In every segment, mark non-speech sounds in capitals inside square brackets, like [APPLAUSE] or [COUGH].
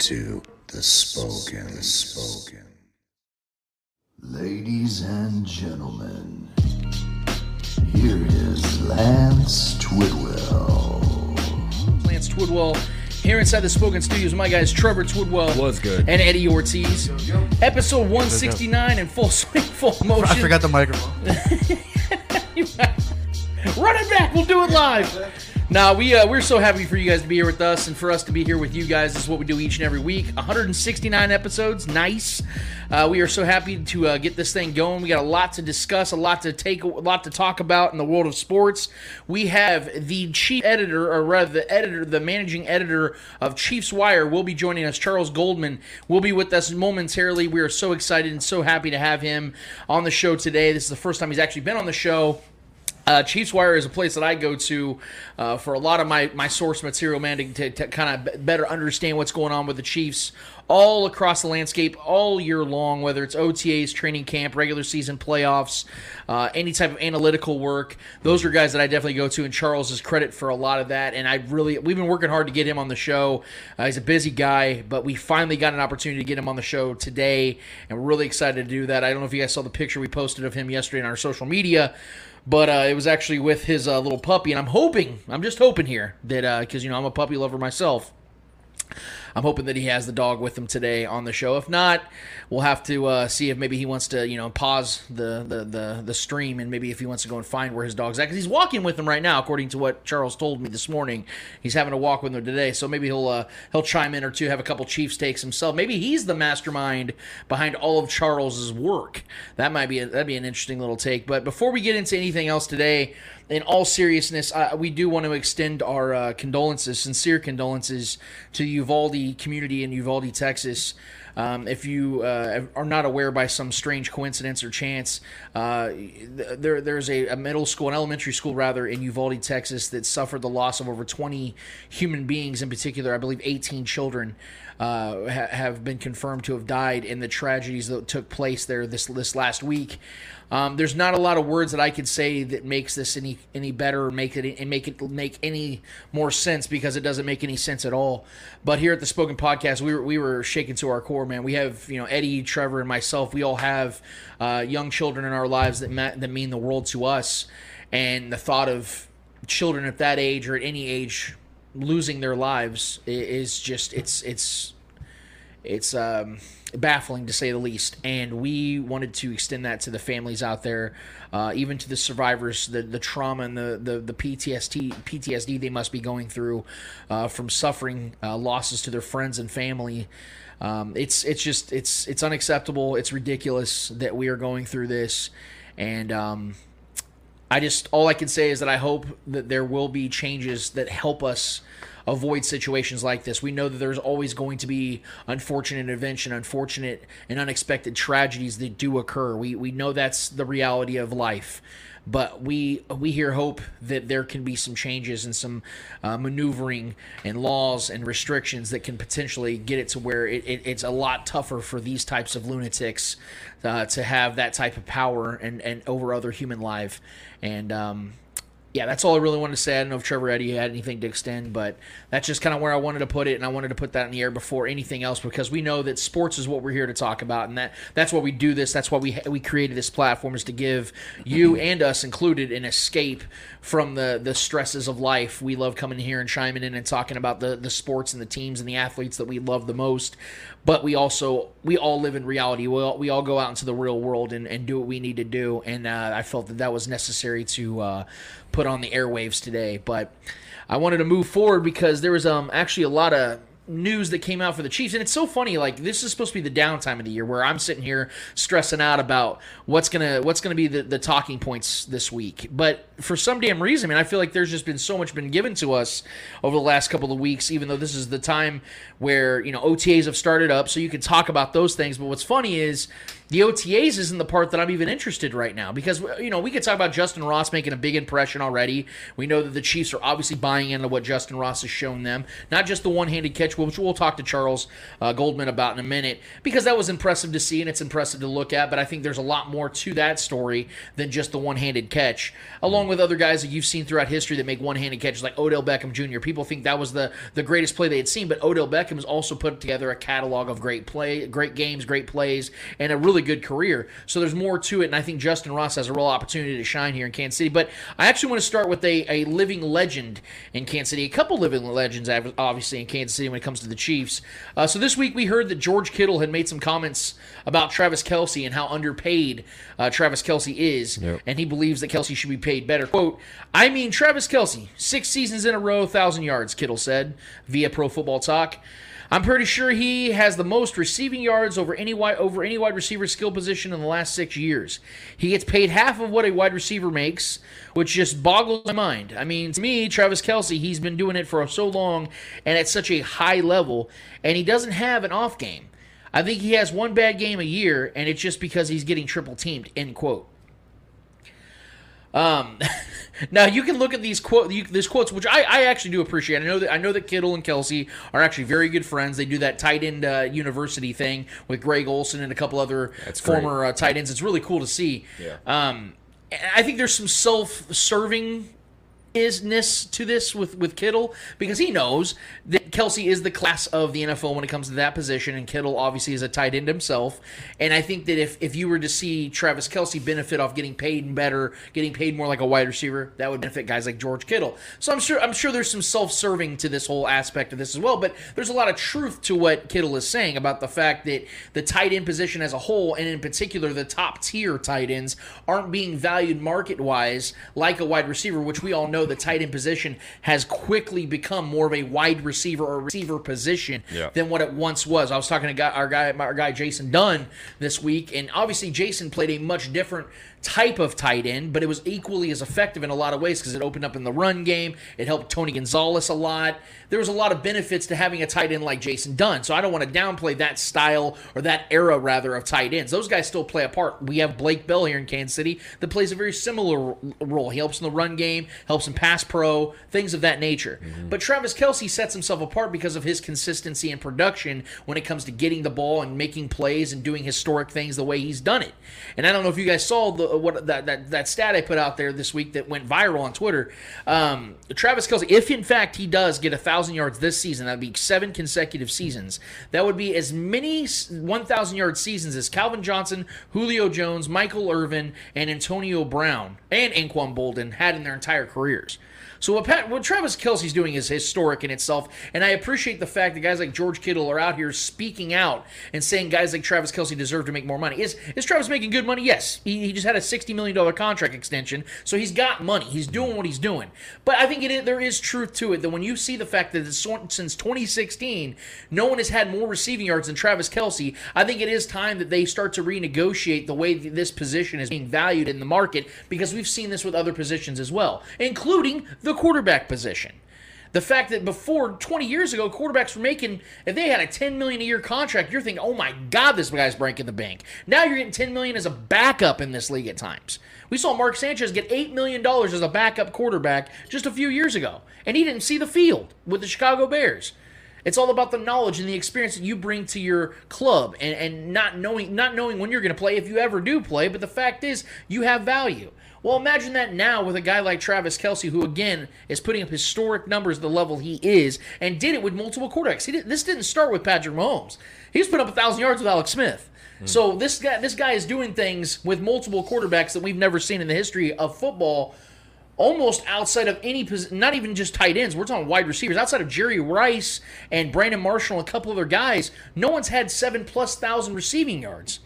You are tuned in to the Spoken. The Spoken. Ladies and gentlemen, here is Lance Twidwell. Lance Twidwell here inside the Spoken Studios. My guys, Trevor Twidwell. Was good. And Eddie Ortiz. Episode 169 in full [LAUGHS] swing, full motion. I forgot the microphone. [LAUGHS] Run it back. We'll do it live. Now we uh, we're so happy for you guys to be here with us and for us to be here with you guys. This is what we do each and every week. 169 episodes, nice. Uh, we are so happy to uh, get this thing going. We got a lot to discuss, a lot to take, a lot to talk about in the world of sports. We have the chief editor, or rather the editor, the managing editor of Chiefs Wire, will be joining us. Charles Goldman will be with us momentarily. We are so excited and so happy to have him on the show today. This is the first time he's actually been on the show. Uh, Chiefs Wire is a place that I go to uh, for a lot of my, my source material, man, to, to, kind of better understand what's going on with the Chiefs all across the landscape all year long, whether it's OTAs, training camp, regular season playoffs, uh, any type of analytical work. Those are guys that I definitely go to, and Charles is credit for a lot of that. And I really, we've been working hard to get him on the show. Uh, he's a busy guy, but we finally got an opportunity to get him on the show today, and we're really excited to do that. I don't know if you guys saw the picture we posted of him yesterday on our social media but uh, it was actually with his uh, little puppy, and I'm hoping, I'm just hoping here that because you know I'm a puppy lover myself. I'm hoping that he has the dog with him today on the show. If not, we'll have to uh, see if maybe he wants to, you know, pause the, the the the stream and maybe if he wants to go and find where his dog's at because he's walking with him right now, according to what Charles told me this morning. He's having a walk with him today, so maybe he'll uh, he'll chime in or two, have a couple Chiefs takes himself. Maybe he's the mastermind behind all of Charles's work. That might be a, that'd be an interesting little take. But before we get into anything else today in all seriousness, uh, we do want to extend our uh, condolences, sincere condolences, to the Uvalde community in Uvalde, Texas. Um, if you uh, are not aware by some strange coincidence or chance, uh, there there's a, a, middle school, an elementary school rather, in Uvalde, Texas, that suffered the loss of over 20 human beings, in particular, I believe 18 children. Uh, ha- have been confirmed to have died in the tragedies that took place there this this last week. Um, there's not a lot of words that I could say that makes this any any better or make it and make it make any more sense because it doesn't make any sense at all. But here at the Spoken Podcast, we were we were shaken to our core, man. We have you know Eddie, Trevor, and myself. We all have uh, young children in our lives that ma- that mean the world to us, and the thought of children at that age or at any age losing their lives is just it's it's it's um, baffling to say the least. And we wanted to extend that to the families out there, uh, even to the survivors, the the trauma and the the, the PTSD PTSD they must be going through uh, from suffering uh, losses to their friends and family. Um, it's it's just it's it's unacceptable. It's ridiculous that we are going through this, and um, I just all I can say is that I hope that there will be changes that help us avoid situations like this. We know that there's always going to be unfortunate events and unfortunate and unexpected tragedies that do occur. We we know that's the reality of life. But we we hear hope that there can be some changes and some uh, maneuvering and laws and restrictions that can potentially get it to where it, it, it's a lot tougher for these types of lunatics uh, to have that type of power and, and over other human life. And um, yeah, that's all I really wanted to say. I don't know if Trevor Eddie had anything to extend, but that's just kind of where I wanted to put it, and I wanted to put that in the air before anything else because we know that sports is what we're here to talk about, and that that's why we do this. That's why we we created this platform is to give you mm-hmm. and us included an escape from the the stresses of life. We love coming here and chiming in and talking about the the sports and the teams and the athletes that we love the most, but we also we all live in reality. We all, we all go out into the real world and, and do what we need to do, and uh, I felt that that was necessary to. Uh, put on the airwaves today. But I wanted to move forward because there was um actually a lot of news that came out for the Chiefs, and it's so funny. Like this is supposed to be the downtime of the year where I'm sitting here stressing out about what's gonna what's gonna be the, the talking points this week. But for some damn reason, I mean, I feel like there's just been so much been given to us over the last couple of weeks. Even though this is the time where you know OTAs have started up, so you can talk about those things. But what's funny is the OTAs isn't the part that I'm even interested right now because you know we could talk about Justyn Ross making a big impression already. We know that the Chiefs are obviously buying into what Justyn Ross has shown them, not just the one-handed catch, which we'll talk to Charles uh, Goldman about in a minute because that was impressive to see and it's impressive to look at. But I think there's a lot more to that story than just the one-handed catch, along with other guys that you've seen throughout history that make one-handed catches like Odell Beckham Jr. People think that was the the greatest play they had seen, but Odell Beckham has also put together a catalog of great play, great games, great plays, and a really good career. So there's more to it, and I think Justyn Ross has a real opportunity to shine here in Kansas City. But I actually want to start with a, a living legend in Kansas City, a couple living legends, obviously, in Kansas City when it comes to the Chiefs. Uh, so this week we heard that George Kittle had made some comments about Travis Kelce and how underpaid uh, Travis Kelce is, Yep. and he believes that Kelce should be paid better. Quote, I mean, Travis Kelce, six seasons in a row, 1,000 yards, Kittle said via Pro Football Talk. I'm pretty sure he has the most receiving yards over any wide over any wide receiver skill position in the last six years. He gets paid half of what a wide receiver makes, which just boggles my mind. I mean, to me, Travis Kelce, he's been doing it for so long and at such a high level, and he doesn't have an off game. I think he has one bad game a year, and it's just because he's getting triple teamed. End quote. Um, [LAUGHS] now you can look at these quote you, these quotes, which I, I actually do appreciate. I know that I know that Kittle and Kelce are actually very good friends. They do that tight end uh, university thing with Greg Olsen and a couple other That's former uh, tight ends. It's really cool to see. Yeah. Um, I think there's some self-serving isness to this with with Kittle because he knows that Kelce is the class of the NFL when it comes to that position, and Kittle obviously is a tight end himself. And I think that if if you were to see Travis Kelce benefit off getting paid better, getting paid more like a wide receiver, that would benefit guys like George Kittle. So I'm sure I'm sure there's some self-serving to this whole aspect of this as well. But there's a lot of truth to what Kittle is saying about the fact that the tight end position as a whole, and in particular the top tier tight ends, aren't being valued market wise like a wide receiver, which we all know the tight end position has quickly become more of a wide receiver or receiver position Yeah. than what it once was. I was talking to guy, our guy, our guy Jason Dunn this week, and obviously Jason played a much different type of tight end, but it was equally as effective in a lot of ways because it opened up in the run game. It helped Tony Gonzalez a lot. There was a lot of benefits to having a tight end like Jason Dunn. So I don't want to downplay that style or that era rather of tight ends. Those guys still play a part. We have Blake Bell here in Kansas City that plays a very similar role. He helps in the run game, helps in pass pro, things of that nature. Mm-hmm. But Travis Kelce sets himself apart because of his consistency and production when it comes to getting the ball and making plays and doing historic things the way he's done it. And I don't know if you guys saw the what that that, that stat I put out there this week that went viral on Twitter. Um, Travis Kelce, if in fact he does get a thousand yards this season, that'd be seven consecutive seasons. That would be as many one thousand yard seasons as Calvin Johnson, Julio Jones, Michael Irvin, and Antonio Brown and Anquan Boldin had in their entire careers. So what, Pat, what Travis Kelce's doing is historic in itself, and I appreciate the fact that guys like George Kittle are out here speaking out and saying guys like Travis Kelce deserve to make more money. Is is Travis making good money? Yes, he, he just had a sixty million dollar contract extension, so he's got money. He's doing what he's doing. But I think it there is truth to it that when you see the fact that since 2016, no one has had more receiving yards than Travis Kelce, I think it is time that they start to renegotiate the way this position is being valued in the market because we've seen this with other positions as well, including the quarterback position. The fact that before 20 years ago, quarterbacks were making, if they had a 10 million a year contract, you're thinking, oh my God, this guy's breaking the bank. Now you're getting 10 million as a backup in this league at times. We saw Mark Sanchez get $8 million as a backup quarterback just a few years ago, and he didn't see the field with the Chicago Bears. It's all about the knowledge and the experience that you bring to your club and, and not knowing not knowing when you're going to play if you ever do play, but the fact is you have value. Well, imagine that now with a guy like Travis Kelce, who again is putting up historic numbers at the level he is, and did it with multiple quarterbacks. He did, this didn't start with Patrick Mahomes. He's put up a thousand yards with Alex Smith. Hmm. So this guy, this guy is doing things with multiple quarterbacks that we've never seen in the history of football. Almost outside of any, position, not even just tight ends. We're talking wide receivers. Outside of Jerry Rice and Brandon Marshall and a couple other guys, no one's had seven plus thousand receiving yards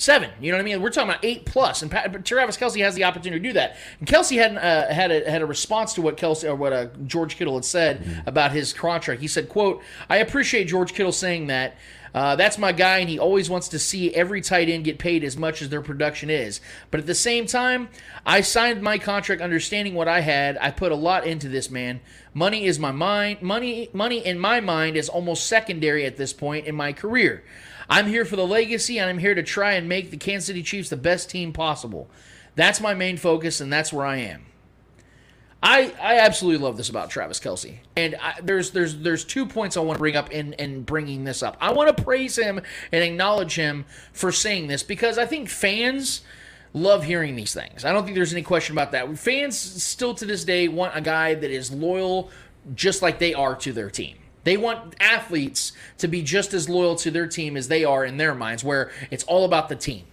Seven, you know what I mean? We're talking about eight plus, and Pat, Travis Kelce has the opportunity to do that. And Kelce had uh, had a, had a response to what Kelce or what uh, George Kittle had said about his contract. He said, "quote I appreciate George Kittle saying that. Uh, that's my guy, and he always wants to see every tight end get paid as much as their production is. But at the same time, I signed my contract understanding what I had. I put a lot into this, man. Money is my mind. Money, money in my mind is almost secondary at this point in my career. I'm here for the legacy, and I'm here to try and make the Kansas City Chiefs the best team possible. That's my main focus, and that's where I am. I, I absolutely love this about Travis Kelce, and I, there's there's there's two points I want to bring up in in bringing this up. I want to praise him and acknowledge him for saying this because I think fans love hearing these things. I don't think there's any question about that. Fans still to this day want a guy that is loyal, just like they are to their team. They want athletes to be just as loyal to their team as they are in their minds, where it's all about the team.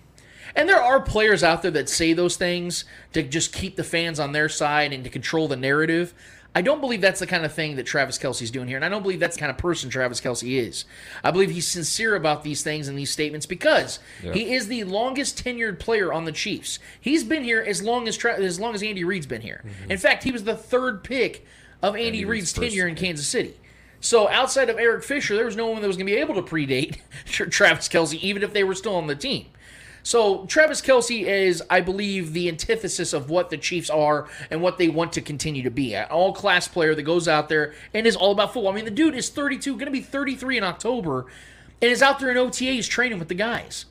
And there are players out there that say those things to just keep the fans on their side and to control the narrative. I don't believe that's the kind of thing that Travis Kelce's doing here, and I don't believe that's the kind of person Travis Kelce is. I believe he's sincere about these things and these statements because he is the longest tenured player on the Chiefs. He's been here as long as Tra- as long as Andy Reid's been here. In fact, he was the third pick of Andy, Reid's Reid's tenure in Kansas City. So outside of Eric Fisher, there was no one that was going to be able to predate [LAUGHS] Travis Kelce, even if they were still on the team. So Travis Kelce is, I believe, the antithesis of what the Chiefs are and what they want to continue to be. An all-class player that goes out there and is all about football. I mean, the dude is 32, going to be 33 in October, and is out there in OTAs training with the guys.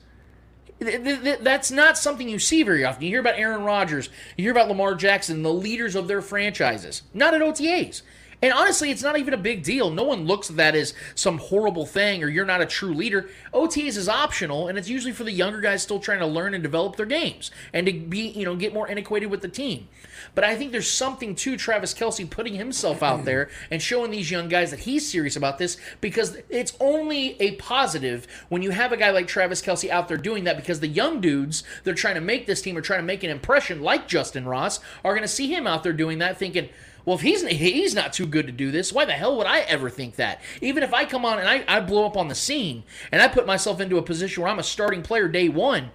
Th- th- th- That's not something you see very often. You hear about Aaron Rodgers, you hear about Lamar Jackson, the leaders of their franchises. Not at OTAs. And honestly, it's not even a big deal. No one looks at that as some horrible thing or you're not a true leader. OTAs is optional, and it's usually for the younger guys still trying to learn and develop their games and to be, you know, get more acquainted with the team. But I think there's something to Travis Kelce putting himself out there [LAUGHS] and showing these young guys that he's serious about this because it's only a positive when you have a guy like Travis Kelce out there doing that because the young dudes they're trying to make this team or trying to make an impression, like Justyn Ross, are going to see him out there doing that thinking, well, if he's he's not too good to do this, why the hell would I ever think that? Even if I come on and I, I blow up on the scene and I put myself into a position where I'm a starting player day one,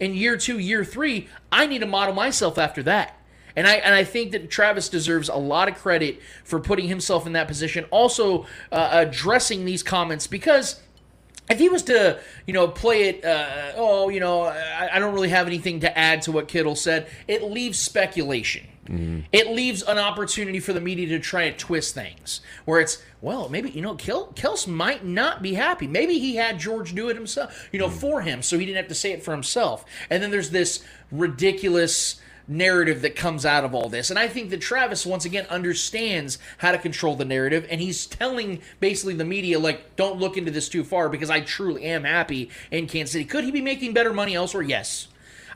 in year two, year three, I need to model myself after that. And I and I think that Travis deserves a lot of credit for putting himself in that position. Also uh, addressing these comments because if he was to, you know, play it, uh, oh, you know, I, I don't really have anything to add to what Kittle said, it leaves speculation. Mm-hmm. It leaves an opportunity for the media to try to twist things, where it's, well, maybe you know, Kel- Kels might not be happy. Maybe he had George do it himself, you know, mm. for him, so he didn't have to say it for himself. And then there's this ridiculous narrative that comes out of all this. And I think that Travis once again understands how to control the narrative and he's telling basically the media like don't look into this too far because I truly am happy in Kansas City. Could he be making better money elsewhere? Yes.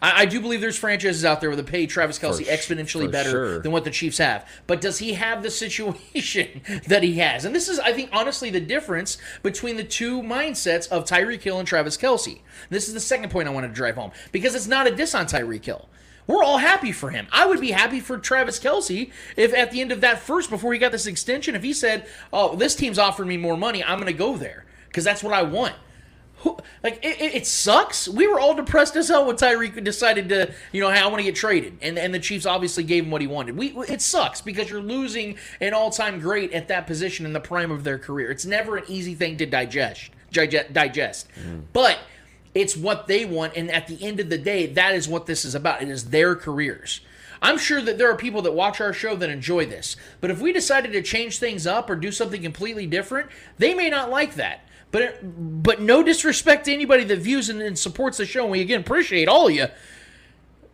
I, I do believe there's franchises out there that pay Travis Kelce sh- exponentially for better sure. than what the Chiefs have. But does he have the situation [LAUGHS] that he has? And this is, I think, honestly, the difference between the two mindsets of Tyreek Hill and Travis Kelce. This is the second point I wanted to drive home because it's not a diss on Tyreek Hill. We're all happy for him. I would be happy for Travis Kelce if at the end of that first, before he got this extension, if he said, "Oh, this team's offering me more money, I'm going to go there because that's what I want." Who, like it, it, it sucks. We were all depressed as hell when Tyreek decided to, you know, hey, I want to get traded, and and the Chiefs obviously gave him what he wanted. We it sucks because you're losing an all-time great at that position in the prime of their career. It's never an easy thing to digest, digest, digest. Mm-hmm. but it's what they want, and at the end of the day, that is what this is about. It is their careers. I'm sure that there are people that watch our show that enjoy this, but if we decided to change things up or do something completely different, they may not like that. But but no disrespect to anybody that views and, and supports the show. And we again appreciate all of you.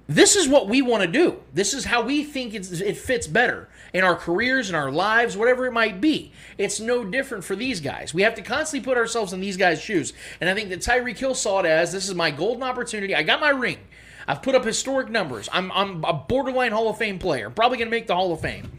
This is what we want to do. This is how we think it fits better in our careers, in our lives, whatever it might be. It's no different for these guys. We have to constantly put ourselves in these guys' shoes. And I think that Tyreek Hill saw it as this is my golden opportunity. I got my ring. I've put up historic numbers. I'm, I'm a borderline Hall of Fame player. Probably going to make the Hall of Fame.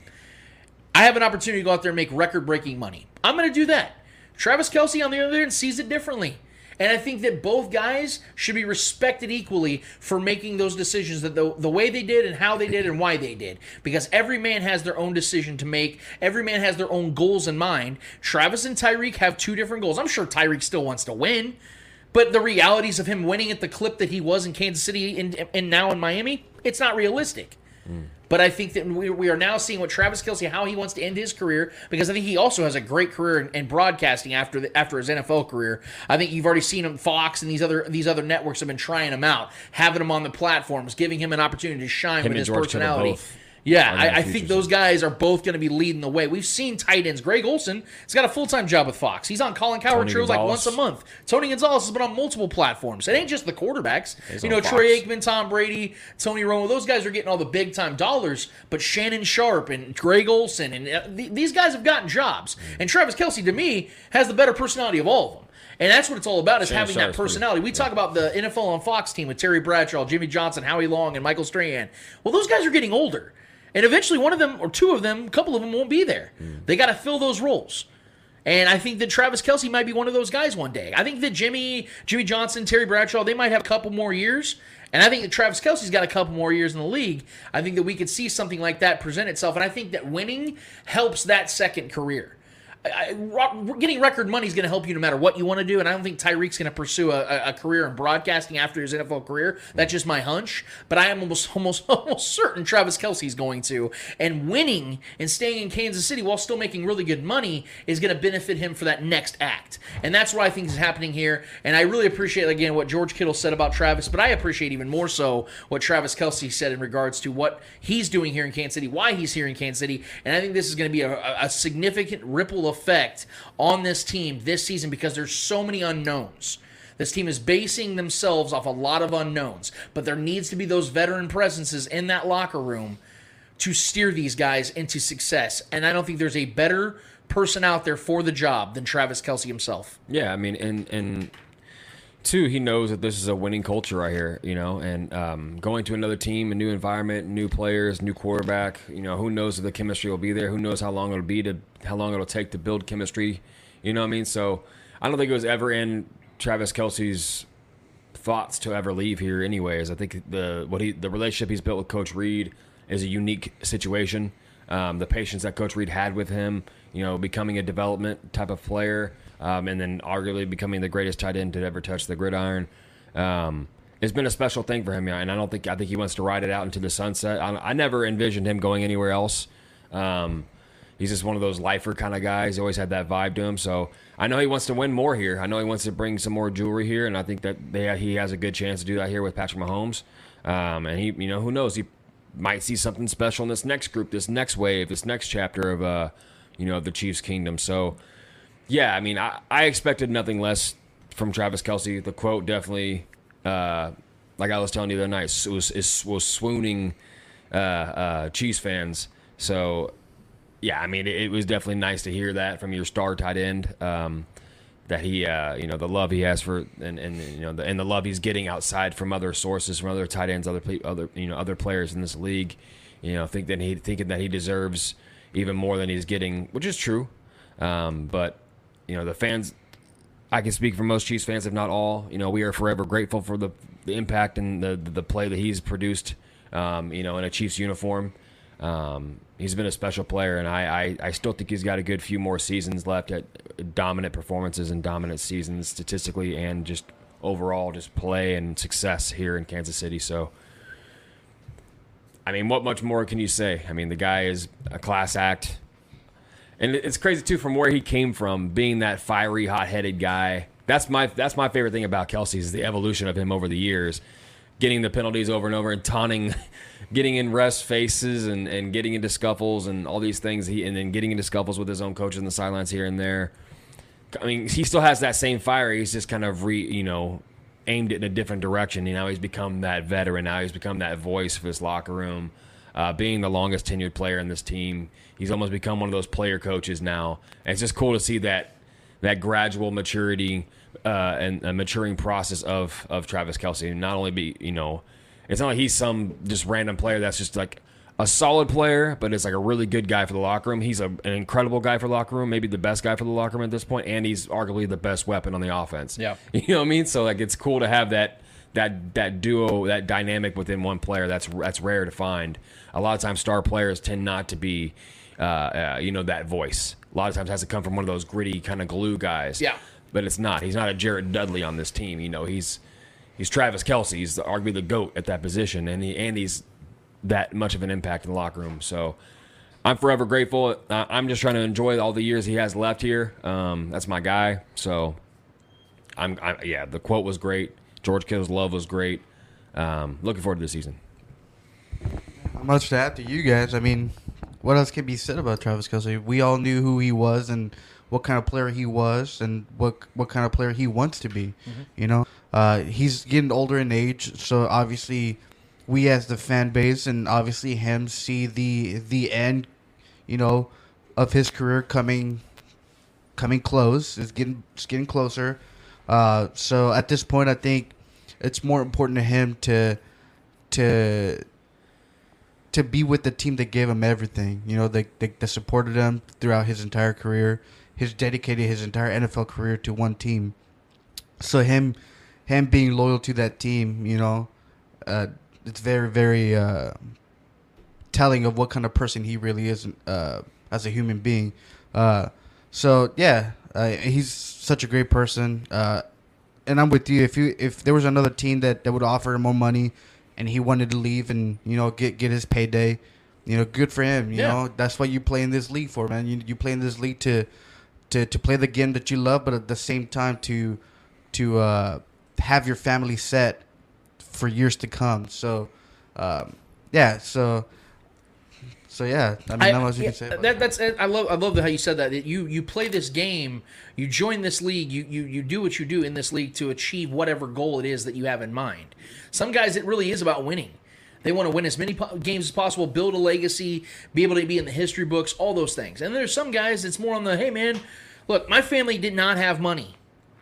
I have an opportunity to go out there and make record breaking money. I'm going to do that. Travis Kelce, on the other hand, sees it differently. And I think that both guys should be respected equally for making those decisions that the, the way they did and how they did and why they did. Because every man has their own decision to make. Every man has their own goals in mind. Travis and Tyreek have two different goals. I'm sure Tyreek still wants to win. But the realities of him winning at the clip that he was in Kansas City and, and now in Miami, it's not realistic. Hmm. But I think that we, we are now seeing what Travis Kelce, how he wants to end his career, because I think he also has a great career in, in broadcasting after the, after his NFL career. I think you've already seen him. Fox and these other these other networks have been trying him out, having him on the platforms, giving him an opportunity to shine Him with his George personality. Yeah, I, I think those guys are both going to be leading the way. We've seen tight ends. Greg Olsen has got a full time job with Fox. He's on Colin Cowherd shows like once a month. Tony Gonzalez has been on multiple platforms. It ain't just the quarterbacks. He's you know, Fox. Troy Aikman, Tom Brady, Tony Romo. Those guys are getting all the big time dollars. But Shannon Sharpe and Greg Olsen and uh, th- these guys have gotten jobs. And Travis Kelce, to me, has the better personality of all of them. And that's what it's all about is Shannon having that Sharpe's pretty- personality. We talk about the NFL on Fox team with Terry Bradshaw, Jimmy Johnson, Howie Long, and Michael Strahan. Well, those guys are getting older. And eventually one of them or two of them, a couple of them won't be there. Hmm. They got to fill those roles. And I think that Travis Kelce might be one of those guys one day. I think that Jimmy, Jimmy Johnson, Terry Bradshaw, they might have a couple more years. And I think that Travis Kelce's got a couple more years in the league. I think that we could see something like that present itself. And I think that winning helps that second career. I, getting record money is going to help you no matter what you want to do, and I don't think Tyreek's going to pursue a, a- career in broadcasting after his NFL career. That's just my hunch, but I am almost [LAUGHS] almost almost certain Travis Kelce's going to. And winning and staying in Kansas City while still making really good money is going to benefit him for that next act, and that's what I think is happening here. And I really appreciate again what George Kittle said about Travis, but I appreciate even more so what Travis Kelce said in regards to what he's doing here in Kansas City, why he's here in Kansas City, and I think this is going to be a- a significant ripple effect on this team this season because there's so many unknowns. This team is basing themselves off a lot of unknowns, but there needs to be those veteran presences in that locker room to steer these guys into success. And I don't think there's a better person out there for the job than Travis Kelce himself. Yeah, I mean, and and two, he knows that this is a winning culture right here, you know, and um, going to another team, a new environment, new players, new quarterback. You know, who knows if the chemistry will be there? Who knows how long it'll be to how long it'll take to build chemistry? You know what I mean? So I don't think it was ever in Travis Kelce's thoughts to ever leave here. Anyways, I think the what he the relationship he's built with Coach Reid is a unique situation. Um, the patience that Coach Reid had with him, you know, becoming a development type of player, um, and then arguably becoming the greatest tight end to ever touch the gridiron. Um, it's been a special thing for him, and I don't think I think he wants to ride it out into the sunset. I, I never envisioned him going anywhere else. Um, he's just one of those lifer kind of guys. He always had that vibe to him. So I know he wants to win more here. I know he wants to bring some more jewelry here, and I think that they, he has a good chance to do that here with Patrick Mahomes. Um, and he, you know, who knows? He might see something special in this next group, this next wave, this next chapter of, uh, you know, the Chiefs' kingdom. So, yeah, I mean, I, I expected nothing less from Travis Kelce. The quote definitely, uh, like I was telling you the other night, was is, was swooning uh, uh, Chiefs fans. So, yeah, I mean, it, it was definitely nice to hear that from your star tight end. Um, that he, uh, you know, the love he has for, and, and you know, the, and the love he's getting outside from other sources, from other tight ends, other other you know, other players in this league. You know, think that he thinking that he deserves even more than he's getting, which is true. Um, but you know, the fans, I can speak for most Chiefs fans, if not all. You know, we are forever grateful for the, the impact and the the play that he's produced. Um, you know, in a Chiefs uniform. Um, he's been a special player, and I, I, I still think he's got a good few more seasons left at dominant performances and dominant seasons statistically and just overall just play and success here in Kansas City. So, I mean, what much more can you say? I mean, the guy is a class act. And it's crazy too from where he came from, being that fiery, hot-headed guy. That's my that's my favorite thing about Kelce is the evolution of him over the years, getting the penalties over and over and taunting, [LAUGHS] getting in rest faces and, and getting into scuffles and all these things. He and then getting into scuffles with his own coaches in the sidelines here and there. I mean, he still has that same fire. He's just kind of re you know aimed it in a different direction. You know, he's become that veteran. Now he's become that voice for his locker room. Uh, being the longest tenured player in this team, he's almost become one of those player coaches now. And it's just cool to see that that gradual maturity uh, and a maturing process of of Travis Kelce. Not only be you know, it's not like he's some just random player that's just like a solid player, but it's like a really good guy for the locker room. He's a, an incredible guy for the locker room, maybe the best guy for the locker room at this point, and he's arguably the best weapon on the offense. Yeah. [LAUGHS] you know what I mean. So like, it's cool to have that that that duo, that dynamic within one player. That's that's rare to find. A lot of times, star players tend not to be, uh, uh, you know, that voice. A lot of times, it has to come from one of those gritty kind of glue guys. Yeah. but it's not. He's not a Jared Dudley on this team. You know, he's he's Travis Kelce. He's arguably the goat at that position, and he and he's that much of an impact in the locker room. So I'm forever grateful. I'm just trying to enjoy all the years he has left here. Um, that's my guy. So I'm, I, yeah. The quote was great. George Kittle's love was great. Um, looking forward to the season. Not much to add to you guys. I mean, what else can be said about Travis Kelce? We all knew who he was and what kind of player he was and what what kind of player he wants to be. You know, uh, he's getting older in age, so obviously we as the fan base and obviously him see the the end, you know, of his career coming coming close. It's getting it's getting closer. Uh, so at this point, I think it's more important to him to to to be with the team that gave him everything. You know, that, that supported him throughout his entire career. He's dedicated his entire NFL career to one team. So him him being loyal to that team, you know, uh, it's very very uh, telling of what kind of person he really is uh, as a human being. Uh, so yeah, uh, he's such a great person. And I'm with you. If you if there was another team that, that would offer him more money, and he wanted to leave and you know get get his payday, you know, good for him. You Yeah. know, that's what you play in this league for, man. You you play in this league to to to play the game that you love, but at the same time to to uh, have your family set for years to come. So, um, yeah. So, so yeah. I mean, you yeah, can say. About that, that's I love I love how you said that. that you you play this game, you join this league, you, you you do what you do in this league to achieve whatever goal it is that you have in mind. Some guys, it really is about winning. They want to win as many po- games as possible, build a legacy, be able to be in the history books, all those things. And there's some guys it's more on the hey man, look, my family did not have money.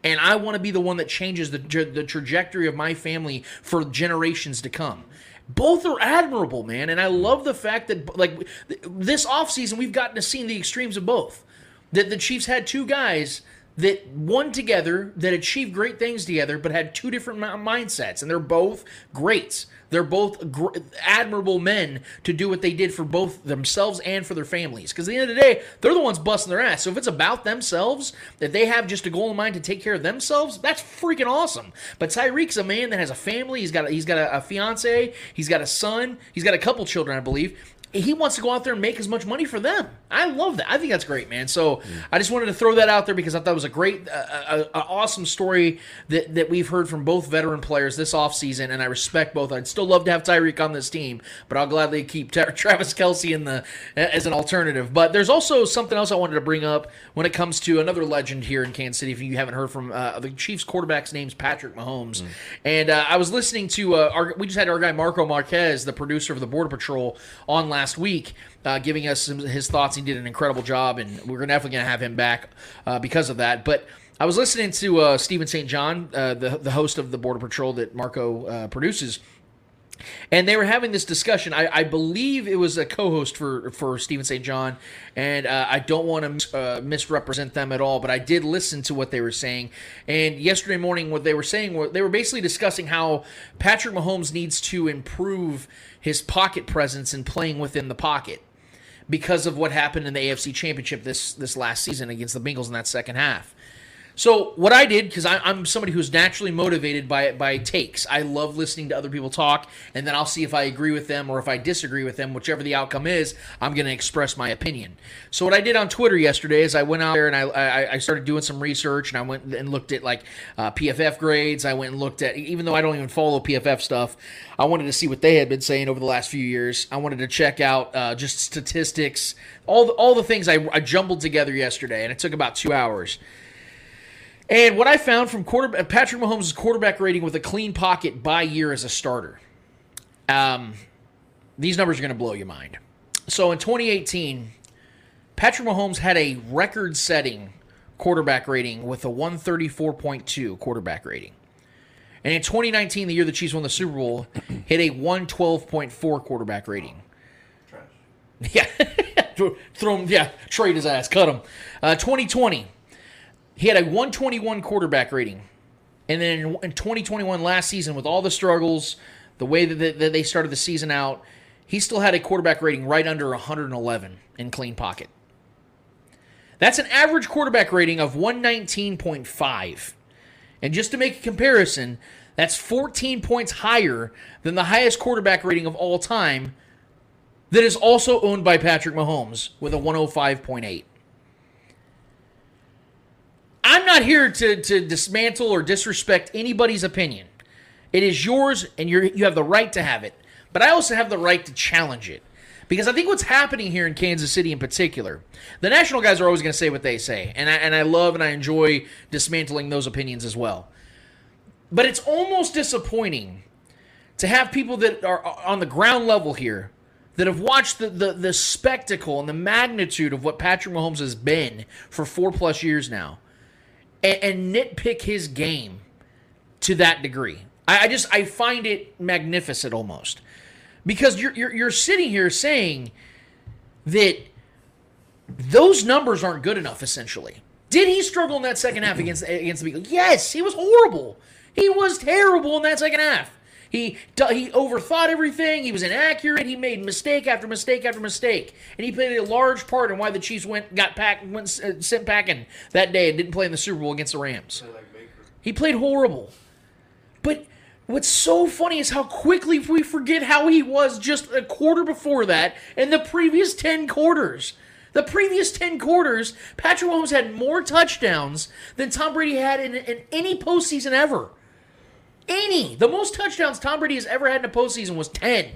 And I want to be the one that changes the, the trajectory of my family for generations to come. Both are admirable, man. And I love the fact that, like, th- this offseason, we've gotten to see the extremes of both. That the Chiefs had two guys that won together, that achieved great things together, but had two different mindsets. And they're both greats. They're both gr- admirable men to do what they did for both themselves and for their families. Because at the end of the day, they're the ones busting their ass. So if it's about themselves, that they have just a goal in mind to take care of themselves, that's freaking awesome. But Tyreek's a man that has a family. He's got a, he's got a, a fiance. He's got a son. He's got a couple children, I believe. He wants to go out there and make as much money for them. I love that. I think that's great, man. So I just wanted to throw that out there because I thought it was a great, uh, a, a awesome story that, that we've heard from both veteran players this offseason, and I respect both. I'd still love to have Tyreek on this team, but I'll gladly keep Tra- [LAUGHS] Travis Kelce in the as an alternative. But there's also something else I wanted to bring up when it comes to another legend here in Kansas City. If you haven't heard from uh, the Chiefs quarterback's name's Patrick Mahomes, and uh, I was listening to uh, our, we just had our guy Marco Marquez, the producer of the Border Patrol, on last week. Uh, giving us some, his thoughts, he did an incredible job, and we're definitely going to have him back uh, because of that. But I was listening to uh, Steven St. John, uh, the the host of the Border Patrol that Marco uh, produces, and they were having this discussion. I, I believe it was a co-host for for Steven St. John, and uh, I don't want to uh, misrepresent them at all, but I did listen to what they were saying. And yesterday morning, what they were saying, were they were basically discussing how Patrick Mahomes needs to improve his pocket presence and playing within the pocket because of what happened in the AFC Championship this this last season against the Bengals in that second half. So what I did, because I'm somebody who's naturally motivated by by takes. I love listening to other people talk, and then I'll see if I agree with them or if I disagree with them. Whichever the outcome is, I'm going to express my opinion. So what I did on Twitter yesterday is I went out there and I I, I started doing some research and I went and looked at like uh, PFF grades. I went and looked at even though I don't even follow PFF stuff, I wanted to see what they had been saying over the last few years. I wanted to check out uh, just statistics, all the, all the things I, I jumbled together yesterday, and it took about two hours. And what I found from quarter Patrick Mahomes' quarterback rating with a clean pocket by year as a starter, um, these numbers are going to blow your mind. So in 2018, Patrick Mahomes had a record-setting quarterback rating with a 134.2 quarterback rating. And in 2019, the year the Chiefs won the Super Bowl, hit a 112.4 quarterback rating. Trash. Yeah, [LAUGHS] throw him. Yeah, trade his ass, cut him. Uh, 2020, he had a 121 quarterback rating. And then in, in 2021, last season, with all the struggles, the way that they started the season out, he still had a quarterback rating right under 111 in clean pocket. That's an average quarterback rating of 119.5. And just to make a comparison, that's 14 points higher than the highest quarterback rating of all time that is also owned by Patrick Mahomes with a 105.8. I'm not here to, to dismantle or disrespect anybody's opinion. It is yours, and you you have the right to have it. But I also have the right to challenge it. Because I think what's happening here in Kansas City in particular, the national guys are always going to say what they say. And I, and I love and I enjoy dismantling those opinions as well. But it's almost disappointing to have people that are uh, on the ground level here that have watched the, the, the spectacle and the magnitude of what Patrick Mahomes has been for four plus years now and, and nitpick his game to that degree. I, I just I find it magnificent almost because you're, you're you're sitting here saying that those numbers aren't good enough. Essentially, did he struggle in that second half against against the Eagles? Yes, he was horrible. He was terrible in that second half. He he overthought everything. He was inaccurate. He made mistake after mistake after mistake, and he played a large part in why the Chiefs went got packed went uh, sent packing that day and didn't play in the Super Bowl against the Rams. He played horrible, but What's so funny is how quickly we forget how he was just a quarter before that and the previous 10 quarters. The previous 10 quarters, Patrick Mahomes had more touchdowns than Tom Brady had in, in any postseason ever. Any. The most touchdowns Tom Brady has ever had in a postseason was 10.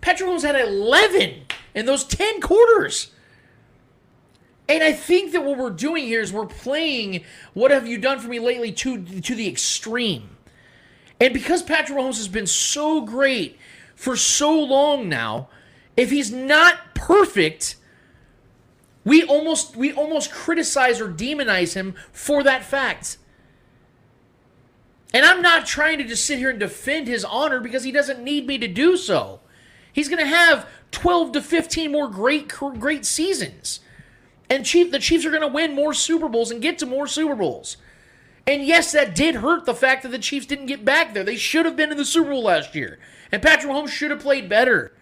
Patrick Mahomes had 11 in those 10 quarters. And I think that what we're doing here is we're playing what have you done for me lately to, to the extreme. And because Patrick Mahomes has been so great for so long now, if he's not perfect, we almost we almost criticize or demonize him for that fact. And I'm not trying to just sit here and defend his honor because he doesn't need me to do so. He's going to have 12 to 15 more great great seasons. And Chief, the Chiefs are going to win more Super Bowls and get to more Super Bowls. And yes, that did hurt the fact that the Chiefs didn't get back there. They should have been in the Super Bowl last year. And Patrick Mahomes should have played better.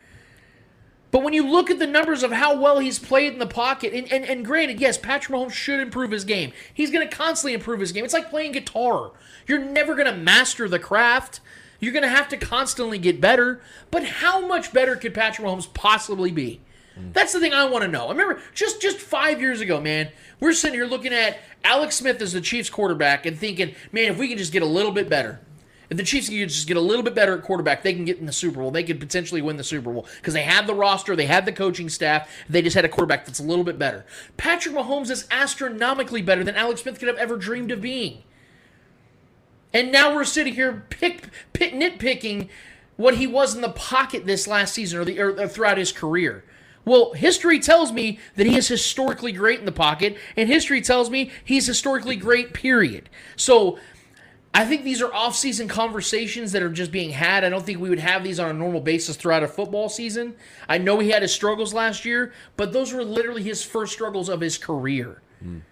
But when you look at the numbers of how well he's played in the pocket, and, and, and granted, yes, Patrick Mahomes should improve his game. He's going to constantly improve his game. It's like playing guitar. You're never going to master the craft. You're going to have to constantly get better. But how much better could Patrick Mahomes possibly be? Hmm. That's the thing I want to know. I remember just just five years ago, man, we're sitting here looking at Alex Smith as the Chiefs quarterback and thinking, man, if we can just get a little bit better, if the Chiefs can just get a little bit better at quarterback, they can get in the Super Bowl. They could potentially win the Super Bowl because they have the roster, they have the coaching staff. They just had a quarterback that's a little bit better. Patrick Mahomes is astronomically better than Alex Smith could have ever dreamed of being. And now we're sitting here pick, pick nitpicking what he was in the pocket this last season or, the, or throughout his career. Well, history tells me that he is historically great in the pocket, and history tells me he's historically great, period. So I think these are off-season conversations that are just being had. I don't think we would have these on a normal basis throughout a football season. I know he had his struggles last year, but those were literally his first struggles of his career. Mm.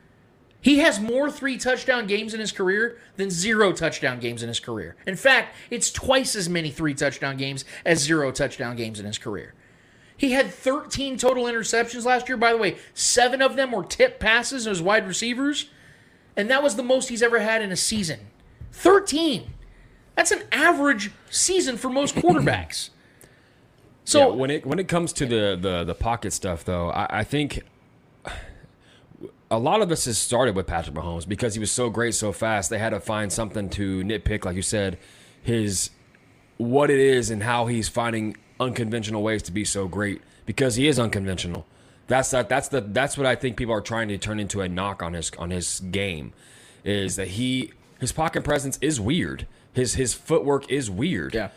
He has more three touchdown games in his career than zero touchdown games in his career. In fact, it's twice as many three touchdown games as zero touchdown games in his career. He had 13 total interceptions last year. By the way, seven of them were tip passes as wide receivers. And that was the most he's ever had in a season. 13. That's an average season for most quarterbacks. [LAUGHS] So yeah, when it when it comes to the the, the pocket stuff, though, I, I think a lot of this has started with Patrick Mahomes because he was so great so fast. They had to find something to nitpick, like you said, his what it is and how he's finding unconventional ways to be so great because he is unconventional. That's that. That's the. That's what I think people are trying to turn into a knock on his on his game, is that he his pocket presence is weird. His his footwork is weird. Yeah.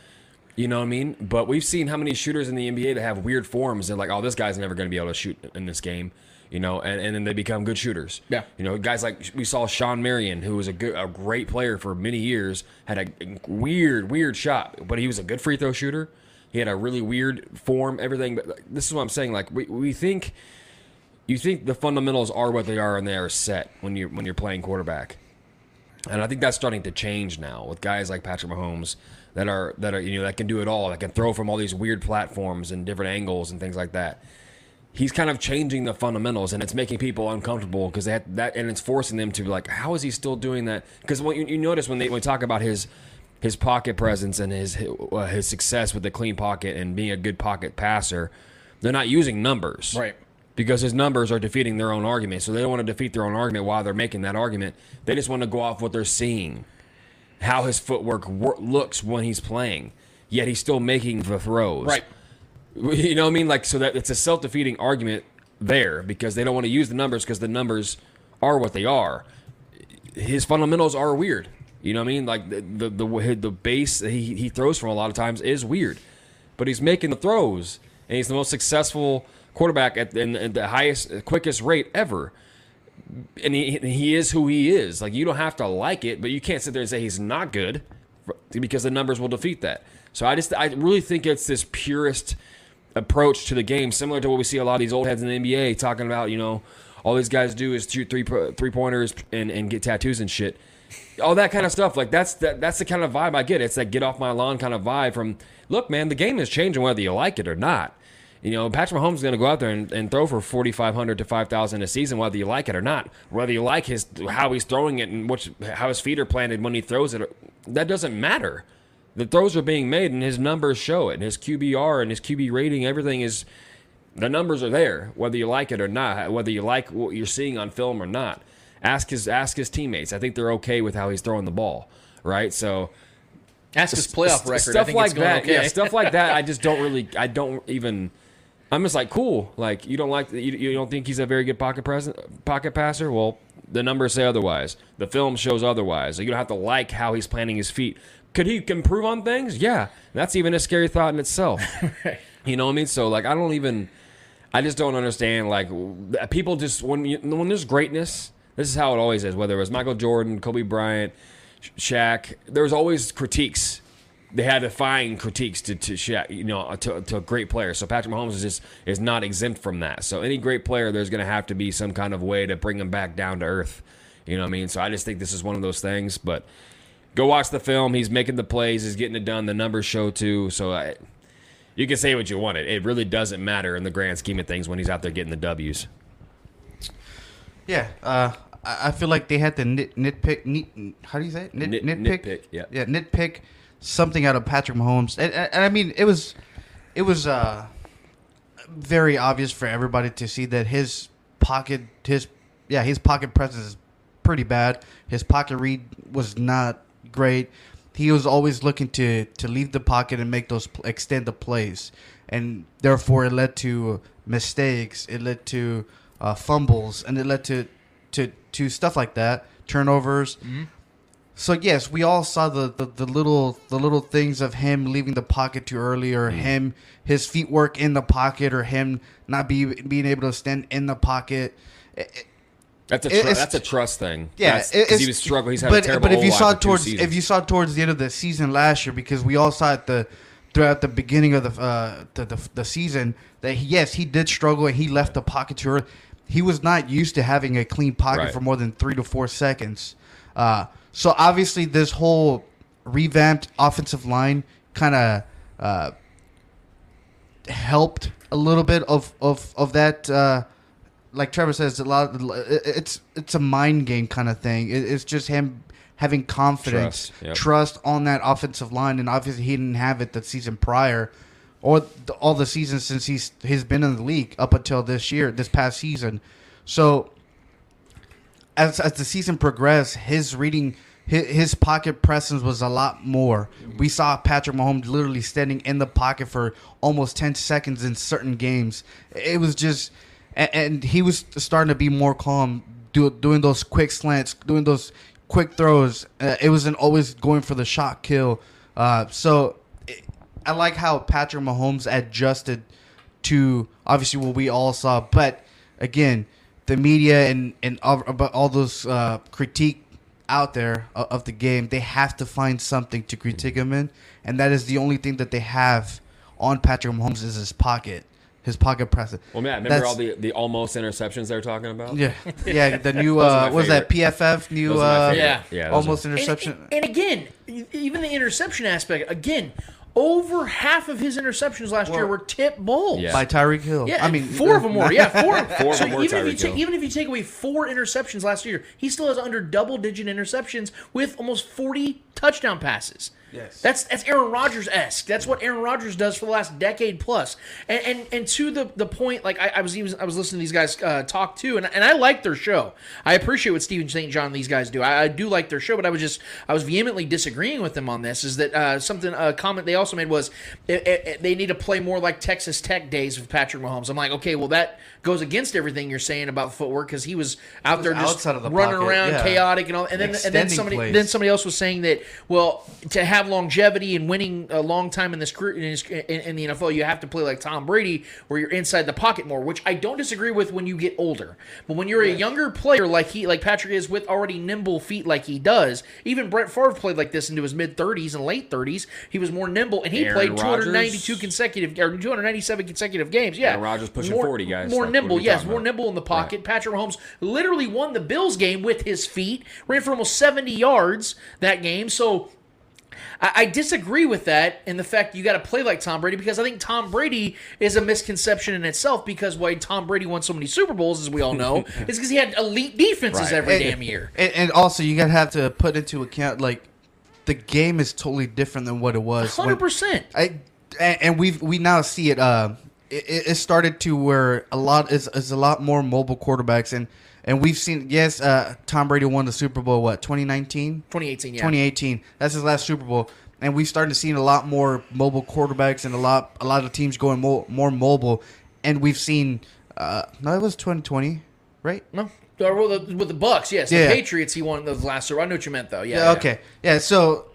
You know what I mean? But we've seen how many shooters in the NBA that have weird forms and like, oh, this guy's never going to be able to shoot in this game. You know, and, and then they become good shooters. Yeah. You know, guys like we saw Shawn Marion, who was a good, a great player for many years, had a weird, weird shot, but he was a good free throw shooter. He had a really weird form, everything. But this is what I'm saying. Like we, we think, you think the fundamentals are what they are and they are set when you when you're playing quarterback. And I think that's starting to change now with guys like Patrick Mahomes that are that are you know that can do it all, that can throw from all these weird platforms and different angles and things like that. he's kind of changing the fundamentals, and it's making people uncomfortable because they that that and it's forcing them to be like, how is he still doing that? Because you, you notice when they when we talk about his his pocket presence and his uh, his success with the clean pocket and being a good pocket passer, they're not using numbers, Right. Because his numbers are defeating their own argument, so they don't want to defeat their own argument while they're making that argument. They just want to go off what they're seeing, how his footwork wor- looks when he's playing, yet he's still making the throws. Right. [LAUGHS] You know what I mean? Like, so that it's a self defeating argument there because they don't want to use the numbers because the numbers are what they are. His fundamentals are weird. You know what I mean? Like the the the, the base that he, he throws from a lot of times is weird, but he's making the throws and he's the most successful quarterback at, in, at the highest quickest rate ever. And he he is who he is. Like you don't have to like it, but you can't sit there and say he's not good because the numbers will defeat that. So I just I really think it's this purest approach to the game, similar to what we see a lot of these old heads in the NBA talking about. You know, all these guys do is shoot three three pointers and, and get tattoos and shit. All that kind of stuff. Like that's that, that's the kind of vibe I get. It's that get off my lawn kind of vibe from. Look, man, the game is changing whether you like it or not. You know, Patrick Mahomes is going to go out there and, and throw for forty five hundred to five thousand a season, whether you like it or not. Whether you like his how he's throwing it and which how his feet are planted when he throws it, that doesn't matter. The throws are being made, and his numbers show it. And his QBR and his QB rating, everything is the numbers are there, whether you like it or not, whether you like what you're seeing on film or not. Ask his ask his teammates. I think they're okay with how he's throwing the ball, right? So Ask his playoff record. I stuff think like it's going that. okay. Yeah, stuff like that. I [LAUGHS] just don't really. I don't even. I'm just like cool. Like you don't like you, you don't think he's a very good pocket present pocket passer. Well, the numbers say otherwise. The film shows otherwise. You don't have to like how he's planting his feet. Could he improve on things? Yeah, that's even a scary thought in itself. [LAUGHS] You know what I mean? So like, I don't even. I just don't understand. Like people just when you, when there's greatness, this is how it always is. Whether it was Michael Jordan, Kobe Bryant, Shaq, there was always critiques. They had to find critiques to, to you know, to, to a great player. So Patrick Mahomes is just is not exempt from that. So any great player, there's going to have to be some kind of way to bring him back down to earth. You know what I mean? So I just think this is one of those things. But go watch the film. He's making the plays. He's getting it done. The numbers show too. So I, you can say what you want. It it really doesn't matter in the grand scheme of things when he's out there getting the W's. Yeah, uh, I I feel like they had to nit, nitpick. Nit, how do you say it? Nit, Nit- nitpick. nitpick, yeah. yeah, nitpick something out of Patrick Mahomes, and, and, I mean it was, it was uh, very obvious for everybody to see that his pocket, his yeah, his pocket presence is pretty bad. His pocket read was not great. He was always looking to to leave the pocket and make those extend the plays, and therefore it led to mistakes. It led to uh, fumbles, and it led to to to stuff like that, turnovers. So yes, we all saw the, the, the little the little things of him leaving the pocket too early, or him his feet work in the pocket, or him not be being able to stand in the pocket. It- it- That's a tr- that's a trust thing. yeah, 'cause he was struggling. He's had but, a terrible. But if you saw towards if you saw towards the end of the season last year, because we all saw it the throughout the beginning of the uh, the, the the season that he, yes he did struggle and he left the pocket too early. He was not used to having a clean pocket Right. for more than three to four seconds. Uh, so obviously this whole revamped offensive line kind of uh, helped a little bit of of of that. Uh, like Trevor says, a lot. it- It's it's a mind game kind of thing. It, it's just him having confidence, Trust, yep. trust on that offensive line, and obviously he didn't have it the season prior, or the, all the seasons since he's he's been in the league up until this year, this past season. So as as the season progressed, his reading. His, pocket presence was a lot more. We saw Patrick Mahomes literally standing in the pocket for almost ten seconds in certain games. It was just, and, he was starting to be more calm, do, doing those quick slants, doing those quick throws. Uh, it wasn't always going for the shot kill. Uh, so I like how Patrick Mahomes adjusted to obviously what we all saw, but again, the media and and all, about all those uh, critique out there of, of the game, they have to find something to critique him in, and that is the only thing that they have on Patrick Mahomes is his pocket, his pocket presence. well, man, remember That's- all the, the almost interceptions they were talking about? yeah, [LAUGHS] yeah. The new uh, what was that. PFF new Those are my uh. Yeah. yeah. almost are- interception? And, and again, even the interception aspect, again, over half of his interceptions last year were tip balls. Yeah. by Tyreek Hill. Yeah, I mean four of them were. Yeah, four. [LAUGHS] Four of so them were even if you Tyreek take, Hill. even if you take away four interceptions last year, he still has under double digit interceptions with almost forty touchdown passes. Yes. that's that's Aaron Rodgers esque. That's what Aaron Rodgers does for the last decade plus. And and, and to the the point, like I, I was even I was listening to these guys uh, talk too, and and I like their show. I appreciate what Steven St. John and these guys do. I, I do like their show, but I was just I was vehemently disagreeing with them on this. Is that uh, something a comment they also made was it, it, they need to play more like Texas Tech days with Patrick Mahomes. I'm like, okay, well that goes against everything you're saying about footwork because he was out there just of the running pocket, around yeah. chaotic and all. And then and then somebody plays. then somebody else was saying that well to have longevity and winning a long time in this career in, his, in, in the NFL you have to play like Tom Brady where you're inside the pocket more which I don't disagree with when you get older but when you're a younger player like he like Patrick is with already nimble feet like he does even Brett Favre played like this into his mid 30s and late 30s he was more nimble and he Aaron played 292 Rodgers. consecutive or 297 consecutive games yeah Aaron Rodgers pushing more, 40 guys. more Like, what nimble yes more about? nimble in the pocket Patrick Mahomes literally won the Bills game with his feet ran for almost 70 yards that game so I, I disagree with that and the fact you got to play like Tom Brady because I think Tom Brady is a misconception in itself because why Tom Brady won so many Super Bowls, as we all know, [LAUGHS] is because he had elite defenses Right. every And- damn year. And, and also, you gotta have to put into account like the game is totally different than what it was. Hundred percent. I and, and we we now see it. Uh, it, it started to where a lot is is a lot more mobile quarterbacks and and we've seen yes, uh, Tom Brady won the Super Bowl what 2019, 2018, yeah. 2018. That's his last Super Bowl, and we've started seeing a lot more mobile quarterbacks and a lot a lot of teams going more more mobile, and we've seen. Uh, no, it was 2020, right? No, the, with the Bucs, yes. Yeah. The Patriots, he won the last. I know what you meant though. Yeah. Yeah, okay. Yeah, so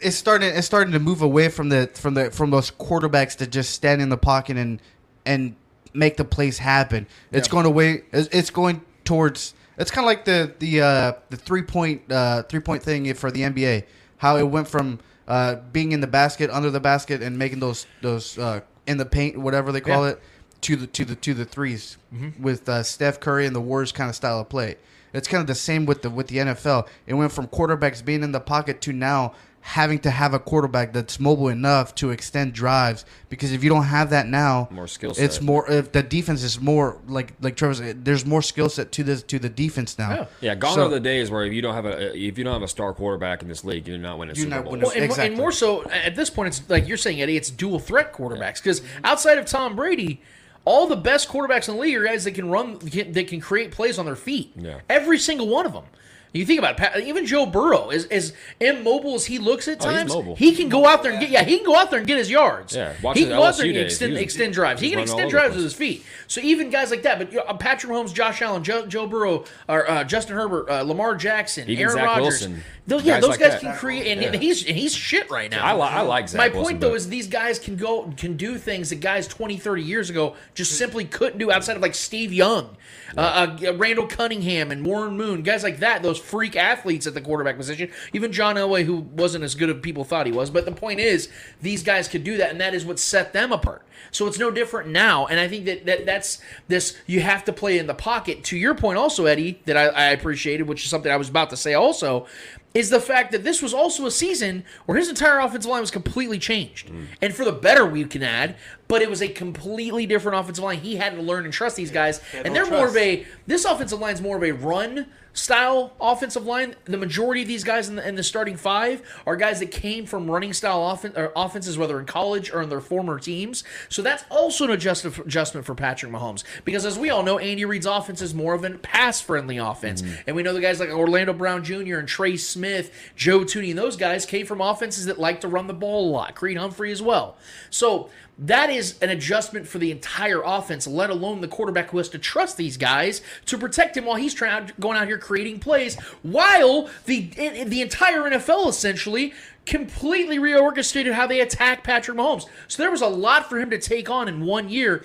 it's starting it's starting to move away from the from the from those quarterbacks that just stand in the pocket and and make the plays happen. It's Yeah. going away it's it's going towards it's kind of like the the uh the three point uh three point thing for the NBA. How it went from uh being in the basket, under the basket and making those those uh in the paint whatever they call Yeah. it to the to the to the 3s with uh, Steph Curry and the Warriors kind of style of play. It's kind of the same with the with the NFL. It went from quarterbacks being in the pocket to now having to have a quarterback that's mobile enough to extend drives. Because if you don't have that now, More skill set. It's more if the defense is more like like Trevor. There's more skill set to this to the defense now. Yeah. Yeah, gone So- are the days where if you don't have a if you don't have a star quarterback in this league, you're not winning a You're Super not Bowl. winning Well, and, more- Exactly. and more so at this point, it's like you're saying, Eddie. It's dual threat quarterbacks because outside of Tom Brady, all the best quarterbacks in the league are guys that can run, can, that can create plays on their feet. Yeah. Every single one of them. You think about it, even Joe Burrow, as, as immobile as he looks at Oh, times, mobile. he can go out there and get yeah, he can go out there and get his yards. Yeah, watch he can go out there and extend, extend drives. He can extend running all over drives with his feet. So even guys like that, but you know, Patrick Mahomes, Josh Allen, Joe, Joe Burrow, or uh, Justin Herbert, uh, Lamar Jackson, Even Aaron Rodgers, those, yeah, Guys those like guys that. can create, and Yeah. he's and he's shit right now. I, li- I like Zach My Wilson, point though is these guys can go can do things that guys 20, 30 years ago just simply couldn't do outside of like Steve Young, uh, uh, Randall Cunningham, and Warren Moon, guys like that. Those freak athletes at the quarterback position. Even John Elway, who wasn't as good as people thought he was. But the point is, these guys could do that, and that is what set them apart. So it's no different now. And I think that, that that's this. You have to play in the pocket. To your point, also Eddie, that I, I appreciated, which is something I was about to say also is the fact that this was also a season where his entire offensive line was completely changed. And for the better, we can add, but it was a completely different offensive line. He had to learn and trust these guys. And they're more of a, this offensive line is more of a run style offensive line. The majority of these guys in the, in the starting five are guys that came from running style offen- or offenses, whether in college or in their former teams. So that's also an adjust- adjustment for Patrick Mahomes. Because as we all know, Andy Reid's offense is more of a pass friendly offense. Mm-hmm. And we know the guys like Orlando Brown Jr. and Trey Smith, Joe Thuney, and those guys came from offenses that like to run the ball a lot. Creed Humphrey as well. So that is an adjustment for the entire offense, let alone the quarterback who has to trust these guys to protect him while he's trying going out here creating plays, while the the entire NFL essentially completely reorchestrated how they attack Patrick Mahomes. So there was a lot for him to take on in one year.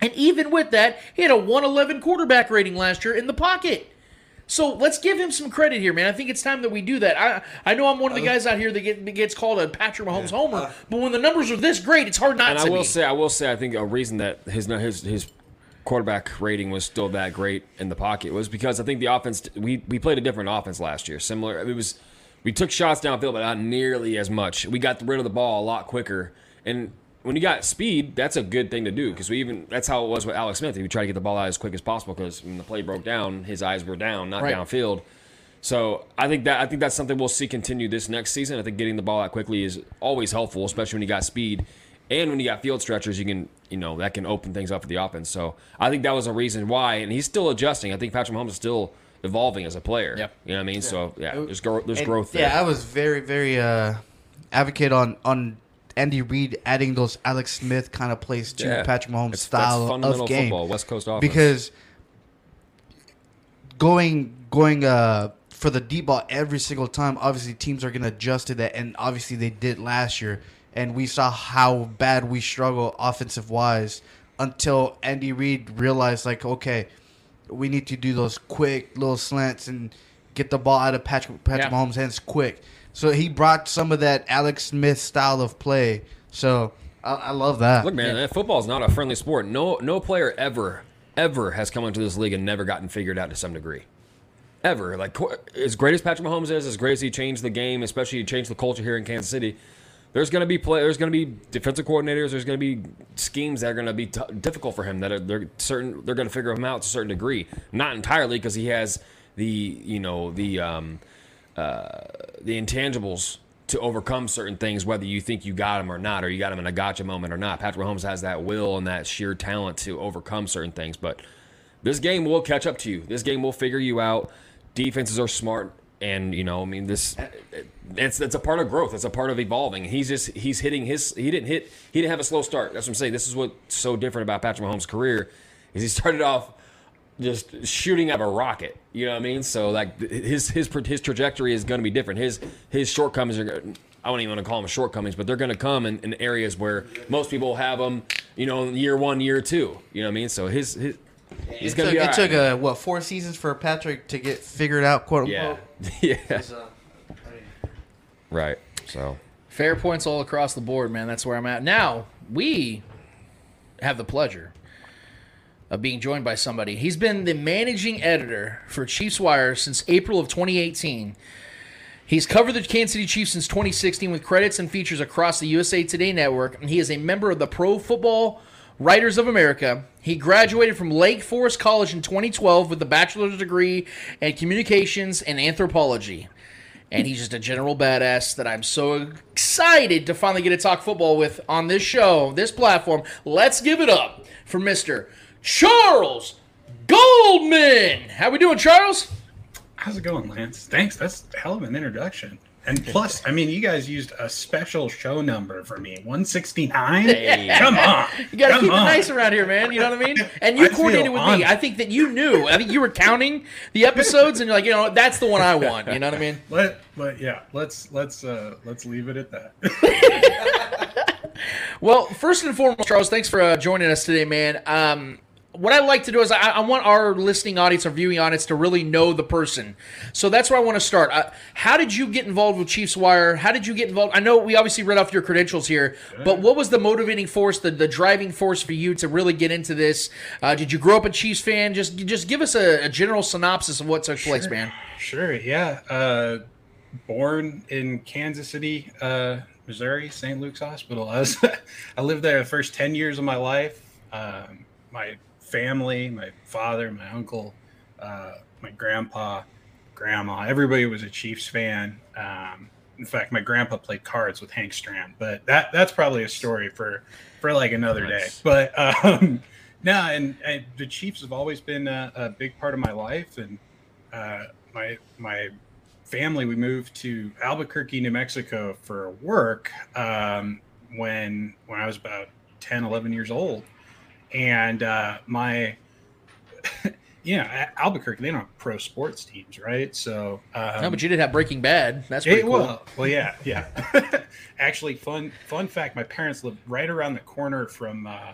And even with that, he had a 111 quarterback rating last year in the pocket. So let's give him some credit here, man. I think it's time that we do that. I I know I'm one of the uh, guys out here that, get, that gets called a Patrick Mahomes homer, uh, but when the numbers are this great, it's hard not and to I will be. say, I will say, I think a reason that his his his quarterback rating was still that great in the pocket was because I think the offense we we played a different offense last year. Similar, it was we took shots downfield, but not nearly as much. We got rid of the ball a lot quicker. And when you got speed, that's a good thing to do because we even that's how it was with Alex Smith. He would try to get the ball out as quick as possible because when the play broke down, his eyes were down, not Right. downfield. So I think that I think that's something we'll see continue this next season. I think getting the ball out quickly is always helpful, especially when you got speed and when you got field stretchers. You can you know that can open things up for the offense. So I think that was a reason why, and he's still adjusting. I think Patrick Mahomes is still evolving as a player. Yep. You know what I mean? So yeah, there's growth. There's And, growth there. Yeah, I was very, very uh, advocate on on Andy Reid adding those Alex Smith kind of plays to Yeah. Patrick Mahomes' That's- style that's fundamental of game. football, West Coast offense. Because going going uh for the deep ball every single time, obviously teams are going to adjust to that, and obviously they did last year, and we saw how bad we struggle offensive wise until Andy Reid realized like, okay, we need to do those quick little slants and get the ball out of Patrick Patrick Yeah. Mahomes' hands quick. So he brought some of that Alex Smith style of play. So I, I love that. Look, man, that football is not a friendly sport. No, no player ever, ever has come into this league and never gotten figured out to some degree. Ever, like as great as Patrick Mahomes is, as great as he changed the game, especially he changed the culture here in Kansas City. There's going to be play. There's going to be defensive coordinators. There's going to be schemes that are going to be t- difficult for him. That are they're certain they're going to figure him out to a certain degree. Not entirely because he has the you know the um, uh, the intangibles to overcome certain things, whether you think you got him or not, or you got him in a gotcha moment or not. Patrick Mahomes has that will and that sheer talent to overcome certain things. But this game will catch up to you. This game will figure you out. Defenses are smart, and you know, I mean, this it's it's a part of growth. It's a part of evolving. He's just he's hitting his. He didn't hit. He didn't have a slow start. That's what I'm saying. This is what's so different about Patrick Mahomes' career is he [LAUGHS] started off just shooting out of a rocket. You know what I mean? So like his his his trajectory is going to be different. His his shortcomings are. I don't even want to call them shortcomings, but they're going to come in, in areas where most people have them. You know, year one, year two. You know what I mean? So his his he's it going took, to be. it all took right. uh, what four seasons for Patrick to get figured out, quote yeah unquote. [LAUGHS] yeah So, right. So Fair points all across the board, man. That's where I'm at. Now, we have the pleasure of being joined by somebody. He's been the managing editor for Chiefs Wire since April of 2018. He's covered the Kansas City Chiefs since 2016 with credits and features across the USA Today network, and he is a member of the Pro Football Writers of America. He graduated from Lake Forest College in 2012 with a bachelor's degree in communications and anthropology. And he's just a general badass that I'm so excited to finally get to talk football with on this show, this platform. Let's give it up for Mr. Charles Goldman. How we doing, Charles? How's it going, Lance? Thanks. That's a hell of an introduction. And plus, I mean, you guys used a special show number for me, 169. Come on. You got to keep it nice around here, man. You know what I mean? And you I coordinated with me. I think that you knew. I think you were counting the episodes, and you're like, you know, that's the one I want. You know what I mean? [LAUGHS] Let, but yeah, let's let's uh let's leave it at that. [LAUGHS] Well, first and foremost, Charles, thanks for uh, joining us today, man. Um, what I like to do is I, I want our listening audience, our viewing audience, to really know the person. So that's where I want to start. Uh, how did you get involved with Chiefs Wire? How did you get involved? I know we obviously read off your credentials here, but what was the motivating force, the, the driving force for you to really get into this? Uh, did you grow up a Chiefs fan? Just just give us a, a general synopsis of what took place, man. Sure, yeah. Uh born in Kansas City, uh, Missouri, St. Luke's Hospital. [LAUGHS] I was I lived there the first 10 years of my life. Um, my family, my father, my uncle, uh, my grandpa, grandma, everybody was a Chiefs fan. Um, in fact, my grandpa played cards with Hank Stram, but that that's probably a story for for like another Nice. day. But um, [LAUGHS] no, and, and the Chiefs have always been a, a big part of my life, and uh, my my family we moved to Albuquerque, New Mexico for work um, when when I was about 10, 11 years old, and uh, my [LAUGHS] yeah Albuquerque they don't have pro sports teams, right? So um, no, but you did have Breaking Bad. That's pretty it- cool. well, well, yeah, yeah. [LAUGHS] Actually, fun fun fact: my parents lived right around the corner from uh,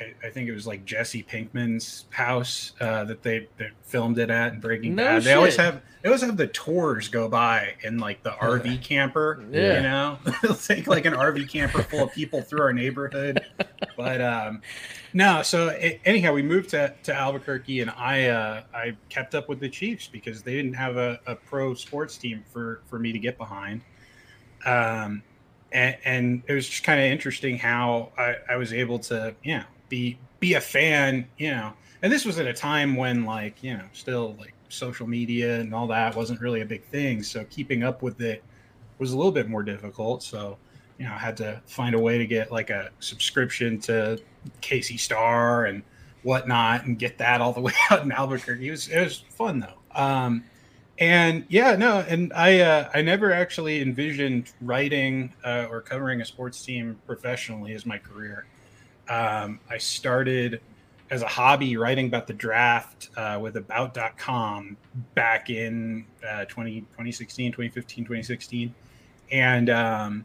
I, I think it was like Jesse Pinkman's house uh, that they, they filmed it at in Breaking No Bad. They always have they always have the tours go by in like the RV camper. Yeah. You know, [LAUGHS] they'll take like an RV camper full of people through our neighborhood. But um, no, so a- anyhow, we moved to, to Albuquerque, and I uh, I kept up with the Chiefs because they didn't have a, a pro sports team for for me to get behind. Um, and, and it was just kind of interesting how I, I was able to, know, be be a fan, you know. And this was at a time when, like, you know, still like social media and all that wasn't really a big thing. So keeping up with it was a little bit more difficult. So, you know, I had to find a way to get like a subscription to KC Star and whatnot and get that all the [LAUGHS] way out in Albuquerque. It was it was fun though. Um, and yeah, no, and I uh, I never actually envisioned writing uh, or covering a sports team professionally as my career. Um, I started as a hobby writing about the draft uh, with about.com back in uh, 20, 2016, 2015, 2016. And um,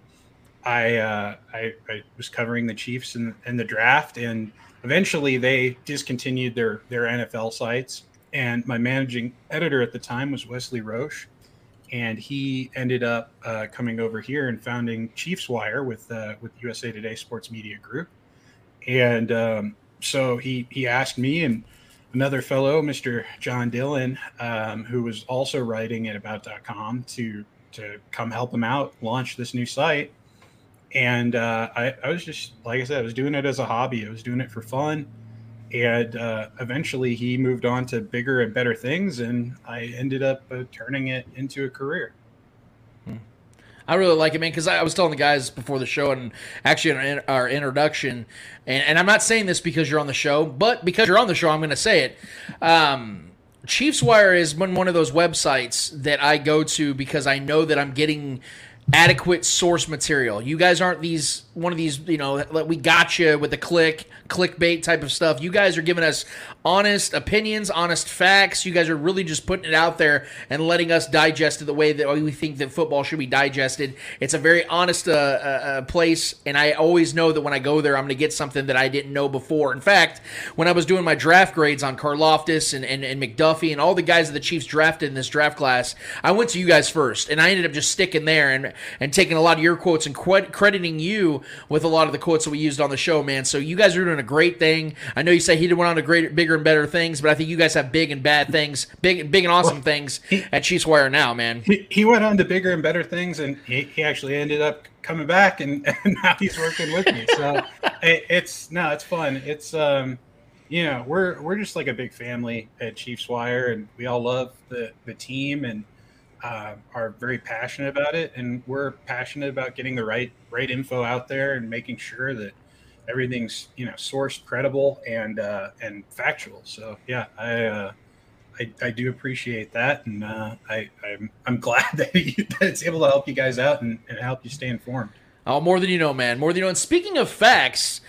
I, uh, I I was covering the Chiefs and, the draft, and eventually they discontinued their their NFL sites. And my managing editor at the time was Wesley Roesch, and he ended up uh, coming over here and founding Chiefs Wire with uh, with USA Today Sports Media Group. And um, so he he asked me and another fellow, Mr. John Dillon, um, who was also writing at about.com to to come help him out launch this new site. And uh, I, I was just like I said, I was doing it as a hobby. I was doing it for fun. And uh, eventually, he moved on to bigger and better things, and I ended up uh, turning it into a career. I really like it, man, because I, I was telling the guys before the show and actually in our, in- our introduction, and, and I'm not saying this because you're on the show, but because you're on the show, I'm going to say it. Um, Chiefs Wire is one, one of those websites that I go to because I know that I'm getting adequate source material. You guys aren't these one of these, you know, we got you with the click, clickbait type of stuff. You guys are giving us honest opinions, honest facts. You guys are really just putting it out there and letting us digest it the way that we think that football should be digested. It's a very honest uh, uh, uh, place, and I always know that when I go there, I'm going to get something that I didn't know before. In fact, when I was doing my draft grades on Karlaftis and, and, and McDuffie and all the guys that the Chiefs drafted in this draft class, I went to you guys first, and I ended up just sticking there and and taking a lot of your quotes and cred- crediting you with a lot of the quotes that we used on the show, man. So you guys are doing a great thing. I know you say he did went on to greater, bigger and better things, but I think you guys have big and bad things, big, big and awesome things at Chiefs Wire now, man. He, he went on to bigger and better things, and he, he actually ended up coming back, and, [LAUGHS] and now he's working with me. So [LAUGHS] it, it's no, it's fun. It's um, you know, we're we're just like a big family at Chiefs Wire, and we all love the the team and uh, are very passionate about it, and we're passionate about getting the right right info out there and making sure that everything's you know sourced, credible, and uh, and factual. So yeah, I. Uh, I, I do appreciate that, and uh, I I'm, I'm glad [LAUGHS] that, you, that it's able to help you guys out and, and help you stay informed. Oh, more than you know, man. More than you know. And speaking of facts,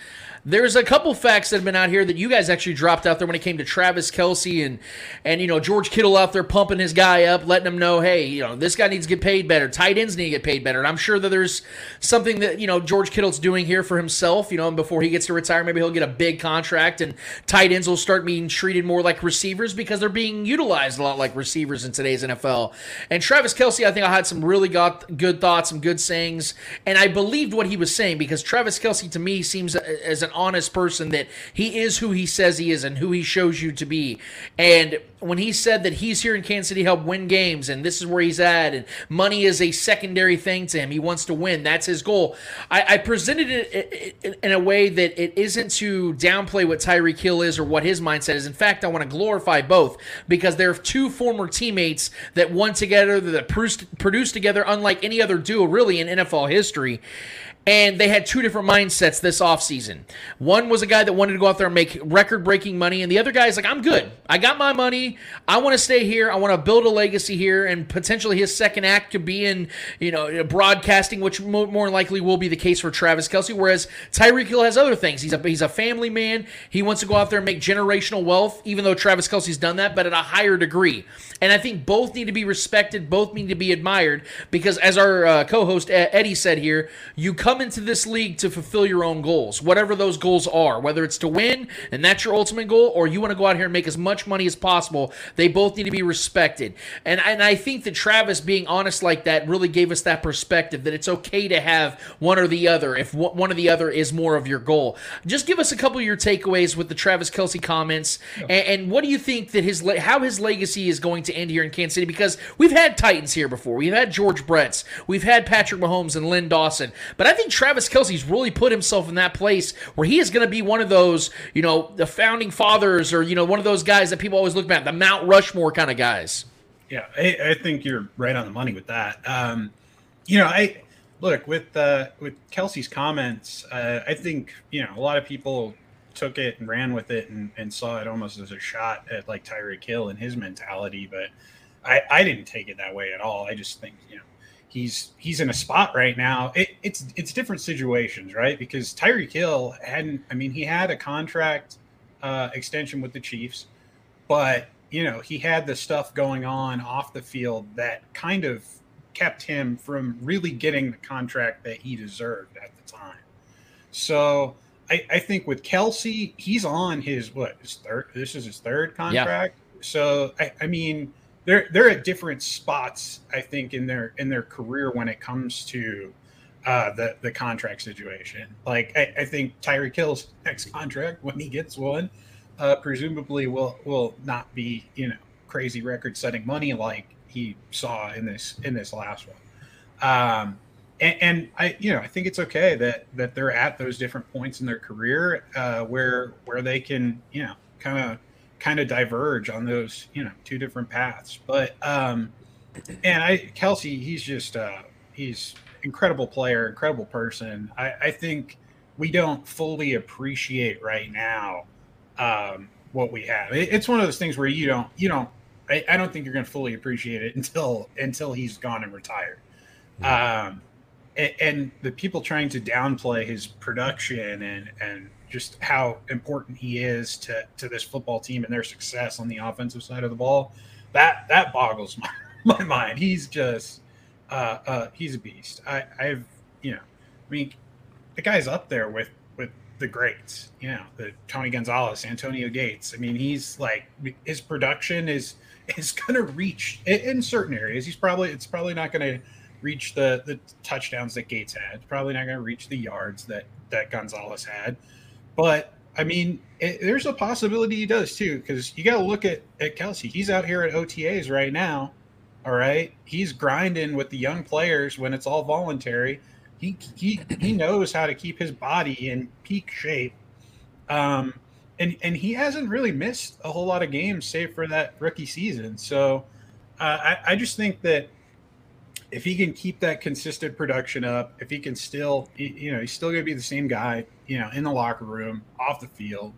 there's a couple facts that have been out here that you guys actually dropped out there when it came to Travis Kelce and and you know George Kittle out there pumping his guy up, letting him know, hey, you know this guy needs to get paid better. Tight ends need to get paid better. And I'm sure that there's something that you know George Kittle's doing here for himself. You know, and before he gets to retire, maybe he'll get a big contract, and tight ends will start being treated more like receivers because they're being utilized a lot like receivers in today's NFL. And Travis Kelce, I think I had some really got good thoughts, some good sayings, and I believed what he was saying because Travis Kelce to me seems as an honest person that he is who he says he is and who he shows you to be. And when he said that he's here in Kansas City help win games and this is where he's at and money is a secondary thing to him, he wants to win. That's his goal. I, I presented it in a way that it isn't to downplay what Tyreek Hill is or what his mindset is. In fact, I want to glorify both because they're two former teammates that won together, that produced together, unlike any other duo really in NFL history and they had two different mindsets this offseason. One was a guy that wanted to go out there and make record breaking money, and the other guy is like, I'm good. I got my money. I want to stay here. I want to build a legacy here, and potentially his second act could be in, you know, broadcasting, which more likely will be the case for Travis Kelce. Whereas Tyreek Hill has other things. He's a he's a family man. He wants to go out there and make generational wealth, even though Travis Kelce's done that, but at a higher degree. And I think both need to be respected. Both need to be admired because, as our uh, co-host Eddie said here, you come into this league to fulfill your own goals, whatever those goals are, whether it's to win and that's your ultimate goal, or you want to go out here and make as much money as possible. They both need to be respected. And and I think that Travis being honest like that really gave us that perspective that it's okay to have one or the other if one of the other is more of your goal. Just give us a couple of your takeaways with the Travis Kelce comments, and, and what do you think that his how his legacy is going to end here in Kansas City? Because we've had Titans here before, we've had George Bretts, we've had Patrick Mahomes and Len Dawson, but I think Travis Kelce's really put himself in that place where he is going to be one of those, you know, the founding fathers or you know one of those guys that people always look at, the Mount Rushmore kind of guys. Yeah, I, I think you're right on the money with that. Um, you know, I look with uh, with Kelce's comments. Uh, I think you know a lot of people took it and ran with it and, and saw it almost as a shot at like Tyreek Hill and his mentality, but I, I didn't take it that way at all. I just think you know he's he's in a spot right now. It, it's it's different situations, right? Because Tyreek Hill hadn't. I mean, he had a contract uh, extension with the Chiefs, but you know he had the stuff going on off the field that kind of kept him from really getting the contract that he deserved at the time. So I, I think with Kelce, he's on his what his third. This is his third contract. Yeah. So I, I mean, they're they're at different spots. I think in their in their career when it comes to uh, the the contract situation. Like I, I think Tyreek Hill's [LAUGHS] next contract when he gets one, uh, presumably will will not be you know crazy record setting money like he saw in this in this last one. Um, and, and, I you know I think it's okay that that they're at those different points in their career uh, where where they can you know kind of kind of diverge on those you know two different paths. But um, and I Kelce he's just uh, he's incredible player, incredible person. I, I think we don't fully appreciate right now um, what we have. It, it's one of those things where you don't you don't I, I don't think you're going to fully appreciate it [LAUGHS] until until he's gone and retired. Um, and, and, the people trying to downplay his production and and just how important he is to to this football team and their success on the offensive side of the ball, that that boggles [LAUGHS] my, my mind. He's just uh, uh, he's a beast. I, I've you know, I mean, the guy's up there with the greats, you know, the Tony Gonzalez, Antonio Gates. I mean, he's like his production is is to reach in certain areas. He's probably it's probably not to reach the the touchdowns that Gates had. Probably not going to reach the yards that that Gonzalez had. But I mean, it, there's a possibility he does too, because you got to look at at Kelce. He's out here at OTAs right now. All right, he's grinding with the young players when it's all voluntary he he he knows how to keep his body in peak shape. Um, and and he hasn't really missed a whole lot of games, save for that rookie season. So uh, I, I just think that if he can keep that consistent production up, if he can still, you know, he's still going to be the same guy, you know, in the locker room, off the field.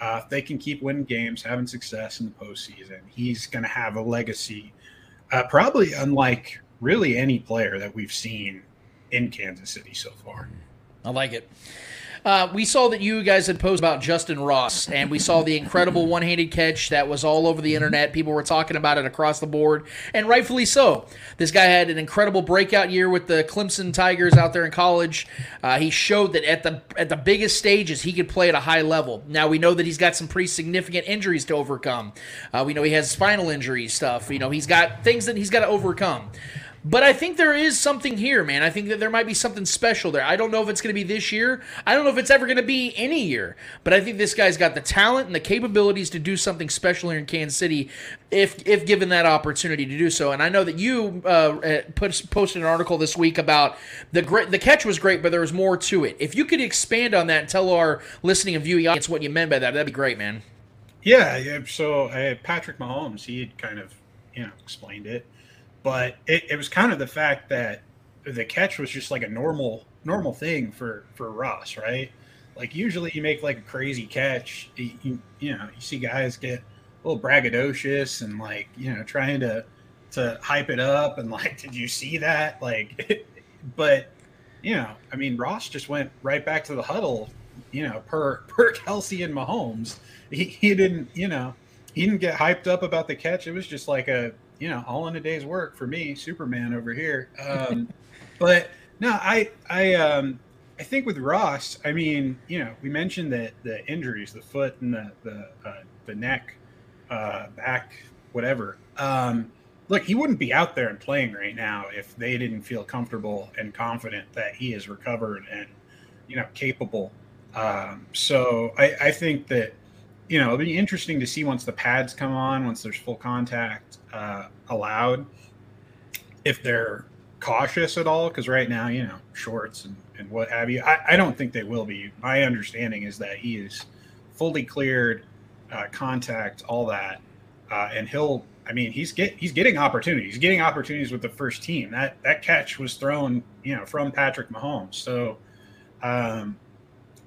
Uh, if they can keep winning games, having success in the postseason, he's going to have a legacy, uh, probably unlike really any player that we've seen in Kansas City so far. I like it. Uh, we saw that you guys had posted about Justyn Ross, and we saw the incredible one handed catch that was all over the internet. People were talking about it across the board, and rightfully so. This guy had an incredible breakout year with the Clemson Tigers out there in college. Uh, he showed that at the at the biggest stages, he could play at a high level. Now we know that he's got some pretty significant injuries to overcome. Uh, we know he has spinal injury stuff. You know he's got things that he's got to overcome. But I think there is something here, man. I think that there might be something special there. I don't know if it's going to be this year. I don't know if it's ever going to be any year. But I think this guy's got the talent and the capabilities to do something special here in Kansas City if if given that opportunity to do so. And I know that you uh, put, posted an article this week about the great, the catch was great, but there was more to it. If you could expand on that and tell our listening and viewing audience what you meant by that, that'd be great, man. Yeah. So uh, Patrick Mahomes, he kind of you know explained it but it, it was kind of the fact that the catch was just like a normal normal thing for for Ross, right? Like usually you make like a crazy catch, you, you, know, you see guys get a little braggadocious and like you know trying to to hype it up and [LAUGHS] like did you see that? Like [LAUGHS] but you know i mean ross just went right back to the huddle you know per [LAUGHS] per kelce and mahomes. He, he didn't you know he didn't get hyped up about the catch. It was just like a you know, all in a day's work for me, Superman over here. Um, [LAUGHS] but no, I, I, um, I think with Ross, I mean, you know, we mentioned that the injuries, the foot and the the uh, the neck, uh, back, whatever. Um, look, he wouldn't be out there and playing right now if they didn't feel comfortable and confident that he is recovered and you know capable. Um, so I, I think that you know it'll be interesting to see once the pads come on, once there's full contact uh, allowed, if they're cautious at all. Because right now, you know, shorts and, and what have you. I, I don't think they will be. My understanding is that he is fully cleared, uh, contact, all that, uh, and he'll I mean, he's get he's getting opportunities. He's getting opportunities with the first team. That that catch was thrown, you know, from Patrick Mahomes. So, um,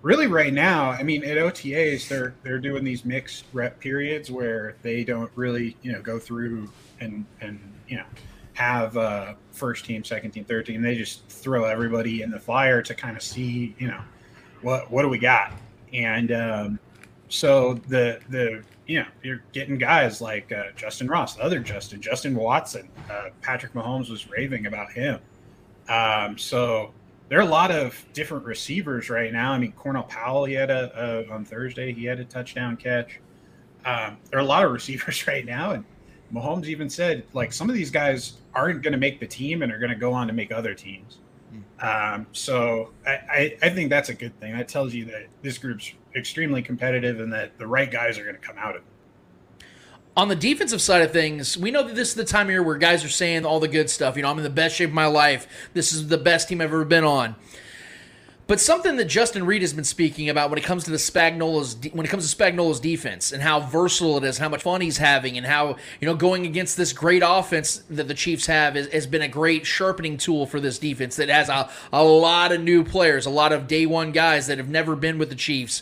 really, right now, I mean, at OTAs, they're they're doing these mixed rep periods where they don't really, you know, go through and and you know have uh, first team, second team, third team. They just throw everybody in the fire to kind of see, you know, what what do we got? And um, so the the you know, you're getting guys like uh, Justyn Ross, the other Justin, Justin Watson. Uh, Patrick Mahomes was raving about him. Um, so there are a lot of different receivers right now. I mean, Cornell Powell, he had a, a on Thursday, he had a touchdown catch. Um, there are a lot of [LAUGHS] receivers right now, and Mahomes even said like some of these guys aren't going to make the team and are going to go on to make other teams. Um, so I, I, I, think that's a good thing. That tells you that this group's extremely competitive and that the right guys are going to come out of it. On the defensive side of things, we know that this is the time of year where guys are saying all the good stuff. You know, I'm in the best shape of my life. This is the best team I've ever been on. But something that Justin Reid has been speaking about when it comes to the Spagnuolo's when it comes to Spagnuolo's defense and how versatile it is, how much fun he's having, and how you know going against this great offense that the Chiefs have is, has been a great sharpening tool for this defense that has a, a lot of new players, a lot of day one guys that have never been with the Chiefs.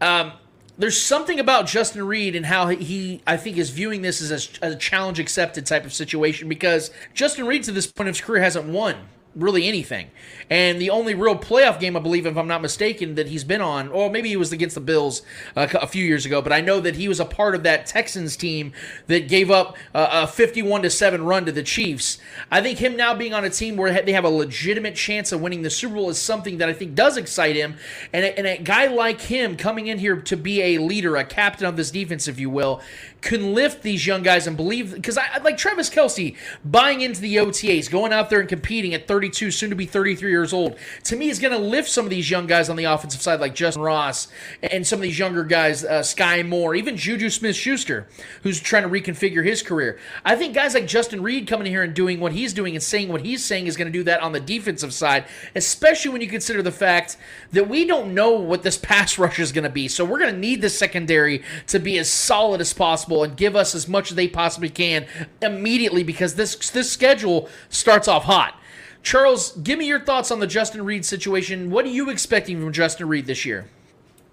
Um, there's something about Justin Reid and how he, I think, is viewing this as a, as a challenge accepted type of situation because Justin Reid to this point of his career, hasn't won really anything. And the only real playoff game, I believe, if I'm not mistaken, that he's been on, or maybe he was against the Bills uh, a few years ago, but I know that he was a part of that Texans team that gave up uh, a 51 to 7 run to the Chiefs. I think him now being on a team where they have a legitimate chance of winning the Super Bowl is something that I think does excite him. And a, and a guy like him coming in here to be a leader, a captain of this defense, if you will, can lift these young guys and believe because I like Travis Kelce buying into the OTAs, going out there and competing at 32, soon to be 33 years old. To me, is going to lift some of these young guys on the offensive side, like Justyn Ross and some of these younger guys, uh, Skyy Moore, even Juju Smith Schuster, who's trying to reconfigure his career. I think guys like Justin Reid coming in here and doing what he's doing and saying what he's saying is going to do that on the defensive side, especially when you consider the fact that we don't know what this [LAUGHS] pass rush is going to be. So we're going to need the secondary to be as solid as possible and give us as much as they possibly can immediately because this this schedule starts off hot. Charles, give me your thoughts on the Justin Reid situation. What are you expecting from Justin Reid this year?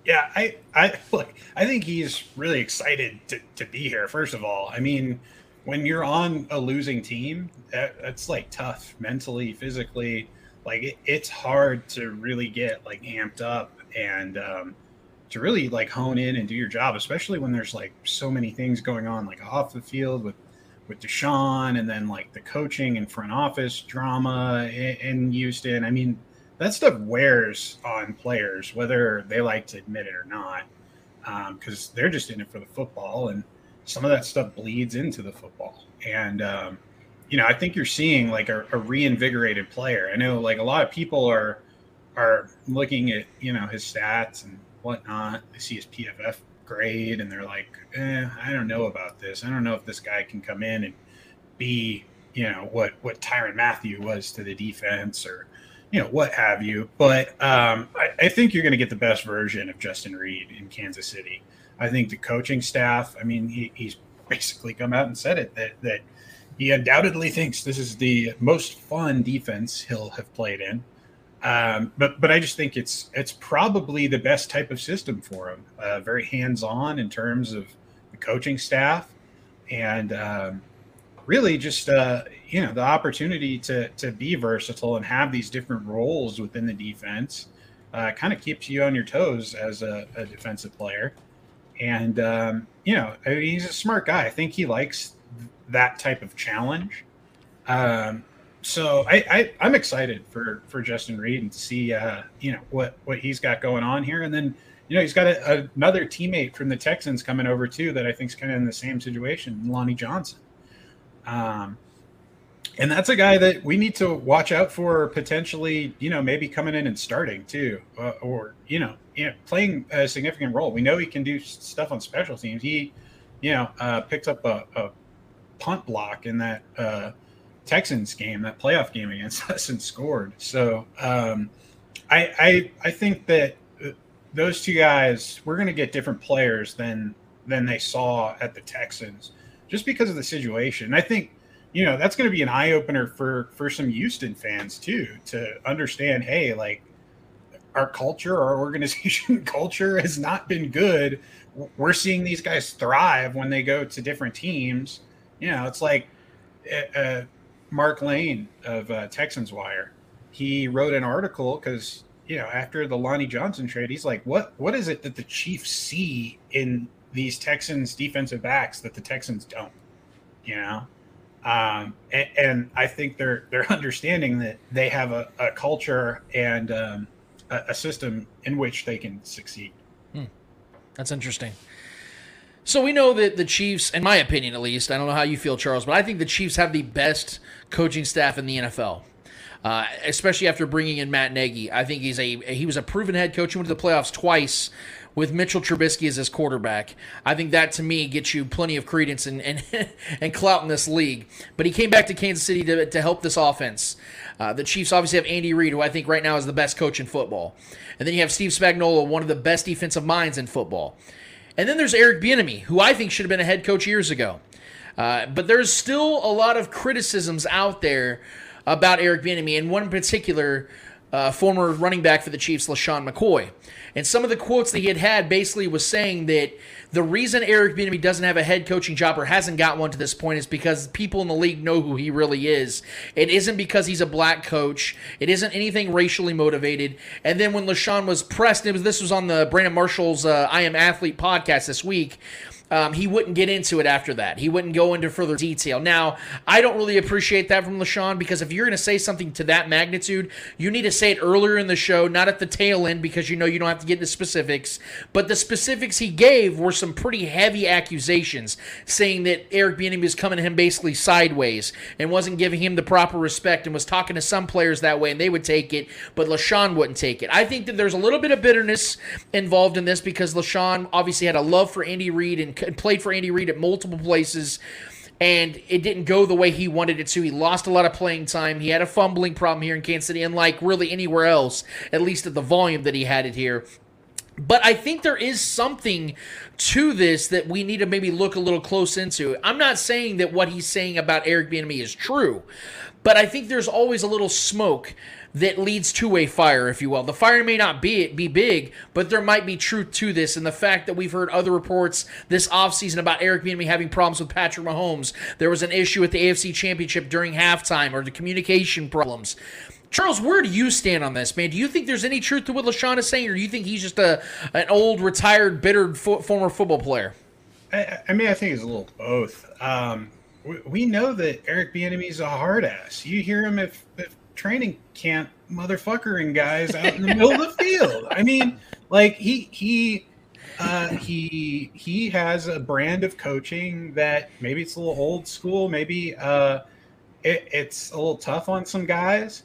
Yeah, I, I look. I think he's really excited to, to be here. First of all, I mean, when you're on a losing team, that, that's like tough mentally, physically. Like it, it's hard to really get like amped up and um, to really like hone in and do your job, especially when there's like so many things going on, like off the field with with Deshaun, and then like the coaching and front office drama in, Houston. I mean, that stuff wears on players, whether they like to admit it or not, because um, they're just in it for the football, and some of that stuff bleeds into the football. And um, you know, I think you're seeing like a, a reinvigorated player. I know like a lot of people are are looking at you know his stats and whatnot. They see his PFF grade and they're like, eh, I don't know about this. I don't know if this guy can come in and be, you know, what what Tyrann Mathieu was to the defense or, you know, what have you. But um, I, I think you're going to get the best version of Justin Reid in Kansas City. I think the coaching staff. I mean, he, he's basically come out and said it that that he undoubtedly thinks this is the most fun defense he'll have played in. Um, but but I just think it's it's probably the best type of system for him. Uh, very hands on in terms of the coaching staff, and um, really just uh, you know the opportunity to to be versatile and have these different roles within the defense. Uh, kind of keeps you on your toes as a, a defensive player, and um, you know I mean, he's a smart guy. I think he likes that type of challenge. Um, so I, I I'm excited for for Justin Reid and to see uh, you know what what he's got going on here, and then you know he's got a, another teammate from the Texans coming over too that I think is kind of in the same situation, Lonnie Johnson. Um, and that's a guy that we need to watch out for potentially, you know, maybe coming in and starting too, uh, or you know, you know, playing a significant role. We know he can do stuff on special teams. He, you know, uh, picked up a, a, punt block in that uh, Texans game, that playoff game against [LAUGHS] us, and scored. So um, I, I, I think that uh, those two guys, we're going to get different players than than they saw at the Texans, just because of the situation. I think you know that's going to be an eye opener for for some Houston fans too to understand. Hey, like our culture, our [LAUGHS] organization culture has not been good. We're seeing these guys thrive when they go to different teams. You know, it's like uh, uh Mark Lane of uh, Texans Wire. He wrote an article because you know after the Lonnie Johnson trade, he's like, what What is it that the Chiefs see in these Texans defensive backs that the Texans don't? You know, um, and, and, I think they're they're understanding that they have a, a culture and um, a, a, system in which they can succeed. Hmm. That's interesting. So we know that the Chiefs, in my opinion at least, I don't know how you feel, Charles, but I think the Chiefs have the best coaching staff in the NFL. Uh, especially after bringing in Matt Nagy, I think he's a he was a proven head coach. He went to the playoffs twice with Mitchell Trubisky as his quarterback. I think that to me gets you plenty of credence and and, [LAUGHS] and clout in this league. But he came back to Kansas City to, to help this offense. Uh, the Chiefs obviously have Andy Reid, who I think right now is the best coach in football. And then you have Steve Spagnuolo, one of the best defensive minds in football. And then there's Eric Bieniemy, who I think should have been a head coach years ago. Uh, but there's still a lot of criticisms out there about Eric Bieniemy, and one particular, uh, former running back for the Chiefs, LeSean McCoy. And some of the quotes that he had had basically was saying that the reason Eric Bieniemy doesn't have a head coaching job or hasn't got one to this point is because people in the league know who he really is. It isn't because he's a black coach. It isn't anything racially motivated. And then when LeSean was pressed, it was this was on the Brandon Marshall's uh, I Am Athlete podcast this week um, he wouldn't get into it after that. He wouldn't go into further detail. Now, I don't really appreciate that from LeSean because if you're going to say something to that magnitude, you need to say it earlier in the show, not at the tail end because you know you don't have to get into specifics. But the specifics he gave were some pretty heavy accusations, saying that Eric Bieniemy was coming to him basically sideways and wasn't giving him the proper respect and was talking to some players that way and they would take it, but LeSean wouldn't take it. I think that there's a little bit of bitterness involved in this because LeSean obviously had a love for Andy Reid and played for Andy Reid at multiple places and it didn't go the way he wanted it to. He lost a lot of playing time. He had a fumbling problem here in Kansas City, unlike really anywhere else, at least at the volume that he had it here. But I think there is something to this that we need to maybe look a little close into. I'm not saying that what he's saying about Eric Bieniemy is true, but I think there's always a little smoke that leads to a fire, if you will. The fire may not be be big, but there might be truth to this. And the fact that we've heard other reports this offseason about Eric Bieniemy having problems with Patrick Mahomes. There was an issue with the AFC Championship during halftime or the communication problems. Charles, where do you stand on this, man? Do you think there's any truth to what LeSean is saying, or do you think he's just a an old, retired, bitter fo- former football player? I, I, mean, I think it's a little both. Um, we, we, know that Eric Bieniemy's a hard ass. You hear him if, if training camp motherfuckering guys out in the middle of the [LAUGHS] field. I mean, like he he uh, he he has a brand of coaching that maybe it's a little old school, maybe uh, it, it's a little tough on some guys.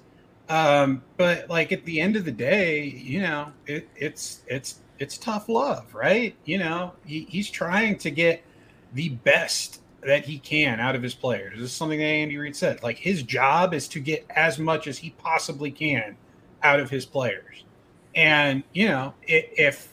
Um, but like at the end of the day, you know, it, it's it's it's tough love, right? You know, he, he's trying to get the best that he can out of his players. This is something that Andy Reid said. Like his job is to get as much as he possibly can out of his players. And you know, if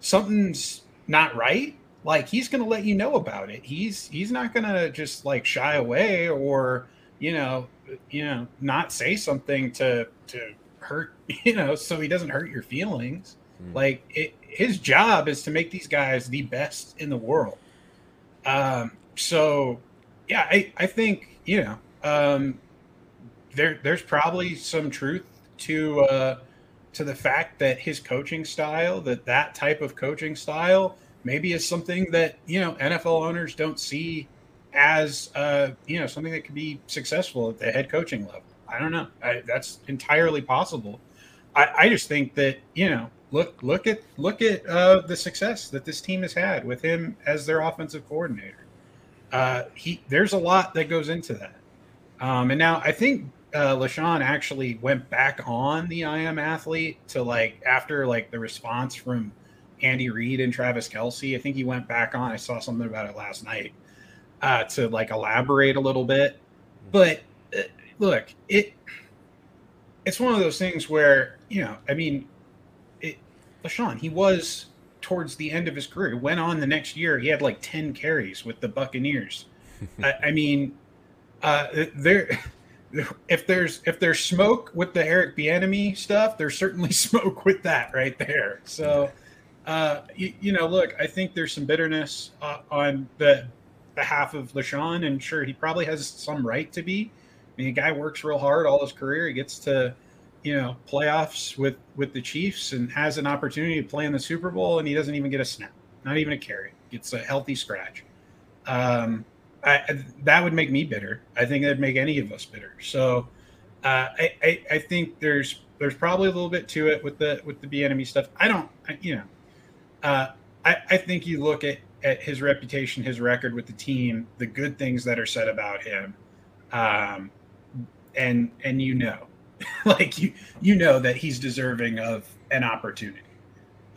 something's not right, like he's going to let you know about it. He's he's not going to just like shy away or you know, you know, not say something to to hurt, [LAUGHS] you know, so he doesn't hurt your feelings. Mm. Like it, his job is to make these guys the best in the world. Um, so yeah, I, I think, you know, um, there there's probably some truth to uh, to the fact that his coaching style, that that type of coaching style, maybe is something that you know NFL owners don't see as uh, you know something that could be successful at the head coaching level. I don't know. I, that's entirely possible. I, I just think that you know, look look at look at uh, the success that this team has had with him as their offensive coordinator. Uh, he there's a lot that goes into that. Um, and now I think uh, LeSean actually went back on the I am athlete to like after like the response from Andy Reid and Travis Kelce. I think he went back on. I saw something about it last night uh, to like elaborate a little bit. But uh, look, it it's one of those things where you know, I mean, it, LeSean, he was towards the end of his career. Went on the next year, he had like ten carries with the Buccaneers. [LAUGHS] I, I mean, uh, there [LAUGHS] if there's if there's smoke with the Eric Bieniemy stuff, there's certainly [LAUGHS] smoke with that right there. So, uh, you, you know, look, I think there's some bitterness uh, on the behalf of LeSean, and sure, he probably has some right to be. I mean, a guy works real hard all his career. He gets to, you know, playoffs with with the Chiefs and has an opportunity to play in the Super Bowl, and he doesn't even get a snap, not even a carry. Gets a healthy scratch. Um, I, that would make me bitter. I think that'd make any of us bitter. So uh, I, I, I think there's there's probably a little bit to it with the with the Bieniemy stuff. I don't I, you know uh, I, I think you look at at his reputation, his record with the team, the good things that are said about him, um, and and you know, [LAUGHS] like you you know that he's deserving of an opportunity.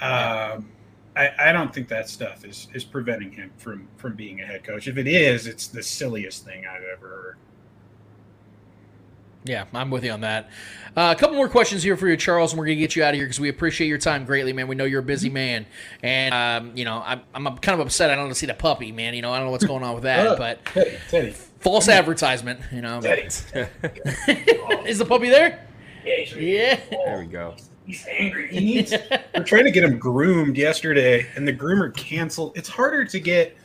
Um, I, I don't think that stuff is is preventing him from from being a head coach. If it is, it's the silliest thing I've ever heard. Yeah, I'm with you on that. Uh, a couple more questions here for you, Charles, and we're gonna get you out of here because we appreciate your time greatly, man. We know you're a busy man, and um, you know I'm, I'm kind of upset I don't see the puppy, man. You know I don't know what's going on with that, [LAUGHS] but Teddy, Teddy. False advertisement, you know. Teddy. [LAUGHS] is the puppy there? Yeah, Yeah. There we go. He's angry. He needs. [LAUGHS] We're trying to get him groomed yesterday, and the groomer canceled. It's harder to get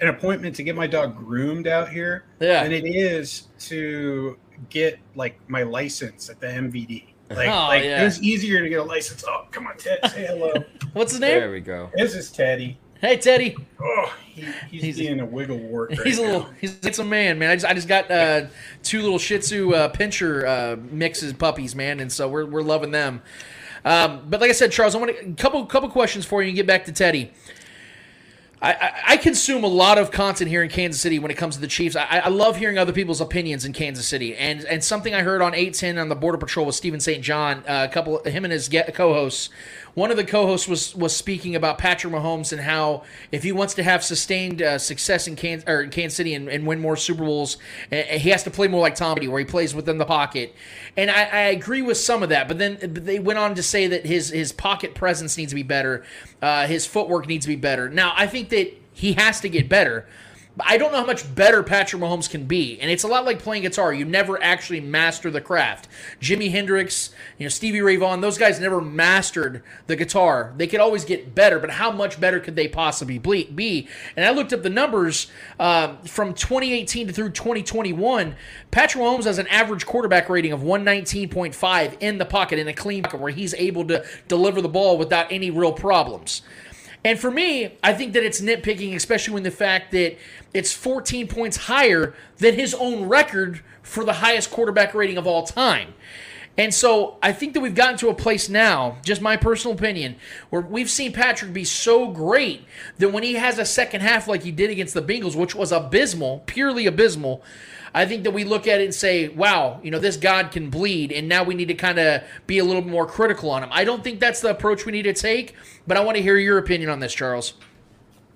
an appointment to get my dog groomed out here Yeah. than it is to get like my license at the MVD. [LAUGHS] Like, Oh, like yeah. it was easier to get a license. Oh, come on, Ted, say hello. What's his name? There we go. this is Teddy. Hey, Teddy. Oh, he, he's, He's- being a wiggle wart. [LAUGHS] Right He's a little. now. He's it's a man, man. I just I just got uh, two little Shih Tzu uh, pincher uh, mixes puppies, man, and so we're we're loving them. Um, but like I said, Charles, I want a couple couple questions for you and get back to Teddy. I, I, I consume a lot of content here in Kansas City when it comes to the Chiefs. I, I love hearing other people's opinions in Kansas City, and and something I heard on eight ten on the Border Patrol with Steven St. John, uh, a couple him and his co-hosts. One of the co-hosts was was speaking about Patrick Mahomes and how if he wants to have sustained uh, success in Kansas or in Kansas City and, and win more Super Bowls, uh, he has to play more like Tom Brady, where he plays within the pocket. And I, I agree with some of that, but then they went on to say that his his pocket presence needs to be better, uh, his footwork needs to be better. Now I think that he has to get better. I don't know how much better Patrick Mahomes can be, and it's a lot like playing guitar. You never actually master the craft. Jimi Hendrix, you know, Stevie Ray Vaughan, those guys never mastered the guitar. They could always get better, but how much better could they possibly be? And I looked up the numbers um, from 2018 to through 2021. Patrick Mahomes has an average quarterback rating of 119.5 in the pocket in a clean pocket, where he's able to deliver the ball without any real problems. And for me, I think that it's nitpicking, especially when the fact that it's 14 points higher than his own record for the highest quarterback rating of all time. And so I think that we've gotten to a place now, just my personal opinion, where we've seen Patrick be so great that when he has a second half like he did against the Bengals, which was abysmal, purely abysmal, I think that we look at it and say, wow, you know, this God can bleed, and now we need to kind of be a little more critical on him. I don't think that's the approach we need to take, but I want to hear your opinion on this, Charles.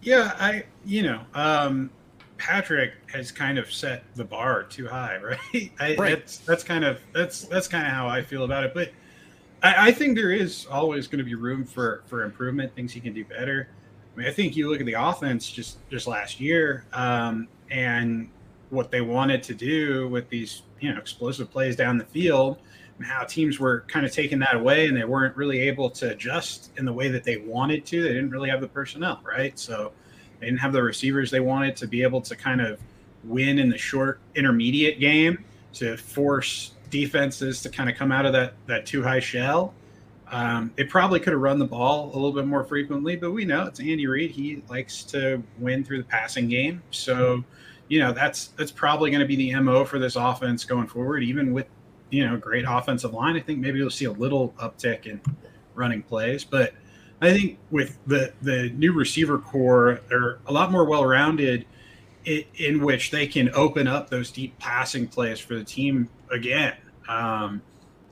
Yeah, I you know, um, Patrick has kind of set the bar too high, [LAUGHS] right? I, Right. That's that's kind of that's that's kind of how I feel about it. But I, I think there is always going to be room for for improvement, things he can do better. I mean, I think you look at the offense just just last year, um, and what they wanted to do with these you know explosive plays down the field and how teams were kind of taking that away and they weren't really able to adjust in the way that they wanted to they didn't really have the personnel right so they didn't have the receivers they wanted to be able to kind of win in the short intermediate game to force defenses to kind of come out of that that too high shell um, it probably could have run the ball a little bit more frequently, but we know it's Andy Reid. He likes to win through the passing game. So, you know, that's that's probably going to be the MO for this offense going forward, even with you know great offensive line. I think maybe you'll see a little uptick in running plays, but I think with the the new receiver corps, they're a lot more well rounded. In, in which they can open up those deep passing plays for the team again. Um,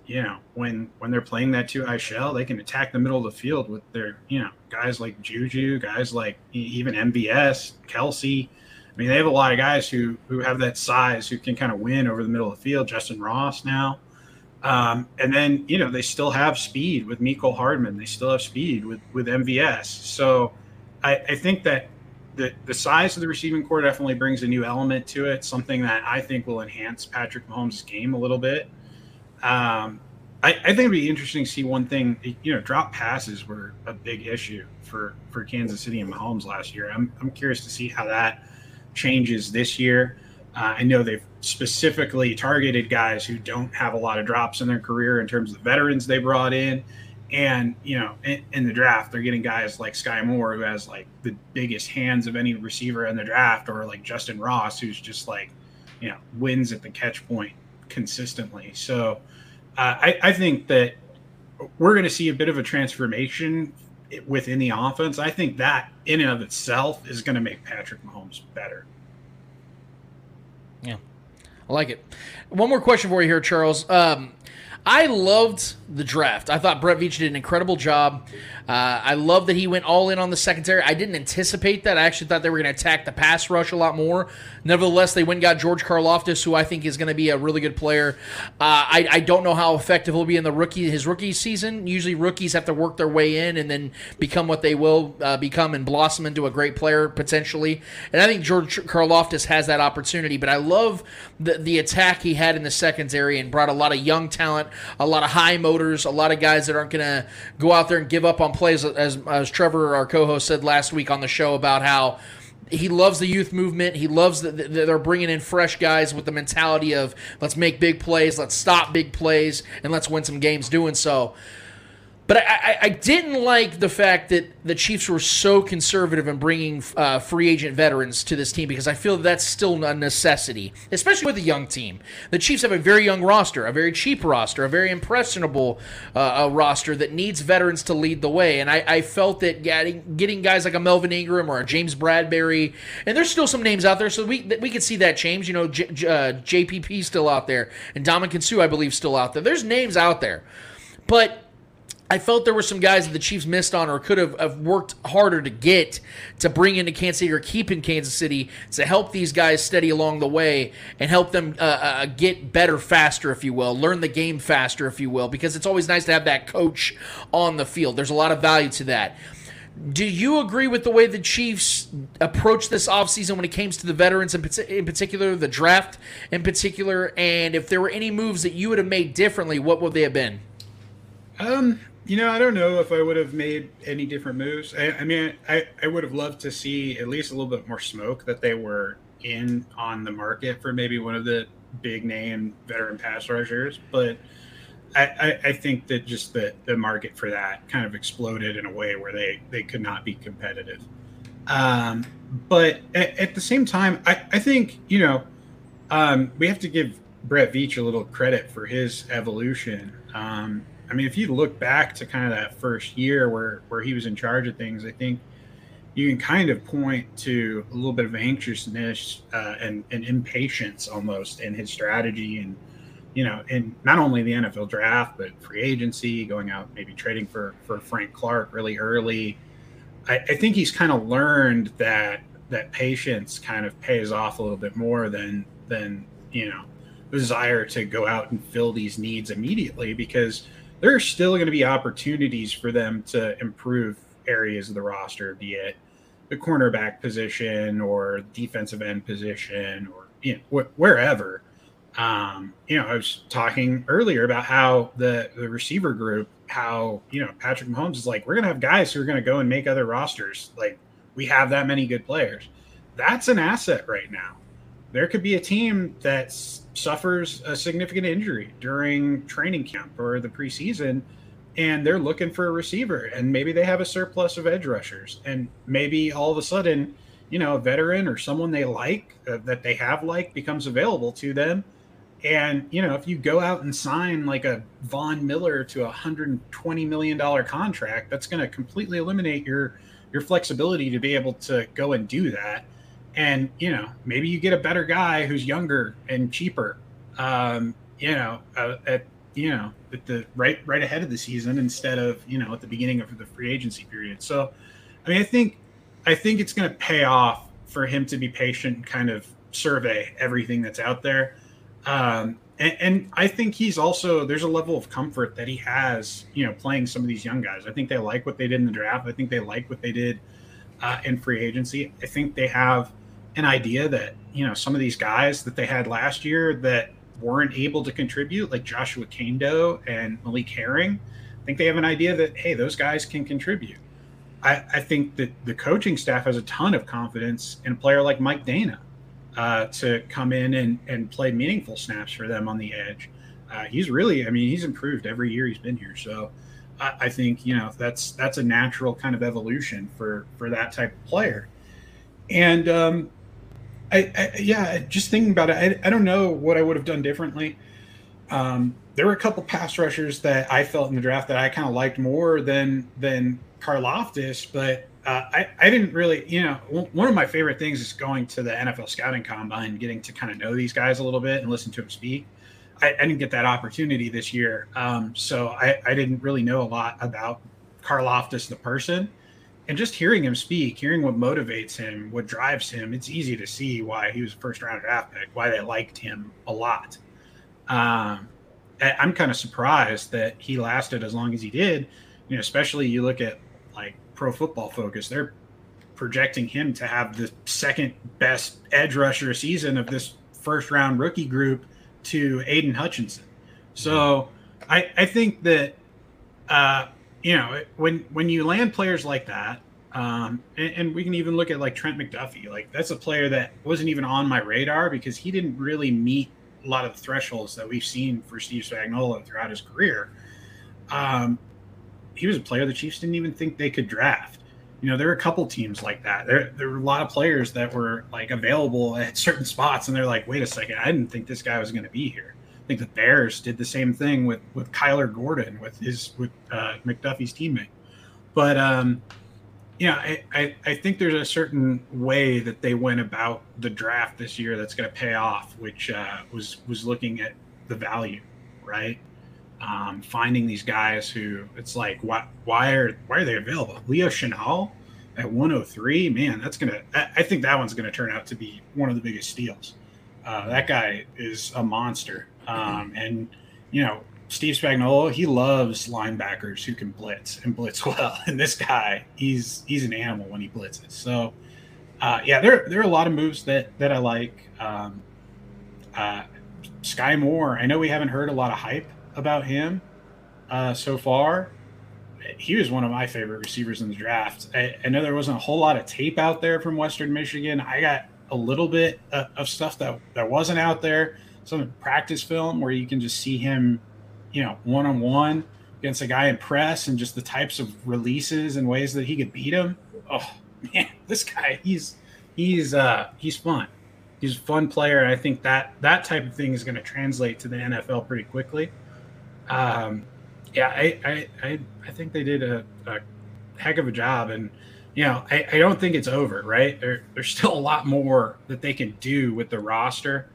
you know, when when they're playing that two eye shell, they can attack the middle of the field with their, you know, guys like Juju, guys like even MVS, Kelce. I mean, they have a lot of guys who who have that size who can kind of win over the middle of the field. Justyn Ross now, um, and then you know they still have speed with Mecole Hardman. They still have speed with with MVS. So I, I think that the the size of the receiving corps definitely brings a new element to it. Something that I think will enhance Patrick Mahomes' game a little bit. Um, I, I, think it'd be interesting to see one thing. You know, drop passes were a big issue for for Kansas City and Mahomes last year. I'm I'm curious to see how that changes this year. Uh, I know they've specifically targeted guys who don't have a lot of drops in their career in terms of the veterans they brought in. And, you know, in, in, the draft, they're getting guys like Skyy Moore, who has like the biggest hands of any receiver in the draft, or like Justyn Ross, who's just like, you know, wins at the catch point consistently. So uh, I, I think that we're going to see a bit of a transformation within the offense. I think that in and of itself is going to make Patrick Mahomes better. Yeah, I like it. One more question for you here, Charles. Um, I loved the draft. I thought Brett Veach did an incredible job. Uh, I love that he went all in on the secondary. I didn't anticipate that. I actually thought they were going to attack the pass rush a lot more. Nevertheless, they went and got George Karlaftis, who I think is going to be a really good player. Uh, I, I, don't know how effective he'll be in the rookie his rookie season. Usually, rookies have to work their way in and then become what they will uh, become and blossom into a great player potentially. And I think George Karlaftis has that opportunity. But I love the the attack he had in the secondary and brought a lot of young talent, a lot of high motors, a lot of guys that aren't going to go out there and give up on plays, as, as Trevor, our co-host, said last week on the show about how he loves the youth movement. He loves that they're bringing in fresh guys with the mentality of let's make big plays, let's stop big plays, and let's win some games doing so. But I, I, didn't like the fact that the Chiefs were so conservative in bringing uh, free agent veterans to this team because I feel that's still a necessity, especially with a young team. The Chiefs have a very young roster, a very cheap roster, a very impressionable uh, roster that needs veterans to lead the way. And I, I, felt that getting, getting guys like a Melvin Ingram or a James Bradberry, and there's still some names out there, so we we could see that change. You know, J, J, uh, still out there, and Ndamukong Suh, I believe, still out there. There's names out there, but I felt there were some guys that the Chiefs missed on or could have, have, worked harder to get to bring into Kansas City or keep in Kansas City to help these guys steady along the way and help them uh, uh, get better faster, if you will, learn the game faster, if you will, because it's always nice to have that coach on the field. There's a lot of value to that. Do you agree with the way the Chiefs approached this offseason when it came to the veterans in, in particular, the draft in particular? And if there were any moves that you would have made differently, what would they have been? Um, you know, I don't know if I would have made any different moves. I, I, mean, I, I would have loved to see at least a little bit more smoke that they were in on the market for maybe one of the big name veteran pass rushers. But I, I, I think that just the, the market for that kind of exploded in a way where they, they could not be competitive. Um, but at, at, the same time, I, I think, you know, um, we have to give Brett Veach a little credit for his evolution. Um, I mean, if you look back to kind of that first year where where he was in charge of things, I think you can kind of point to a little bit of anxiousness uh, and, and impatience almost in his strategy and you know in not only the NFL draft but free agency, going out maybe trading for for Frank Clark really early. I, I think he's kind of learned that that patience kind of pays off a little bit more than than you know desire to go out and fill these needs immediately because there are still going to be opportunities for them to improve areas of the roster, be it the cornerback position or defensive end position or you know, wh- wherever. Um, you know, I was talking earlier about how the the receiver group, how you know Patrick Mahomes is like, we're gonna have guys who are gonna go and make other rosters. Like we have that many good players. That's an asset right now. There could be a team that's suffers a significant injury during training camp or the preseason and they're looking for a receiver and maybe they have a surplus of edge rushers and maybe all of a sudden you know a veteran or someone they like uh, that they have like becomes available to them And you know, if you go out and sign like a Von Miller to a hundred and twenty million dollar contract, that's going to completely eliminate your your flexibility to be able to go and do that. And you know, maybe you get a better guy who's younger and cheaper. Um, you know, uh, at you know at the right right ahead of the season instead of you know at the beginning of the free agency period. So, I mean, I think I think it's going to pay off for him to be patient, and kind of survey everything that's out there. Um, and, and, I think he's also there's a level of comfort that he has, you know, playing some of these young guys. I think they like what they did in the draft. I think they like what they did uh, in free agency. I think they have an idea that you know some of these guys that they had last year that weren't able to contribute, like Joshua Kaindoh and Malik Herring. I think they have an idea that hey, those guys can contribute. I, I think that the coaching staff has a ton of confidence in a player like Mike Danna uh, to come in and, and play meaningful snaps for them on the edge. Uh, he's really, I mean, he's improved every year he's been here. So I, I, think you know that's that's a natural kind of evolution for for that type of player. And um, I, I, yeah, just thinking about it, I, I don't know what I would have done differently. Um, there were a couple pass rushers that I felt in the draft that I kind of liked more than than Karlaftis, but uh, I, I didn't really, you know, one of my favorite things is going to the NFL scouting combine, and getting to kind of know these guys a little bit and listen to them speak. I, I didn't get that opportunity this year. Um, so I, I didn't really know a lot about Karlaftis, the person. And just hearing him speak, hearing what motivates him, what drives him, it's easy to see why he was a first round draft pick, why they liked him a lot. Um, I'm kind of surprised that he lasted as long as he did. You know, especially you look at like Pro Football Focus, they're projecting him to have the second best edge rusher season of this first round rookie group to Aidan Hutchinson. So I, I think that uh, you know when when you land players like that, um, and, and, we can even look at like Trent McDuffie. Like that's a player that wasn't even on my radar because he didn't really meet a lot of the thresholds that we've seen for Steve Spagnuolo throughout his career. Um, he was a player the Chiefs didn't even think they could draft. You know, there were a couple teams like that. There, there were a lot of players that were like available at certain spots, and they're like, "Wait a second, I didn't think this guy was going to be here." I think the Bears did the same thing with with Kyler Gordon, with his with uh, McDuffie's teammate. But um, yeah, I, I, I think there's a certain way that they went about the draft this year that's going to pay off, which uh, was was looking at the value, right? um, finding these guys who it's like why why are why are they available? Leo Chenal at 103, man, that's gonna I think that one's gonna turn out to be one of the biggest steals. Uh, that guy is a monster, um, and you know Steve Spagnuolo, he loves linebackers who can blitz and blitz [LAUGHS] well. And this guy, he's he's an animal when he blitzes. So, uh, yeah, there there are a lot of moves that that I like. Um, uh, Skyy Moore, I know we haven't heard a lot of hype about him uh, so far. He was one of my favorite receivers in the draft. I, I, know there wasn't a whole lot of tape out there from Western Michigan. I got a little bit of, of stuff that, that wasn't out there, some practice film where you can just see him, you know, one on one against a guy in press and just the types of releases and ways that he could beat him. Oh man, [LAUGHS] this guy, he's he's uh he's fun. He's a fun player, and I think that that type of thing is going to translate to the NFL pretty quickly. Um, yeah, I, I, I, I, think they did a, a, heck of a job. And, you know, I, I don't think it's over, right? There, there's still a lot more that they can do with the roster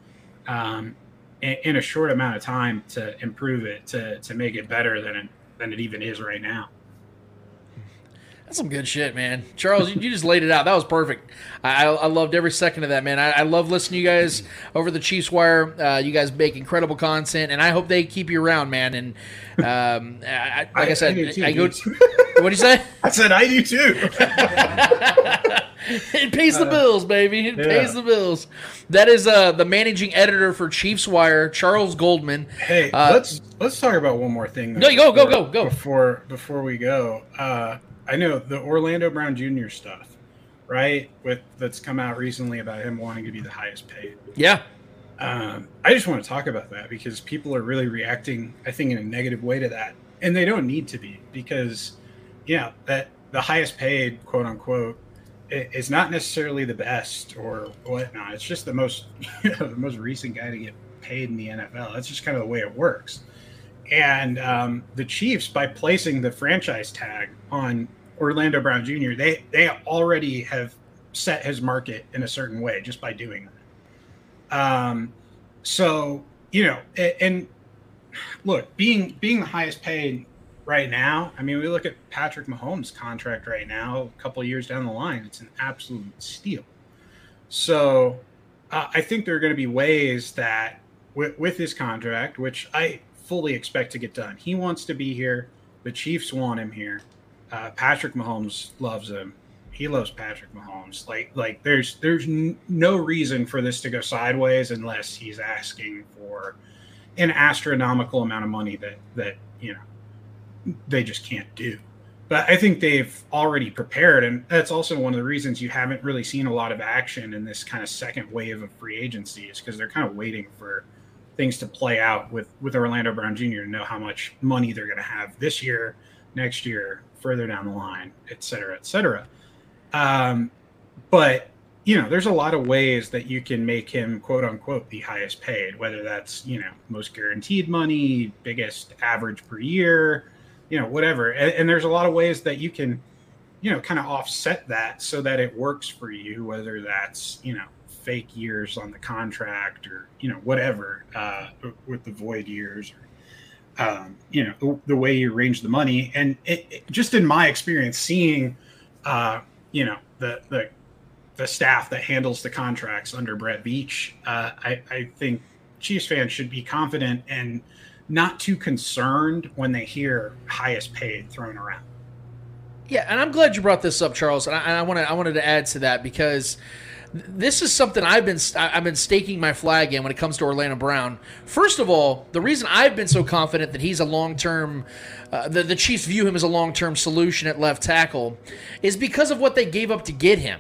um, in, in, a short amount of time to improve it, to, to make it better than it, than it even is right now. That's some good shit, man. Charles, you, you, just laid it out. That was perfect. I, I loved every second of that, man. I, I love listening to you guys over the Chiefs Wire. Uh, you guys make incredible content, and I hope they keep you around, man. And um, I, like I, said, I, I go. what do you say? [LAUGHS] I said I do too. [LAUGHS] [LAUGHS] it pays the uh, bills, baby. It yeah. pays the bills. That is uh, the managing editor for Chiefs Wire, Charles Goldman. Hey, uh, let's let's talk about one more thing. No, go go go go before before we go. Uh, I know the Orlando Brown Jr. stuff, right? With that's come out recently about him wanting to be the highest paid. Yeah. Um, I just want to talk about that because people are really reacting, I think, in a negative way to that, and they don't need to be because, you know, that the highest paid, quote unquote, is not necessarily the best or whatnot. It's just the most, [LAUGHS] you know, the most recent guy to get paid in the NFL. That's just kind of the way it works. And um, the Chiefs, by placing the franchise tag on Orlando Brown Jr., they they already have set his market in a certain way just by doing that. Um, so you know, and look, being being the highest paid right now, I mean, we look at Patrick Mahomes' contract right now, a couple years down the line, it's an absolute steal. So uh, I think there are going to be ways that with, with his contract, which I fully expect to get done, he wants to be here. The Chiefs want him here. Uh, Patrick Mahomes loves him. He loves Patrick Mahomes. Like, like there's there's n- no reason for this to go sideways unless he's asking for an astronomical amount of money that that you know they just can't do. But I think they've already prepared, and that's also one of the reasons you haven't really seen a lot of action in this kind of second wave of free agency is because they're kind of waiting for things to play out with with Orlando Brown Jr. to know how much money they're going to have this year, next year, further down the line, et cetera, et cetera. Um, but you know, there's a lot of ways that you can make him quote unquote the highest paid, whether that's, you know, most guaranteed money, biggest average per year, you know, whatever. And, and there's a lot of ways that you can, you know, kind of offset that so that it works for you, whether that's, you know, fake years on the contract or, you know, whatever, uh, with the void years or, um, you know, the, way you arrange the money. And it, it, just in my experience, seeing, uh, you know, the, the, the staff that handles the contracts under Brett Veach, uh, I, I think Chiefs fans should be confident and not too concerned when they hear highest paid thrown around. Yeah, and I'm glad you brought this up, Charles. And I, I wanted I wanted to add to that because this is something I've been I've been staking my flag in when it comes to Orlando Brown. First of all, the reason I've been so confident that he's a long term, uh, the the Chiefs view him as a long term solution at left tackle, is because of what they gave up to get him.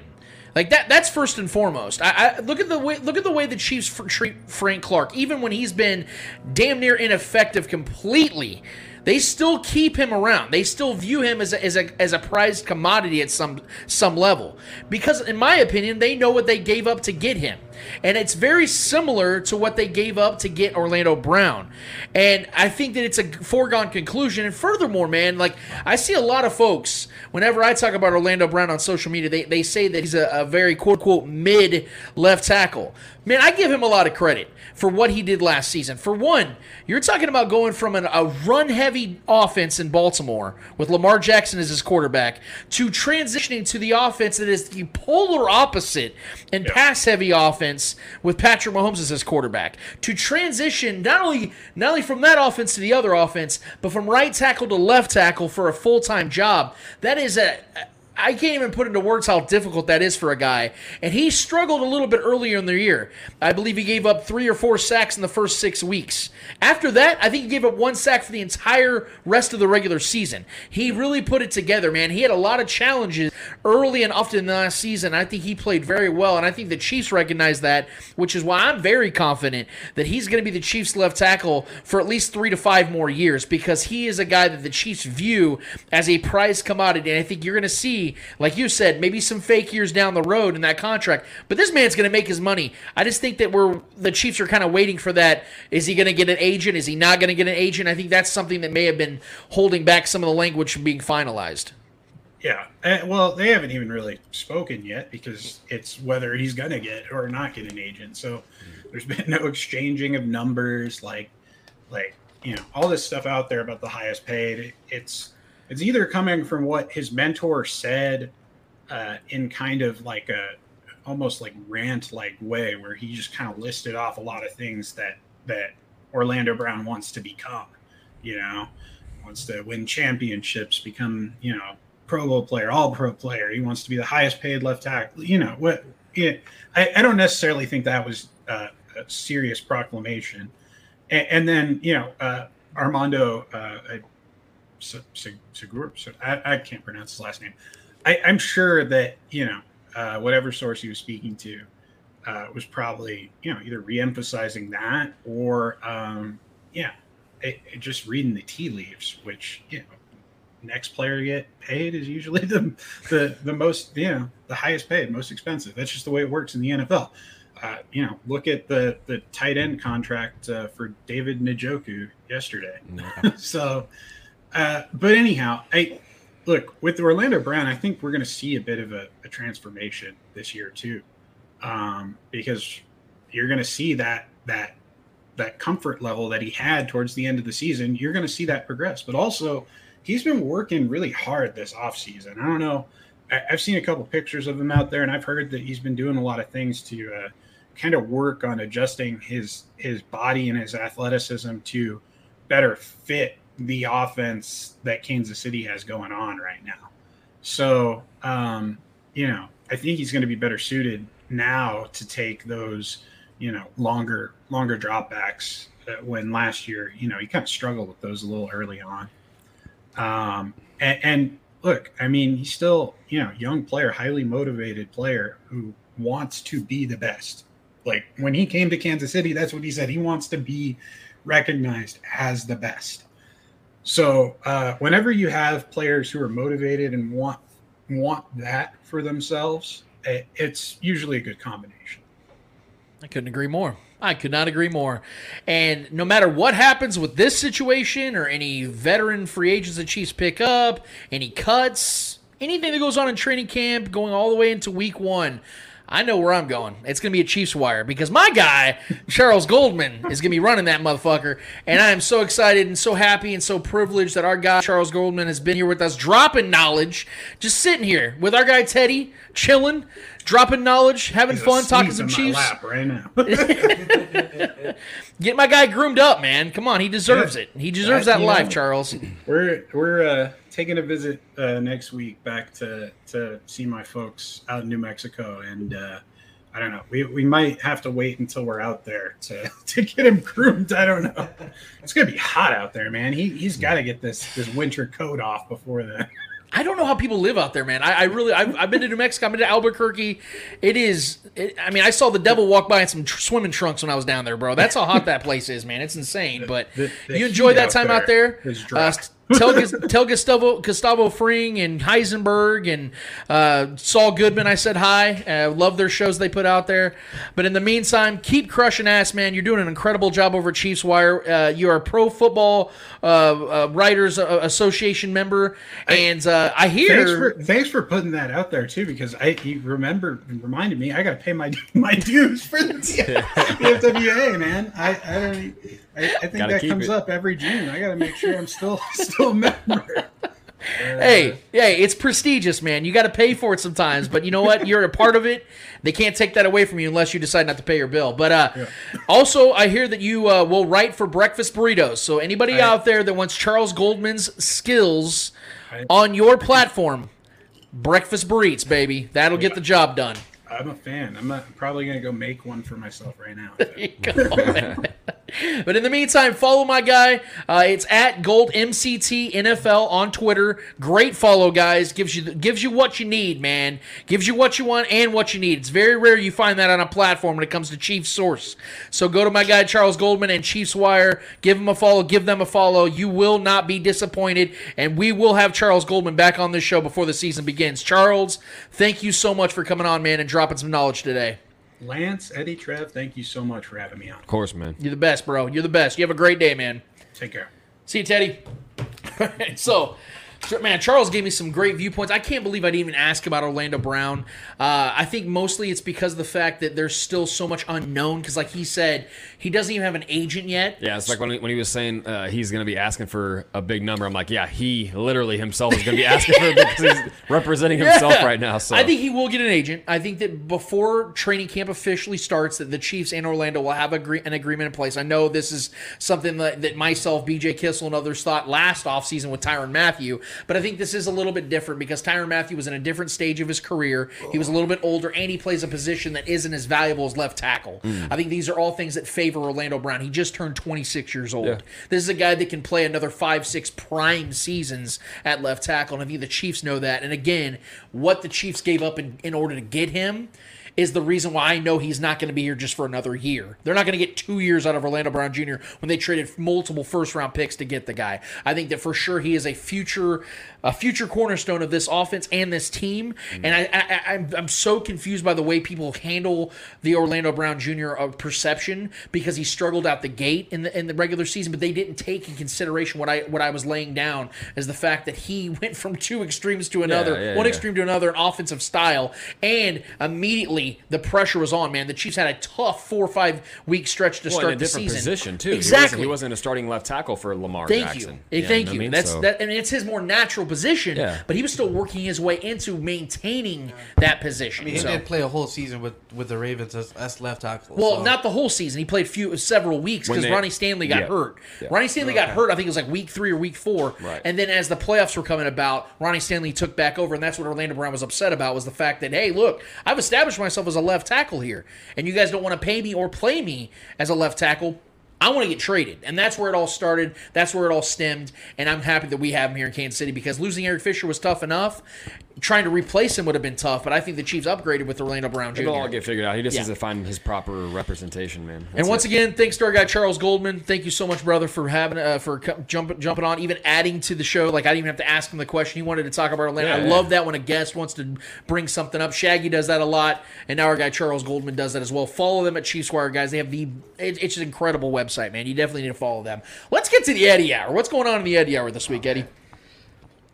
Like that. That's first and foremost. I, I, look at the way look at the way the Chiefs treat Frank Clark, even when he's been damn near ineffective completely. They still keep him around. They still view him as a, as a, as a prized commodity at some some level because, in my opinion, they know what they gave up to get him. And it's very similar to what they gave up to get Orlando Brown. And I think that it's a foregone conclusion. And furthermore, man, like I see a lot of folks, whenever I talk about Orlando Brown on social media, they, they say that he's a, a very quote unquote mid left tackle. Man, I give him a lot of credit for what he did last season. For one, you're talking about going from an, a run heavy offense in Baltimore with Lamar Jackson as his quarterback to transitioning to the offense that is the polar opposite and yeah. pass heavy offense with Patrick Mahomes as his quarterback. To transition not only not only from that offense to the other offense, but from right tackle to left tackle for a full time job. That is a I can't even put into words how difficult that is for a guy. And he struggled a little bit earlier in the year. I believe he gave up three or four sacks in the first six weeks. After that, I think he gave up one sack for the entire rest of the regular season. He really put it together, man. He had a lot of challenges early and often in the last season. I think he played very well, and I think the Chiefs recognize that, which is why I'm very confident that he's going to be the Chiefs' left tackle for at least three to five more years because he is a guy that the Chiefs view as a prize commodity. And I think you're going to see like you said, maybe some fake years down the road in that contract. But this man's going to make his money. I just think that we're the Chiefs are kind of waiting for that. Is he going to get an agent? Is he not going to get an agent? I think that's something that may have been holding back some of the language from being finalized. Yeah. Uh, well, they haven't even really spoken yet because it's whether he's going to get or not get an agent. So there's been [LAUGHS] no exchanging of numbers like like you know all this stuff out there about the highest paid. It's it's either coming from what his mentor said uh, in kind of like a almost like rant like way where he just kind of listed off a lot of things that that Orlando Brown wants to become, you know, wants to win championships, become, you know, Pro Bowl player, all pro player. He wants to be the highest paid left tackle. You know, what it, I, I don't necessarily think that was uh, a serious proclamation. And, and then, you know, uh, Armando, uh, I, I, can't pronounce his last name. I, am sure that you know uh, whatever source he was speaking to uh, was probably you know either reemphasizing that or um, yeah, it, it just reading the tea leaves. Which you know, next player to get paid is usually [LAUGHS] the the the most you know the highest paid, most expensive. That's just the way it works in the NFL. uh, you know, look at the the tight end contract uh, for David Njoku yesterday. [LAUGHS] so, uh, but anyhow, I look with Orlando Brown. I think we're going to see a bit of a, a transformation this year too, um, because you're going to see that that that comfort level that he had towards the end of the season. You're going to see that progress, but also he's been working really hard this offseason. I don't know. I, I've seen a couple pictures of him out there, and I've heard that he's been doing a lot of things to uh, kind of work on adjusting his his body and his athleticism to better fit the offense that Kansas City has going on right now. So, um, you know, I think he's going to be better suited now to take those, you know, longer longer dropbacks. Uh, when last year, you know, he kind of struggled with those a little early on. Um, and, and look, I mean, he's still, you know, young player, highly motivated player who wants to be the best. Like when he came to Kansas City, that's what he said. He wants to be recognized as the best. So uh, whenever you have players who are motivated and want want that for themselves, it, it's usually a good combination. I couldn't agree more. I could not agree more. And no matter what happens with this situation or any veteran free agents the Chiefs pick up, any cuts, anything that goes on in training camp going all the way into week one, I know where I'm going. It's going to be a Chiefs wire because my guy, Charles Goldman, is going to be running that motherfucker. And I am so excited and so happy and so privileged that our guy, Charles Goldman, has been here with us, dropping knowledge, just sitting here with our guy, Teddy, chilling, dropping knowledge, having He's fun, talking some Chiefs. lap right now. [LAUGHS] Get my guy groomed up, man. Come on, he deserves Yeah. it. He deserves That- that life, know, Charles. We're we're uh, taking a visit uh, next week back to to see my folks out in New Mexico, and uh, I don't know. We, we might have to wait until we're out there to, [LAUGHS] to get him groomed. I don't know. It's gonna be hot out there, man. He he's got to get this this winter coat off before then. [LAUGHS] I don't know how people live out there, man. I, I really, I've, I've been to New Mexico. I've been to Albuquerque. It is, it, I mean, I saw the devil walk by in some tr- swimming trunks when I was down there, bro. That's how hot that place is, man. It's insane. But the- the you enjoy that out time out there there. is dry. Uh, tell [LAUGHS] tell Gustavo Gustavo Fring and Heisenberg and uh, Saul Goodman. I said hi. Uh, love their shows they put out there. But in the meantime, keep crushing ass, man. You're doing an incredible job over Chiefs Wire. Uh, you are a Pro Football uh, uh, Writers uh, Association member, and uh, I hear Thanks for thanks for putting that out there too, because I you remember reminded me I got to pay my [LAUGHS] my dues for the, [LAUGHS] the FWA, man. I I don't. I, I think Gotta that comes it. up every June. I got to make sure I'm still [LAUGHS] still a member. [LAUGHS] hey, hey, it's prestigious, man. You got to pay for it sometimes, but you know what? You're a part of it. They can't take that away from you unless you decide not to pay your bill. But uh, also, I hear that you uh, will write for breakfast burritos. So anybody I- out there that wants Charles Goldman's skills on your platform, breakfast burritos, baby, that'll get the job done. I'm a fan. I'm, not, I'm probably gonna go make one for myself right now. [LAUGHS] But in the meantime, follow my guy. Uh, it's at Gold MCT NFL on Twitter. Great follow, guys. Gives you gives you what you need, man. Gives you what you want and what you need. It's very rare you find that on a platform when it comes to Chiefs Source. So go to my guy Charles Goldman and Chiefs Wire. Give him a follow. Give them a follow. You will not be disappointed, and we will have Charles Goldman back on this show before the season begins. Charles, thank you so much for coming on, man, and dropping some knowledge today. Lance, Eddie, Trev, thank you so much for having me on. Of course, man. You're the best, bro. You're the best. You have a great day, man. Take care. See you, Teddy. [LAUGHS] so, man, Charles gave me some great viewpoints. I can't believe I didn't even ask about Orlando Brown. Uh, I think mostly it's because of the fact that there's still so much unknown. Because, like he said, he doesn't even have an agent yet. Yeah, it's like when he, when he was saying uh, he's going to be asking for a big number. I'm like, yeah, he literally himself is going to be asking for it because he's representing [LAUGHS] himself Yeah. right now. So I think he will get an agent. I think that before training camp officially starts, that the Chiefs and Orlando will have agree- an agreement in place. I know this is something that, that myself, BJ Kissel, and others thought last offseason with Tyrann Mathieu, but I think this is a little bit different because Tyrann Mathieu was in a different stage of his career. He was a little bit older, and he plays a position that isn't as valuable as left tackle. Mm. I think these are all things that favor Orlando Brown. He just turned 26 years old. Yeah. This is a guy that can play another five, six prime seasons at left tackle, and I think the Chiefs know that. And again, what the Chiefs gave up in, in order to get him is the reason why I know he's not going to be here just for another year. They're not going to get two years out of Orlando Brown Jr. when they traded multiple first round picks to get the guy. I think that for sure he is a future a future cornerstone of this offense and this team. And I, I, I'm, I'm so confused by the way people handle the Orlando Brown Jr. uh, perception because he struggled out the gate in the in the regular season, but they didn't take in consideration what I what I was laying down as the fact that he [LAUGHS] went from two extremes to another, yeah, one yeah. extreme to another, an offensive style, and immediately the pressure was on. Man, the Chiefs had a tough four or five week stretch to Well, start in a the different season. position too. He Exactly. wasn't, he wasn't a starting left tackle for Lamar Thank Jackson. you. Yeah, Thank you. I mean? That's So- that, and it's his more natural position. Yeah. But he was still working his way into maintaining that position. I mean, he So- did play a whole season with, with the Ravens as, as left tackle. well, so- not the whole season. He played few several weeks because Ronnie Stanley got yeah. hurt. Yeah. Ronnie Stanley got hurt. I think it was like week three or week four. Right. And then as the playoffs were coming about, Ronnie Stanley took back over, and that's what Orlando Brown was upset about was the fact that hey, look, I've established myself as a left tackle here, and you guys don't want to pay me or play me as a left tackle. I want to get traded. And that's where it all started. That's where it all stemmed. And I'm happy that we have him here in Kansas City because losing Eric Fisher was tough enough. Trying to replace him would have been tough, but I think the Chiefs upgraded with Orlando Brown Jr. It'll all get figured out. He just Yeah. needs to find his proper representation, man. And once it. again, thanks to our guy Charles Goldman. Thank you so much, brother, for having uh, for jumping jumping on, even adding to the show. Like I didn't even have to ask him the question. He wanted to talk about Orlando. Yeah, I yeah. love that when a guest wants to bring something up. Shaggy does that a lot, and now our guy Charles Goldman does that as well. Follow them at Chiefs Wire, guys. They have the it, it's an incredible website, man. You definitely need to follow them. Let's get to the Eddie Hour. What's going on in the Eddie Hour this week, Eddie?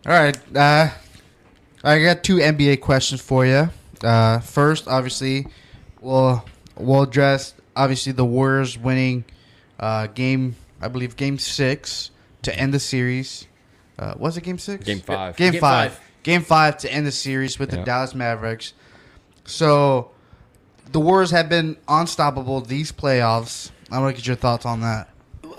All right. Uh, I got two NBA questions for you. Uh, first, obviously, we'll we'll address obviously the Warriors winning uh, game. I believe game six to end the series. Uh, was it game six? Game five. Game, Game five. five. Game five to end the series with the Dallas Mavericks. So, the Warriors have been unstoppable these playoffs. I want to get your thoughts on that.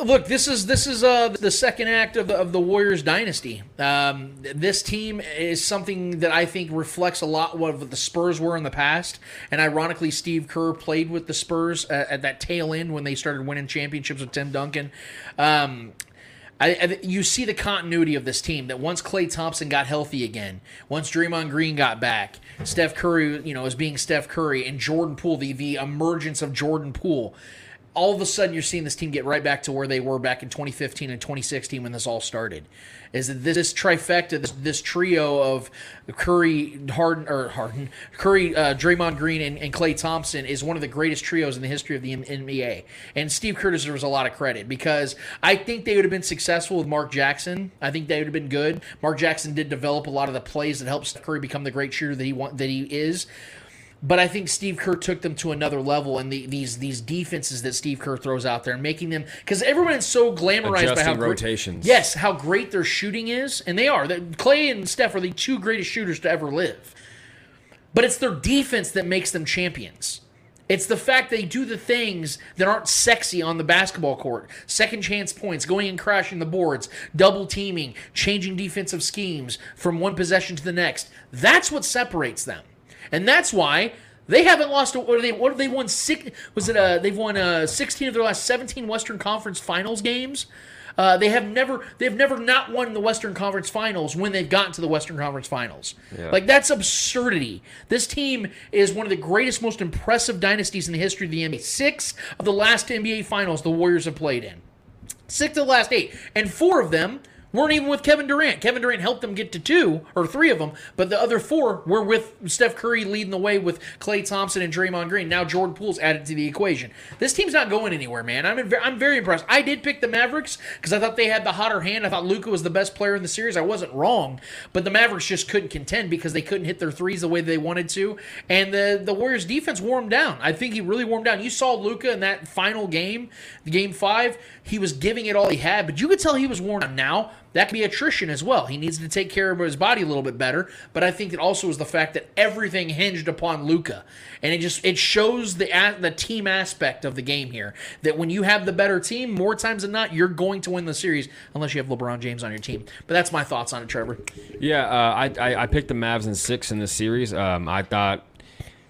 Look, this is this is uh, the second act of the, of the Warriors dynasty. Um, this team is something that I think reflects a lot of what the Spurs were in the past. And ironically, Steve Kerr played with the Spurs uh, at that tail end when they started winning championships with Tim Duncan. Um, I, I, you see the continuity of this team that once Klay Thompson got healthy again, once Draymond Green got back, Steph Curry, you know, is being Steph Curry, and Jordan Poole, the, the emergence of Jordan Poole, all of a sudden you're seeing this team get right back to where they were back in 2015 and 2016 when this all started. Is that this, this trifecta, this, this trio of Curry, Harden, or Harden, Curry, uh, Draymond Green, and, and Klay Thompson is one of the greatest trios in the history of the NBA. And Steve Kerr deserves a lot of credit because I think they would have been successful with Mark Jackson. I think they would have been good. Mark Jackson did develop a lot of the plays that helped Curry become the great shooter that he want, that he is. But I think Steve Kerr took them to another level, and the, these these defenses that Steve Kerr throws out there, and making them because everyone is so glamorized by how Adjusting great, rotations. yes, how great their shooting is, and they are. The- Klay and Steph are the two greatest shooters to ever live. But it's their defense that makes them champions. It's the fact they do the things that aren't sexy on the basketball court. Second chance points, going and crashing the boards, double teaming, changing defensive schemes from one possession to the next. That's what separates them. And that's why they haven't lost. What they? What have they won? Six? Was it? Uh, they've won uh, sixteen of their last seventeen Western Conference Finals games. Uh, they have never. They've never not won the Western Conference Finals when they've gotten to the Western Conference Finals. Yeah. Like that's absurdity. This team is one of the greatest, most impressive dynasties in the history of the NBA. Six of the last NBA Finals the Warriors have played in. Six of the last eight, and four of them weren't even with Kevin Durant. Kevin Durant helped them get to two or three of them, but the other four were with Steph Curry leading the way with Klay Thompson and Draymond Green. Now Jordan Poole's added to the equation. This team's not going anywhere, man. I'm I'm very impressed. I did pick the Mavericks because I thought they had the hotter hand. I thought Luka was the best player in the series. I wasn't wrong, but the Mavericks just couldn't contend because they couldn't hit their threes the way they wanted to, and the the Warriors defense wore them down. I think he really wore them down. You saw Luka in that final game, game five. He was giving it all he had, but you could tell he was worn out. Now that could be attrition as well. He needs to take care of his body a little bit better. But I think it also was the fact that everything hinged upon Luka, and it just it shows the the team aspect of the game here. That when you have the better team, more times than not, you're going to win the series unless you have LeBron James on your team. But that's my thoughts on it, Trevor. Yeah, uh, I, I I picked the Mavs in six in this series. Um, I thought,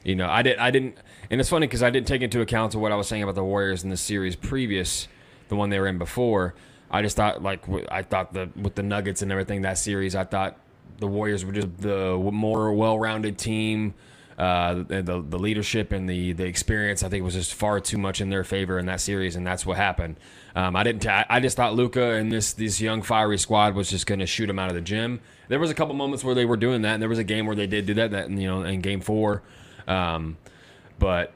you know, I did I didn't, and it's funny because I didn't take into account what I was saying about the Warriors in the series previous, the one they were in before. I just thought like I thought the with the Nuggets and everything that series, I thought the Warriors were just the more well-rounded team. Uh, the, the leadership and the the experience, I think, was just far too much in their favor in that series, and that's what happened. Um, I didn't. I I just thought Luka and this this young fiery squad was just going to shoot him out of the gym. There was a couple moments where they were doing that, and there was a game where they did do that. That you know, in Game Four, um, but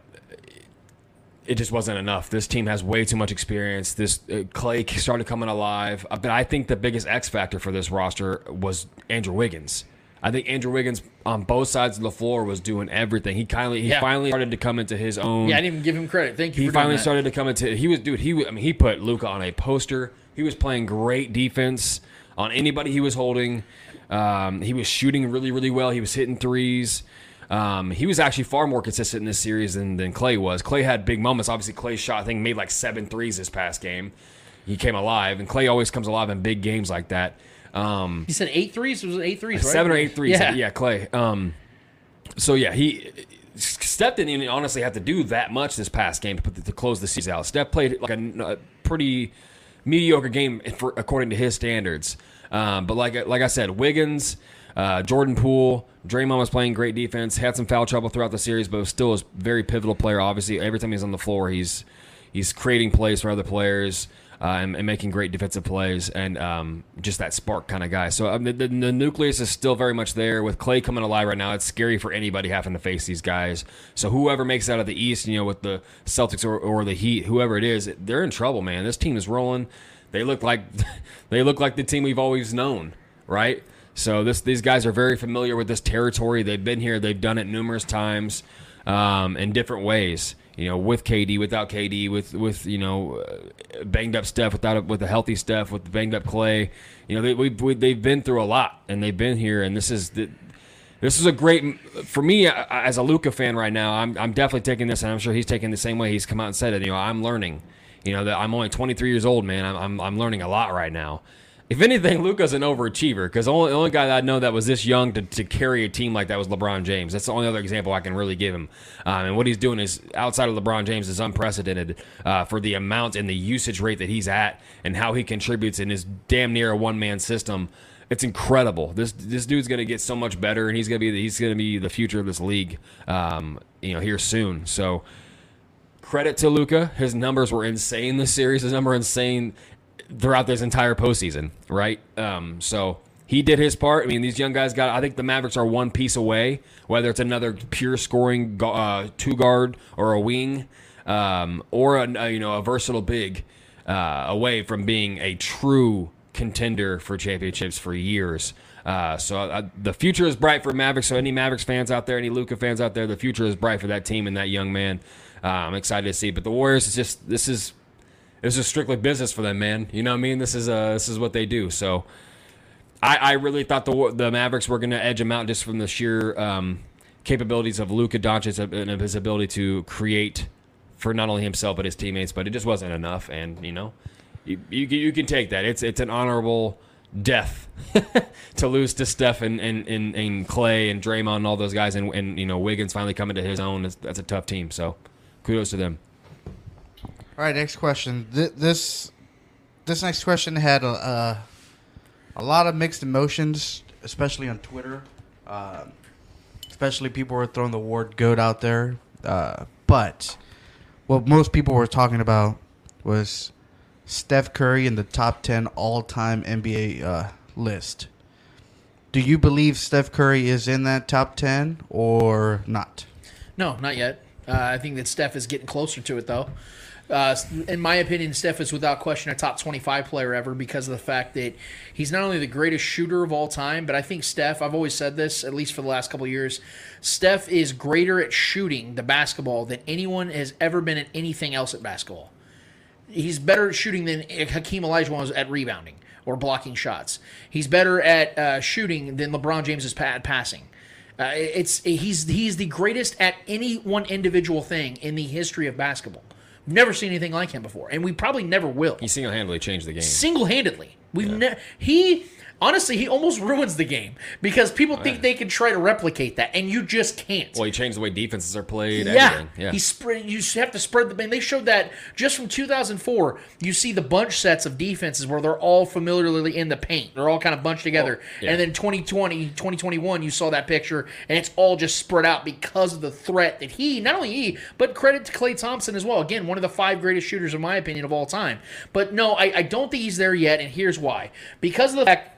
it just wasn't enough. This team has way too much experience. This uh, Klay started coming alive, Uh, but I think the biggest X factor for this roster was Andrew Wiggins. I think Andrew Wiggins on both sides of the floor was doing everything. He kindly he Yeah. finally started to come into his own. Yeah, I didn't even give him credit. Thank you. He finally started to come into. He was dude. He. I mean, he put Luka on a poster. He was playing great defense on anybody he was holding. Um, he was shooting really, really well. He was hitting threes. Um, he was actually far more consistent in this series than, than Klay was. Klay had big moments. Obviously, Klay shot. I think made like seven threes this past game. He came alive, and Klay always comes alive in big games like that. Um, He said eight threes. It was eight threes, right? Seven or eight threes. Yeah. Yeah, Klay. Um, so yeah, he Steph didn't even honestly have to do that much this past game to, put the, to close the season out. Steph played like a, a pretty mediocre game for, according to his standards. Um, but like like I said, Wiggins, uh, Jordan Poole, Draymond was playing great defense. Had some foul trouble throughout the series, but was still a very pivotal player. Obviously, every time he's on the floor, he's he's creating plays for other players. Uh, and, and making great defensive plays, and um, just that spark kind of guy. So um, the, the, nucleus is still very much there. With Klay coming alive right now, it's scary for anybody having to face these guys. So whoever makes it out of the East, you know, with the Celtics or, or the Heat, whoever it is, they're in trouble, man. This team is rolling. They look like [LAUGHS] they look like the team we've always known, right? So this these guys are very familiar with this territory. They've been here. They've done it numerous times um, in different ways. You know, with KD, without KD, with with you know, uh, banged up Steph, without with a healthy Steph, with banged up Klay. You know, they, we've we, they've been through a lot, and they've been here, and this is the. This is a great for me uh, as a Luka fan right now. I'm I'm definitely taking this, and I'm sure he's taking the same way. He's come out and said it. You know, I'm learning. You know that I'm only 23 years old, man. I'm I'm, I'm learning a lot right now. If anything, Luka's an overachiever because the only, guy that I know that was this young to, to carry a team like that was LeBron James. That's the only other example I can really give him. Um, and what he's doing is outside of LeBron James is unprecedented uh, for the amount and the usage rate that he's at and how he contributes in his damn near a one man system. It's incredible. This this dude's gonna get so much better, and he's gonna be he's gonna be the future of this league. Um, you know, here soon. So credit to Luka. His numbers were insane this series. His number insane throughout this entire postseason, right? Um, so he did his part. I mean, these young guys got. I think the Mavericks are one piece away, whether it's another pure scoring uh, two guard or a wing, um, or a, you know a versatile big uh, away from being a true contender for championships for years. Uh, so uh, the future is bright for Mavericks. So any Mavericks fans out there, any Luka fans out there, the future is bright for that team and that young man. Uh, I'm excited to see. But the Warriors is just this is this is strictly business for them, man. You know what I mean? This is uh this is what they do. So I, I really thought the the Mavericks were going to edge them out just from the sheer um, capabilities of Luka Doncic and his ability to create for not only himself but his teammates. But it just wasn't enough, and you know, you you, can- you can take that. It's it's an honorable death [LAUGHS] to lose to Steph and, and, and, and Klay and Draymond and all those guys, and, and you know Wiggins finally coming to his own. That's, that's a tough team. So kudos to them. All right, next question. Th- this this next question had a uh, a lot of mixed emotions, especially on Twitter. Uh, especially people were throwing the word "goat" out there. Uh, but what most people were talking about was Steph Curry in the top ten all-time NBA uh, list. Do you believe Steph Curry is in that top ten or not? No, not yet. Uh, I think that Steph is getting closer to it, though. Uh, in my opinion, Steph is without question a top 25 player ever because of the fact that he's not only the greatest shooter of all time, but I think Steph, I've always said this, at least for the last couple years, Steph is greater at shooting the basketball than anyone has ever been at anything else at basketball. He's better at shooting than Hakeem Olajuwon was at rebounding or blocking shots. He's better at uh, shooting than LeBron James is at passing. Uh, it's he's he's the greatest at any one individual thing in the history of basketball. Never seen anything like him before, and we probably never will. He single handedly changed the game. Single handedly, we've ne- he honestly, he almost ruins the game because people think they can try to replicate that, and you just can't. Well, he changed the way defenses are played. Yeah, yeah. he spread. You have to spread the. And they showed that just from 2004. You see the bunch sets of defenses where they're all familiarly in the paint. They're all kind of bunched together. Oh, yeah. And then 2020, 2021, you saw that picture, and it's all just spread out because of the threat that he, not only he, but credit to Klay Thompson as well. Again, one of the five greatest shooters, in my opinion, of all time. But no, I, I don't think he's there yet, and here's why: because of the fact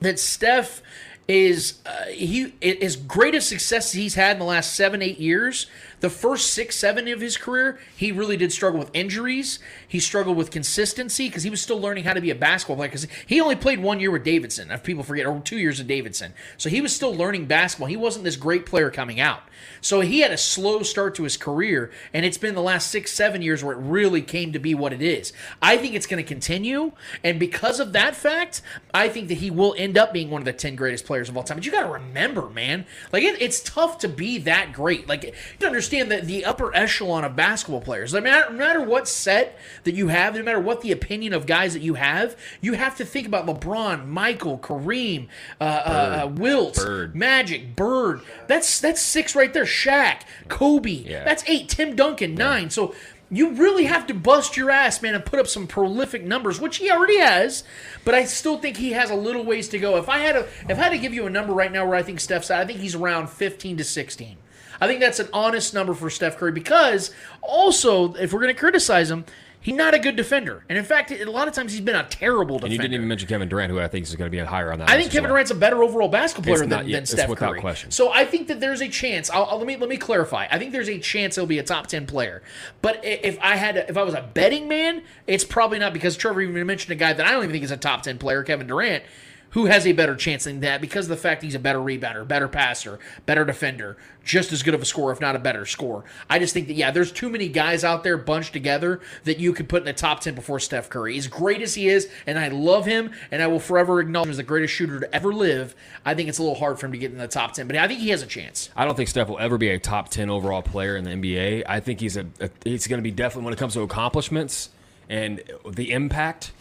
that Steph is uh, he as great a success he's had in the last seven eight years. The first six seven of his career, he really did struggle with injuries. He struggled with consistency because he was still learning how to be a basketball player. Because he only played one year with Davidson, if people forget, or two years with Davidson. So he was still learning basketball. He wasn't this great player coming out. So he had a slow start to his career, and it's been the last six, seven years where it really came to be what it is. I think it's going to continue, and because of that fact, I think that he will end up being one of the 10 greatest players of all time. But you got to remember, man, like it, it's tough to be that great. Like, you understand that the upper echelon of basketball players, no matter, no matter what set that you have, no matter what the opinion of guys that you have, you have to think about LeBron, Michael, Kareem, uh, uh, uh, Wilt, Bird. Magic, Bird. That's that's six right there. Shaq, Kobe. Yeah. That's eight. Tim Duncan, nine. So you really have to bust your ass, man, and put up some prolific numbers, which he already has. But I still think he has a little ways to go. If I had a, if I had to give you a number right now where I think Steph's at, I think he's around fifteen to sixteen. I think that's an honest number for Steph Curry because also, if we're going to criticize him, he's not a good defender. And in fact, a lot of times he's been a terrible and defender. you didn't even mention Kevin Durant, who I think is going to be higher on that. I think Kevin well. Durant's a better overall basketball player not than, than it's Steph without Curry. question. So I think that there's a chance. I'll, I'll- let me let me clarify. I think there's a chance he'll be a top ten player. But if I had, to, if I was a betting man, it's probably not because Trevor even mentioned a guy that I don't even think is a top ten player, Kevin Durant. Who has a better chance than that because of the fact he's a better rebounder, better passer, better defender, just as good of a scorer, if not a better scorer. I just think that, yeah, there's too many guys out there bunched together that you could put in the top 10 before Steph Curry. As great as he is, and I love him, and I will forever acknowledge him as the greatest shooter to ever live, I think it's a little hard for him to get in the top 10, but I think he has a chance. I don't think Steph will ever be a top ten overall player in the NBA. I think he's a, a he's going to be definitely when it comes to accomplishments and the impact.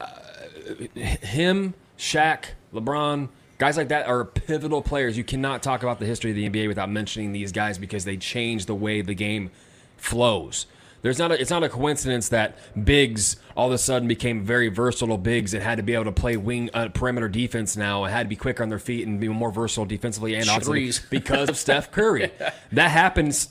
Uh, him, Shaq, LeBron, guys like that are pivotal players. You cannot talk about the history of the NBA without mentioning these guys because they change the way the game flows. There's not a, it's not a coincidence that bigs all of a sudden became very versatile bigs and had to be able to play wing uh, perimeter defense now and had to be quicker on their feet and be more versatile defensively and offensively because of Steph Curry. [LAUGHS] That happens.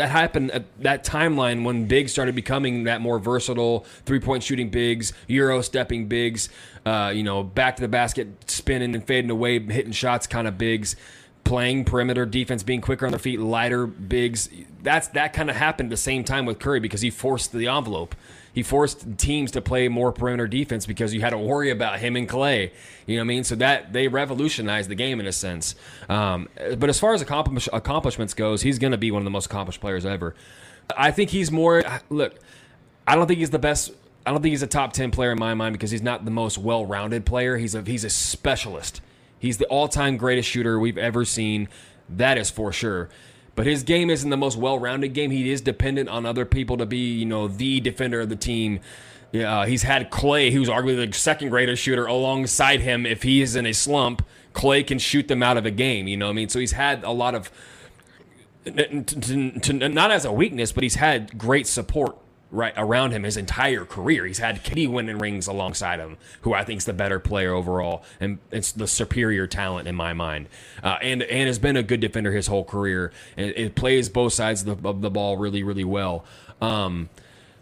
That happened at that timeline when bigs started becoming that more versatile three point shooting bigs, euro stepping bigs, uh, you know, back to the basket, spinning and fading away, hitting shots kind of bigs, playing perimeter defense, being quicker on their feet, lighter bigs. That's that kind of happened at the same time with Curry because he forced the envelope. He forced teams to play more perimeter defense because you had to worry about him and Klay. You know what I mean? So that they revolutionized the game in a sense. Um, but as far as accomplish, accomplishments goes, he's going to be one of the most accomplished players ever. I think he's more. Look, I don't think he's the best. I don't think he's a top ten player in my mind because he's not the most well-rounded player. He's a he's a specialist. He's the all-time greatest shooter we've ever seen. That is for sure. But his game isn't the most well-rounded game. He is dependent on other people to be, you know, the defender of the team. Yeah, uh, he's had Klay, who's arguably the second greatest shooter, alongside him. If he is in a slump, Klay can shoot them out of a game. You know what I mean? So he's had a lot of, to, to, to, not as a weakness, but he's had great support right around him his entire career. He's had KD winning rings alongside him, who I think is the better player overall, and it's the superior talent in my mind. Uh, and and has been a good defender his whole career, and it plays both sides of the, of the ball really really well. Um,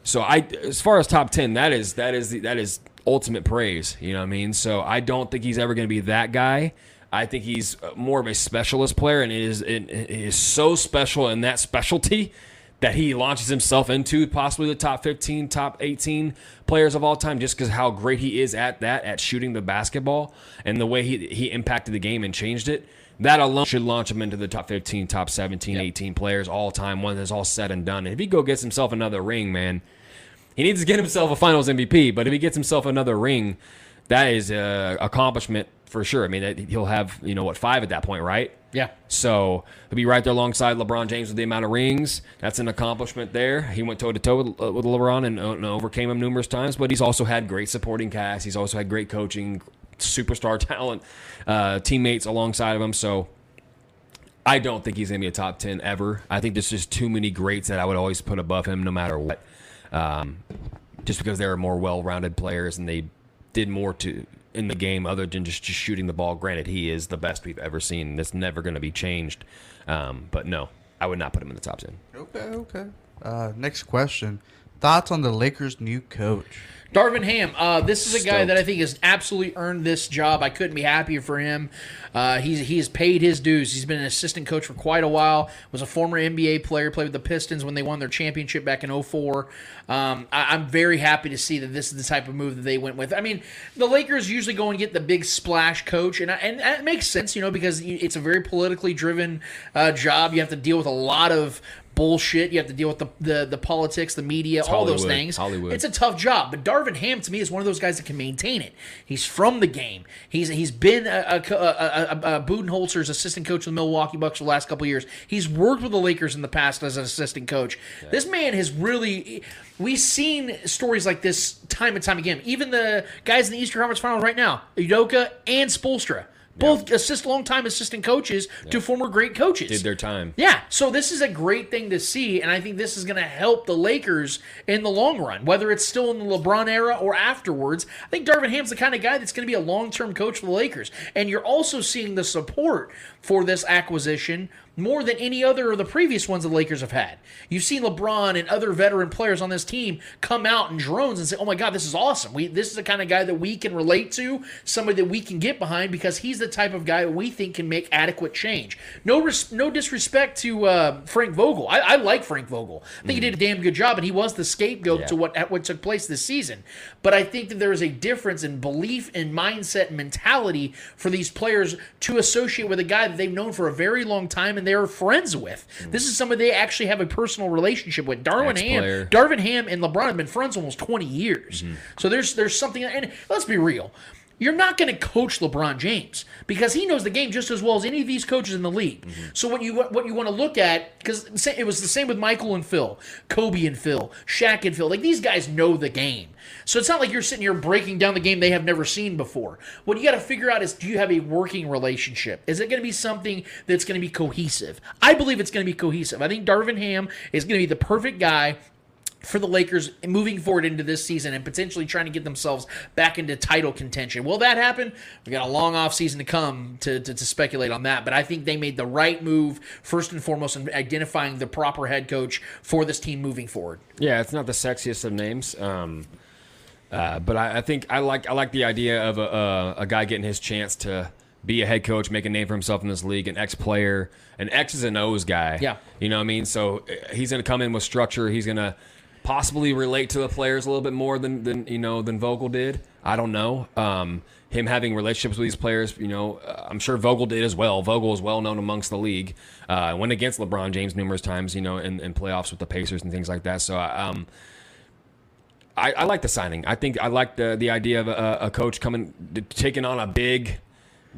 so I, as far as top ten, that is that is the, that is ultimate praise. You know what I mean? So I don't think he's ever going to be that guy. I think he's more of a specialist player, and it is it, it is so special in that specialty that he launches himself into possibly the top 15, top 18 players of all time just because how great he is at that, at shooting the basketball and the way he, he impacted the game and changed it. That alone should launch him into the top 15, top 17, 18 players all time when it's all said and done. And if he go gets himself another ring, man, he needs to get himself a finals MVP. But if he gets himself another ring, that is an accomplishment for sure. I mean, he'll have, you know, what, five at that point, right? Yeah. So he'll be right there alongside LeBron James with the amount of rings. That's an accomplishment there. He went toe to toe with, LeBron and, uh, and overcame him numerous times, but he's also had great supporting cast. He's also had great coaching, superstar [LAUGHS] talent uh, teammates alongside of him. So I don't think he's going to be a top 10 ever. I think there's just too many greats that I would always put above him no matter what. Um, just because they were more well rounded players and they did more to in the game other than just, just shooting the ball. Granted, he is the best we've ever seen. That's never going to be changed. Um, but no, I would not put him in the top 10. Okay, okay. Uh, next question. Thoughts on the Lakers' new coach? Darvin Ham. Uh, this is a guy Stoked. that I think has absolutely earned this job. I couldn't be happier for him. Uh, he's he has paid his dues. He's been an assistant coach for quite a while. Was a former NBA player. Played with the Pistons when they won their championship back in 04. Um, I, I'm very happy to see that this is the type of move that they went with. I mean, the Lakers usually go and get the big splash coach, and I- and it makes sense, you know, because it's a very politically driven uh, job. You have to deal with a lot of bullshit. You have to deal with the the, the politics, the media, all those things. Hollywood. It's a tough job, but Darvin Ham to me is one of those guys that can maintain it. He's from the game. He's he's been a, a, a, a, a Budenholzer's assistant coach with the Milwaukee Bucks for the last couple of years. He's worked with the Lakers in the past as an assistant coach. This man has really. We've seen stories like this time and time again. Even the guys in the Eastern Conference Finals right now, Udoka and Spoelstra. Both assist long-time assistant coaches to former great coaches. Did their time. Yeah, so this is a great thing to see, and I think this is going to help the Lakers in the long run, whether it's still in the LeBron era or afterwards. I think Darvin Ham's the kind of guy that's going to be a long term coach for the Lakers. And you're also seeing the support for this acquisition more than any other of the previous ones the Lakers have had. You've seen LeBron and other veteran players on this team come out in drones and say, "Oh my God, this is awesome! We this is the kind of guy that we can relate to, somebody that we can get behind because he's the type of guy we think can make adequate change." No, res- no disrespect to uh, Frank Vogel. I, I like Frank Vogel. I think he did a damn good job, and he was the scapegoat Yeah. to what what took place this season. But I think that there is a difference in belief and mindset and mentality for these players to associate with a guy that they've known for a very long time and they're friends with. Hmm. This is somebody they actually have a personal relationship with. Darvin Ham, Ex-player. Darvin Ham and LeBron have been friends almost 20 years. Mm-hmm. So there's there's something and let's be real. You're not going to coach LeBron James because he knows the game just as well as any of these coaches in the league. Mm-hmm. So what you what you want to look at because it was the same with Michael and Phil, Kobe and Phil, Shaq and Phil. Like these guys know the game. So it's not like you're sitting here breaking down the game they have never seen before. What you got to figure out is do you have a working relationship? Is it going to be something that's going to be cohesive? I believe it's going to be cohesive. I think Darvin Ham is going to be the perfect guy for the Lakers moving forward into this season and potentially trying to get themselves back into title contention. Will that happen? We got a long off season to come to, to, to speculate on that, but I think they made the right move first and foremost in identifying the proper head coach for this team moving forward. Yeah, it's not the sexiest of names, um, uh, but I, I think I like I like the idea of a, a, a guy getting his chance to be a head coach, make a name for himself in this league, an ex player, an X's and O's guy. Yeah. you know what I mean. So uh, he's going to come in with structure. He's going to possibly relate to the players a little bit more than than you know than Vogel did. I don't know. Um, him having relationships with these players, you know, uh, I'm sure Vogel did as well. Vogel is well known amongst the league. Uh, went against LeBron James numerous times, you know, in, in playoffs with the Pacers and things like that. So, um, I, I like the signing. I think I like the the idea of a, a coach coming taking on a big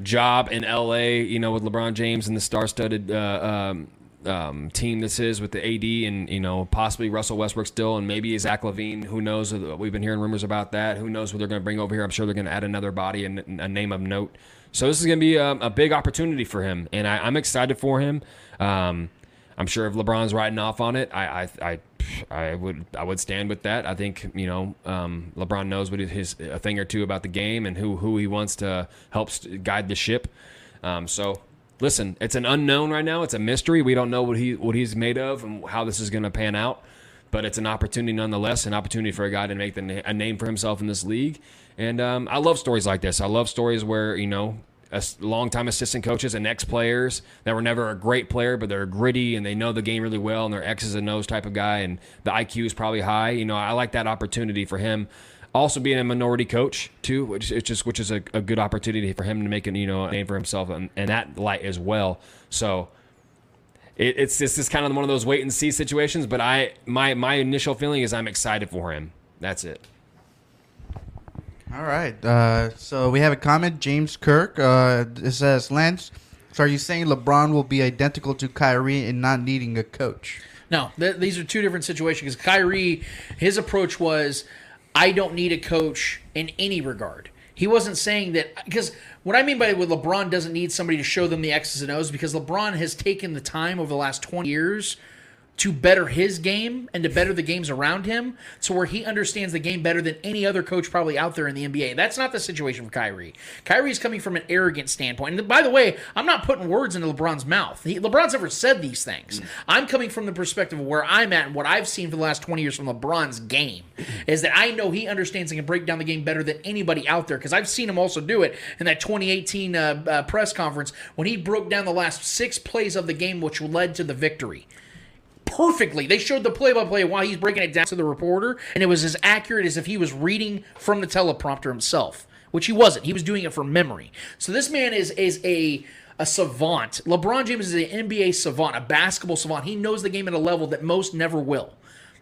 job in LA. You know, with LeBron James and the star-studded uh, um, um, team this is with the AD and you know possibly Russell Westbrook still and maybe Zach LaVine. Who knows? We've been hearing rumors about that. Who knows what they're going to bring over here? I'm sure they're going to add another body and a name of note. So this is going to be a, a big opportunity for him, and I, I'm excited for him. Um, I'm sure if LeBron's riding off on it, I, I, I, I would, I would stand with that. I think you know, um, LeBron knows what his a thing or two about the game and who who he wants to help guide the ship. Um, so, listen, it's an unknown right now. It's a mystery. We don't know what he what he's made of and how this is going to pan out. But it's an opportunity nonetheless, an opportunity for a guy to make the, a name for himself in this league. And um, I love stories like this. I love stories where you know longtime assistant coaches and ex players that were never a great player, but they're gritty and they know the game really well and they're X's and O's type of guy, and the IQ is probably high. You know, I like that opportunity for him. Also, being a minority coach too, which is just which is a, a good opportunity for him to make a you know a name for himself in, in that light as well. So it, it's this is kind of one of those wait and see situations. But I my my initial feeling is I'm excited for him. That's it. All right. Uh, so we have a comment. James Kirk. Uh, it says, Lance, so are you saying LeBron will be identical to Kyrie in not needing a coach? No, th- these are two different situations. Because Kyrie, his approach was, I don't need a coach in any regard. He wasn't saying that because what I mean by what LeBron doesn't need somebody to show them the X's and O's because LeBron has taken the time over the last 20 years to better his game and to better the games around him so where he understands the game better than any other coach probably out there in the NBA. That's not the situation for Kyrie. Kyrie's coming from an arrogant standpoint. And by the way, I'm not putting words into LeBron's mouth. He, LeBron's never said these things. I'm coming from the perspective of where I'm at and what I've seen for the last 20 years from LeBron's game is that I know he understands and can break down the game better than anybody out there because I've seen him also do it in that 2018 uh, uh, press conference when he broke down the last six plays of the game which led to the victory perfectly. They showed the play by play while he's breaking it down to the reporter, and it was as accurate as if he was reading from the teleprompter himself, which he wasn't. He was doing it from memory. So this man is is a a savant. LeBron James is an NBA savant, a basketball savant. He knows the game at a level that most never will.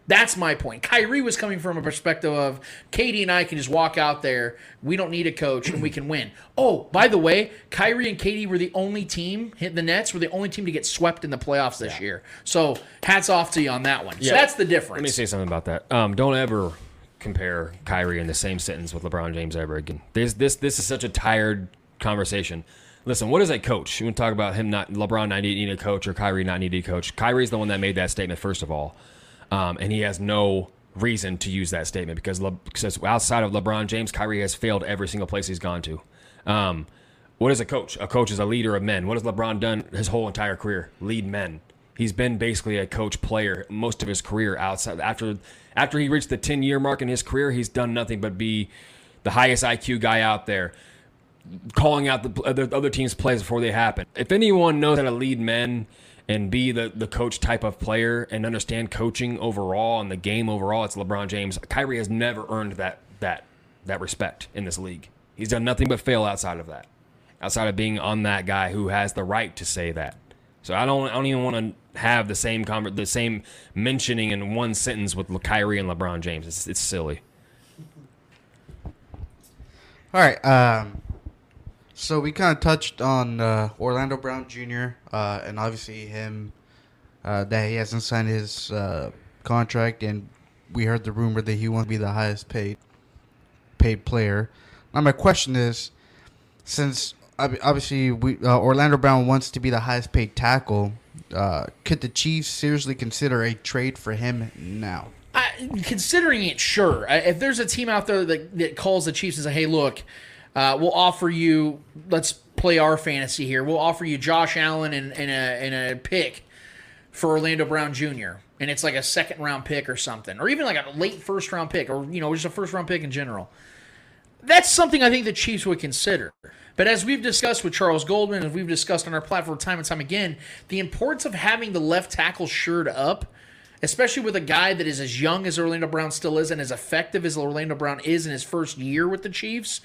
That's my point. Kyrie was coming from a perspective of KD and I can just walk out there. We don't need a coach and we can win. Oh, by the way, Kyrie and KD were the only team, hit the Nets were the only team to get swept in the playoffs this year. So hats off to you on that one. So that's the difference. Let me say something about that. Um, don't ever compare Kyrie in the same sentence with LeBron James ever again. This this this is such a tired conversation. Listen, what is a coach? You want to talk about him not LeBron not needing a coach or Kyrie not needing a coach? Kyrie's the one that made that statement first of all, um, and he has no reason to use that statement because, Le- outside of LeBron James, Kyrie has failed every single place he's gone to. Um, what is a coach? A coach is a leader of men. What has LeBron done his whole entire career? Lead men. He's been basically a coach player most of his career outside after after he reached the 10 year mark in his career, he's done nothing but be the highest IQ guy out there, calling out the other, other teams' plays before they happen. If anyone knows how to lead men and be the, the coach type of player and understand coaching overall and the game overall, it's LeBron James. Kyrie has never earned that that that respect in this league. He's done nothing but fail outside of that. Outside of being on that guy who has the right to say that. So I don't I don't even want to have the same conver- the same mentioning in one sentence with Kyrie and LeBron James. It's, it's silly. All right. Um, so we kind of touched on uh, Orlando Brown Jr. Uh, and obviously him uh, that he hasn't signed his uh, contract, and we heard the rumor that he wants to be the highest paid paid player. Now my question is, since obviously we uh, Orlando Brown wants to be the highest paid tackle, uh, could the Chiefs seriously consider a trade for him now? I, considering it, sure. If there's a team out there that, that calls the Chiefs and say, "Hey, look, uh, we'll offer you. Let's play our fantasy here. We'll offer you Josh Allen and, a and a pick for Orlando Brown Jr. and it's like a second round pick or something, or even like a late first round pick, or you know, just a first round pick in general." That's something I think the Chiefs would consider. But as we've discussed with Charles Goldman, as we've discussed on our platform time and time again, the importance of having the left tackle shored up especially with a guy that is as young as Orlando Brown still is and as effective as Orlando Brown is in his first year with the Chiefs,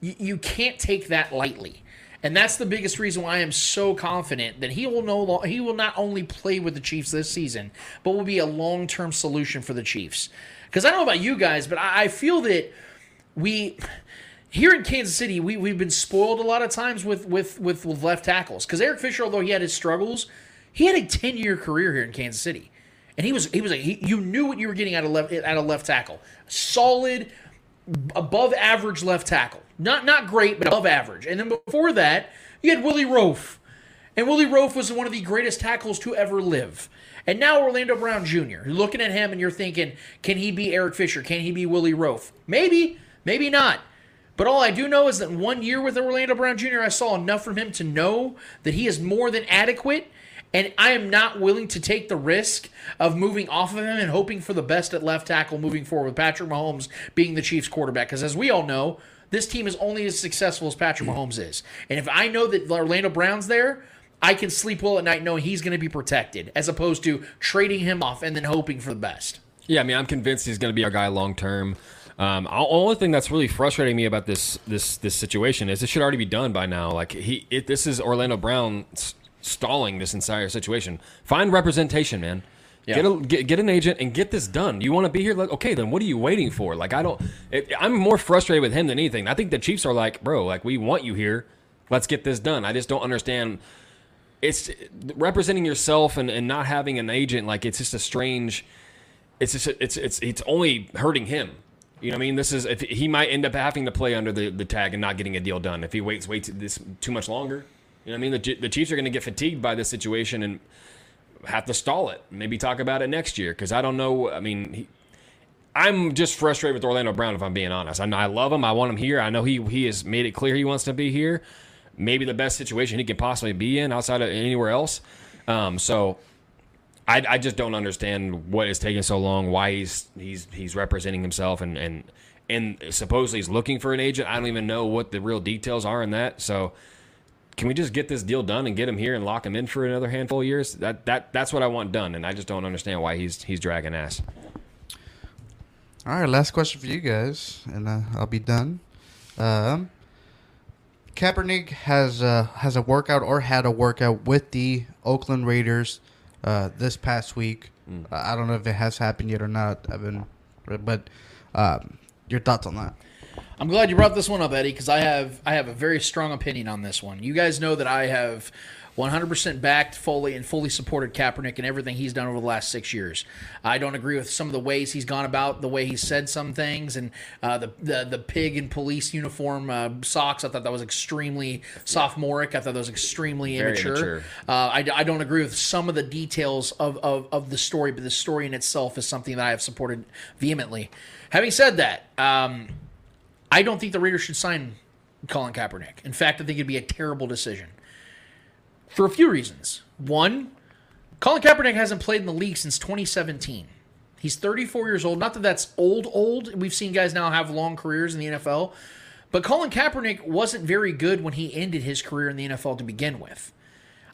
you, you can't take that lightly. And that's the biggest reason why I am so confident that he will no he will not only play with the Chiefs this season, but will be a long term solution for the Chiefs. Because I don't know about you guys, but I, I feel that we here in Kansas City, we, we've been spoiled a lot of times with with with, with left tackles. Because Eric Fisher, although he had his struggles, he had a ten year career here in Kansas City, and he was he was a, he, you knew what you were getting out of left out of left tackle, solid, above average left tackle. Not not great, but above average. And then before that, you had Willie Roaf, and Willie Roaf was one of the greatest tackles to ever live. And now Orlando Brown Jr. You're looking at him and you're thinking, can he be Eric Fisher? Can he be Willie Roaf? Maybe, maybe not. But all I do know is that one year with Orlando Brown Jr., I saw enough from him to know that he is more than adequate. And I am not willing to take the risk of moving off of him and hoping for the best at left tackle moving forward with Patrick Mahomes being the Chiefs quarterback. Because as we all know, this team is only as successful as Patrick Mahomes is. And if I know that Orlando Brown's there, I can sleep well at night knowing he's going to be protected as opposed to trading him off and then hoping for the best. Yeah, I mean, I'm convinced he's going to be our guy long term. Um, the only thing that's really frustrating me about this this this situation is it should already be done by now. Like he, it, this is Orlando Brown stalling this entire situation. Find representation, man. Get, a, get get an agent and get this done. You want to be here? Like, okay, then what are you waiting for? Like, I don't. It, I'm more frustrated with him than anything. I think the Chiefs are like, bro, like we want you here. Let's get this done. I just don't understand. It's representing yourself and, and not having an agent. Like, it's just a strange. It's just it's it's it's only hurting him. You know what I mean? This is if he might end up having to play under the, the tag and not getting a deal done if he waits waits this too much longer. You know what I mean? The, the Chiefs are going to get fatigued by this situation and have to stall it. Maybe talk about it next year because I don't know. I mean, he, I'm just frustrated with Orlando Brown if I'm being honest. I, I love him. I want him here. I know he he has made it clear he wants to be here. Maybe the best situation he can possibly be in outside of anywhere else. Um, so I, I just don't understand what is taking so long. Why he's he's he's representing himself and and and supposedly he's looking for an agent. I don't even know what the real details are in that. So can we just get this deal done and get him here and lock him in for another handful of years? That that that's what I want done, and I just don't understand why he's he's dragging ass. All right, last question for you guys, and uh, I'll be done. Um, Kaepernick has uh, has a workout or had a workout with the Oakland Raiders uh, this past week. Mm. I don't know if it has happened yet or not. I've been, but um, your thoughts on that? I'm glad you brought this one up, Eddie, because I have I have a very strong opinion on this one. You guys know that I have 100% backed fully and fully supported Kaepernick and everything he's done over the last six years. I don't agree with some of the ways he's gone about, the way he said some things, and uh, the, the the pig in police uniform uh, socks. I thought that was extremely sophomoric. I thought that was extremely Very immature. immature. Uh, I, I don't agree with some of the details of, of, of the story, but the story in itself is something that I have supported vehemently. Having said that, um, I don't think the Raiders should sign Colin Kaepernick. In fact, I think it'd be a terrible decision for a few reasons. One, Colin Kaepernick hasn't played in the league since 2017. He's 34 years old. Not that that's old, old. We've seen guys now have long careers in the NFL. But Colin Kaepernick wasn't very good when he ended his career in the NFL to begin with.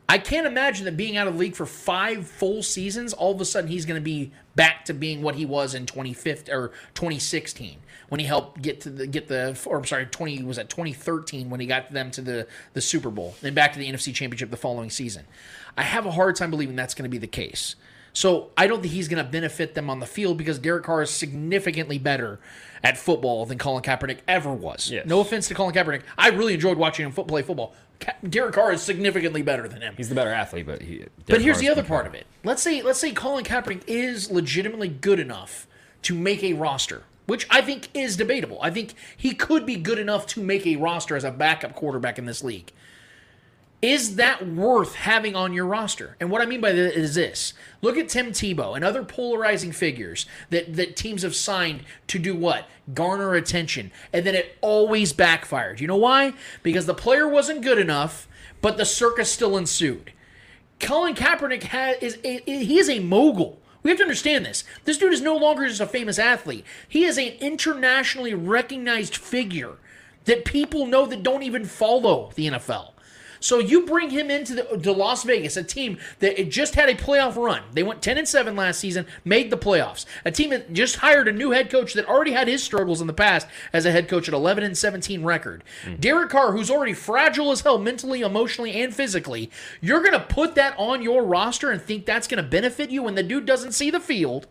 I can't imagine that being out of the league for five full seasons, all of a sudden he's going to be back to being what he was in 2015 or 2016 when he helped get to the get the or I'm sorry 20 was at 2013 when he got them to the the Super Bowl and back to the NFC Championship the following season. I have a hard time believing that's going to be the case. So I don't think he's going to benefit them on the field because Derek Carr is significantly better at football than Colin Kaepernick ever was. Yes. No offense to Colin Kaepernick, I really enjoyed watching him foot play football. Ka- Derek Carr is significantly better than him. He's the better athlete, but he. But here's the other part of it. Let's say let's say Colin Kaepernick is legitimately good enough to make a roster, which I think is debatable. I think he could be good enough to make a roster as a backup quarterback in this league. Is that worth having on your roster? And what I mean by that is this. Look at Tim Tebow and other polarizing figures that, that teams have signed to do what? Garner attention. And then it always backfired. You know why? Because the player wasn't good enough, but the circus still ensued. Colin Kaepernick has, is a, he is a mogul. We have to understand this. This dude is no longer just a famous athlete. He is an internationally recognized figure that people know that don't even follow the NFL. So you bring him into the, to Las Vegas, a team that it just had a playoff run. They went 10 and 7 last season, made the playoffs. A team that just hired a new head coach that already had his struggles in the past as a head coach at 11 and 17 record. Hmm. Derek Carr, who's already fragile as hell mentally, emotionally, and physically, you're going to put that on your roster and think that's going to benefit you when the dude doesn't see the field.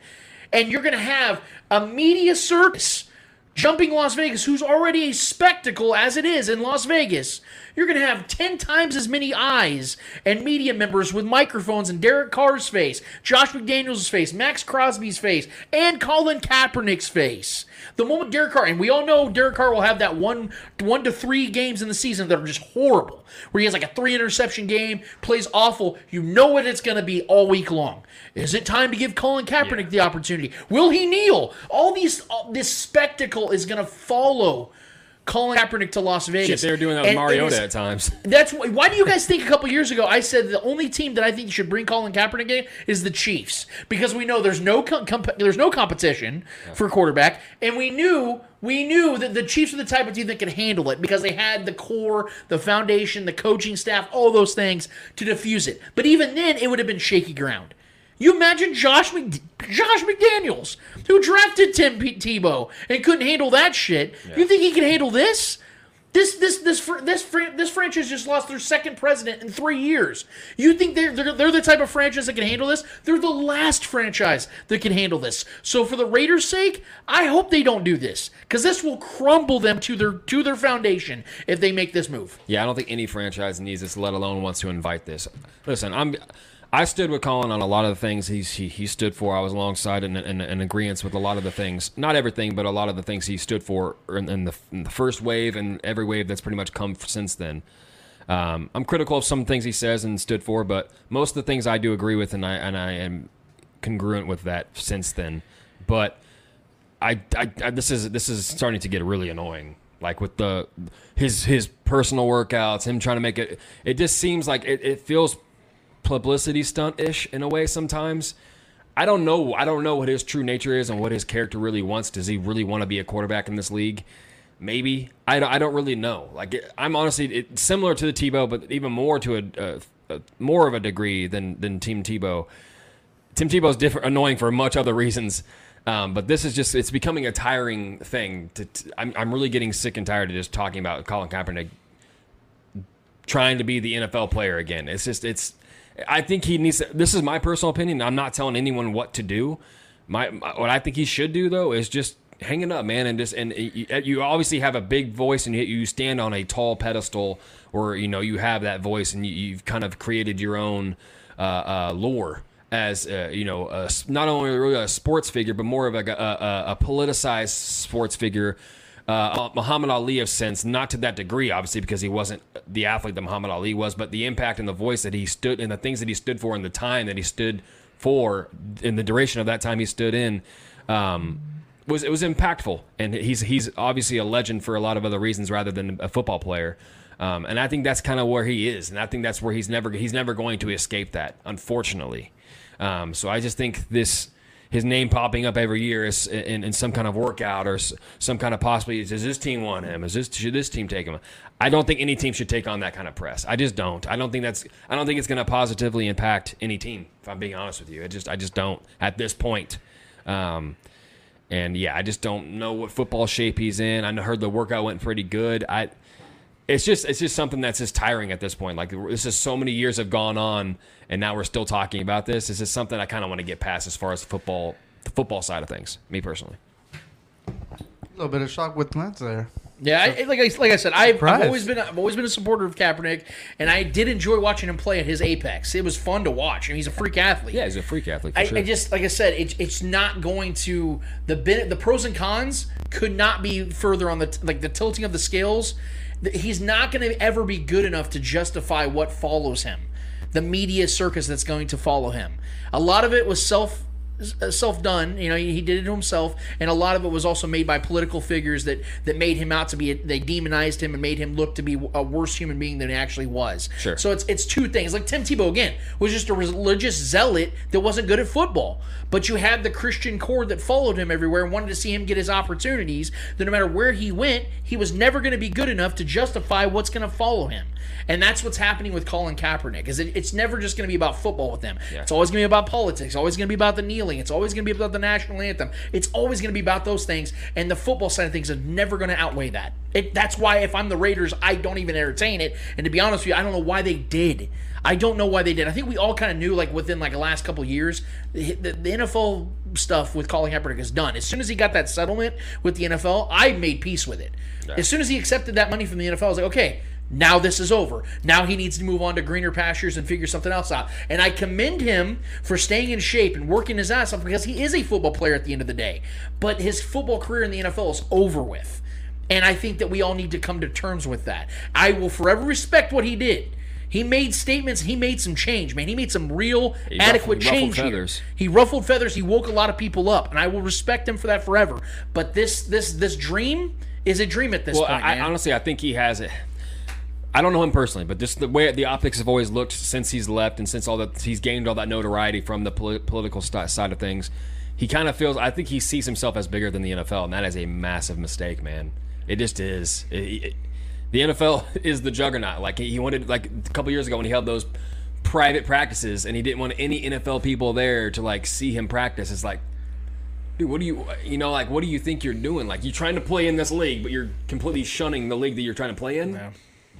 And you're going to have a media circus jumping Las Vegas, who's already a spectacle as it is in Las Vegas, you're going to have 10 times as many eyes and media members with microphones in Derek Carr's face, Josh McDaniels' face, Maxx Crosby's face, and Colin Kaepernick's face. The moment Derek Carr, and we all know Derek Carr will have that one, one to three games in the season that are just horrible, where he has like a three interception game, plays awful. You know what it's going to be all week long. Is it time to give Colin Kaepernick the opportunity? Will he kneel? All these, all, this spectacle is going to follow Colin Kaepernick to Las Vegas. Shit, they were doing that with And- Mariota at times. [LAUGHS] that's why, why do you guys think a couple years ago I said the only team that I think you should bring Colin Kaepernick in is the Chiefs because we know there's no com- comp- there's no competition for quarterback and we knew we knew that the Chiefs were the type of team that could handle it because they had the core, the foundation, the coaching staff, all those things to diffuse it. But even then, it would have been shaky ground. You imagine Josh Mc- Josh McDaniels, who drafted Tim P- Tebow and couldn't handle that shit. You think he can handle this? This this this this this franchise just lost their second president in three years. You think they're, they're they're the type of franchise that can handle this? They're the last franchise that can handle this. So for the Raiders' sake, I hope they don't do this because this will crumble them to their to their foundation if they make this move. Yeah, I don't think any franchise needs this, let alone wants to invite this. Listen, I'm I stood with Colin on a lot of the things he's he, he stood for. I was alongside and in, in, in agreement with a lot of the things, not everything, but a lot of the things he stood for in, in, the, the first wave and every wave that's pretty much come since then. Um, I'm critical of some things he says and stood for, but most of the things I do agree with, and I and I am congruent with that since then. But I, I, I this is this is starting to get really annoying. Like with the his his personal workouts, him trying to make it. It just seems like it, it feels publicity stunt ish in a way sometimes. I don't know. I don't know what his true nature is and what his character really wants. Does he really want to be a quarterback in this league? Maybe. I don't, I don't really know. Like I'm honestly it, similar to the Tebow, but even more to a, a, a more of a degree than than Tim Tebow. Tim Tebow's different, annoying for much other reasons. Um, but this is just, it's becoming a tiring thing. To, I'm really getting sick and tired of just talking about Colin Kaepernick trying to be the NFL player again. It's just, it's, I think he needs, to, this is my personal opinion. I'm not telling anyone what to do. My, my, what I think he should do though is just hang it up, man, and just and you, you obviously have a big voice and you, stand on a tall pedestal, or you know you have that voice and you, have kind of created your own uh, uh, lore as uh, you know, not only really a sports figure, but more of a, a, a politicized sports figure. Uh, Muhammad Ali of sense, not to that degree, obviously, because he wasn't the athlete that Muhammad Ali was, but the impact and the voice that he stood and the things that he stood for and the time that he stood for in the duration of that time he stood in um, was it was impactful. And he's he's obviously a legend for a lot of other reasons rather than a football player. Um, and I think that's kind of where he is, and I think that's where he's never he's never going to escape that, unfortunately. Um, so I just think this his name popping up every year is in, in some kind of workout or some kind of possibly does this team want him? Is this should this team take him? I don't think any team should take on that kind of press. I just don't. I don't think that's I don't think it's going to positively impact any team. If I'm being honest with you, I just I just don't at this point. Um, and yeah, I just don't know what football shape he's in. I heard the workout went pretty good. I it's just it's just something that's just tiring at this point. Like this is so many years have gone on, and now we're still talking about this. This is something I kind of want to get past as far as the football the football side of things. Me personally, a little bit of shock with Lance there. Yeah, I, like I, like I said, I've, I've, always been I've always been a supporter of Kaepernick, and I did enjoy watching him play at his apex. It was fun to watch, and he's a freak athlete. Yeah, he's a freak athlete. I, sure. I, just like I said, it, it's not going to the the pros and cons could not be further on the like the tilting of the scales he's not going to ever be good enough to justify what follows him the media circus that's going to follow him. A lot of it was self Uh, self done. You know, he did it himself, and a lot of it was also made by political figures that that made him out to be. They demonized him and made him look to be a worse human being than he actually was. Sure. So it's it's two things. Like Tim Tebow again was just a religious zealot that wasn't good at football, but you had the Christian core that followed him everywhere and wanted to see him get his opportunities. That no matter where he went, he was never going to be good enough to justify what's going to follow him. And that's what's happening with Colin Kaepernick. Is it, it's never just going to be about football with them. Yeah. It's always going to be about politics. Always going to be about the kneeling. It's always going to be about the national anthem. It's always going to be about those things. And the football side of things is never going to outweigh that. It, that's why if I'm the Raiders, I don't even entertain it. And to be honest with you, I don't know why they did. I don't know why they did. I think we all kind of knew, like within like the last couple years, the, the, the, NFL stuff with Colin Kaepernick is done. As soon as he got that settlement with the NFL, I made peace with it. Yeah. As soon as he accepted that money from the NFL, I was like, okay, now this is over. Now he needs to move on to greener pastures and figure something else out. And I commend him for staying in shape and working his ass off because he is a football player at the end of the day. But his football career in the NFL is over with. And I think that we all need to come to terms with that. I will forever respect what he did. He made statements. He made some change, man. He made some real he adequate ruffled, change. Ruffled. Here. He ruffled feathers. He woke a lot of people up, and I will respect him for that forever. But this, this, this dream is a dream at this well, point. I, honestly, I think he has it. I don't know him personally, but just the way the optics have always looked since he's left and since all that he's gained all that notoriety from the political side of things, he kind of feels. I think he sees himself as bigger than the NFL, and that is a massive mistake, man. It just is. It, it, the NFL [LAUGHS] is the juggernaut. Like he wanted, like a couple years ago when he held those private practices, and he didn't want any NFL people there to like see him practice. It's like, dude, what do you, you know, like what do you think you're doing? Like you're trying to play in this league, but you're completely shunning the league that you're trying to play in. Yeah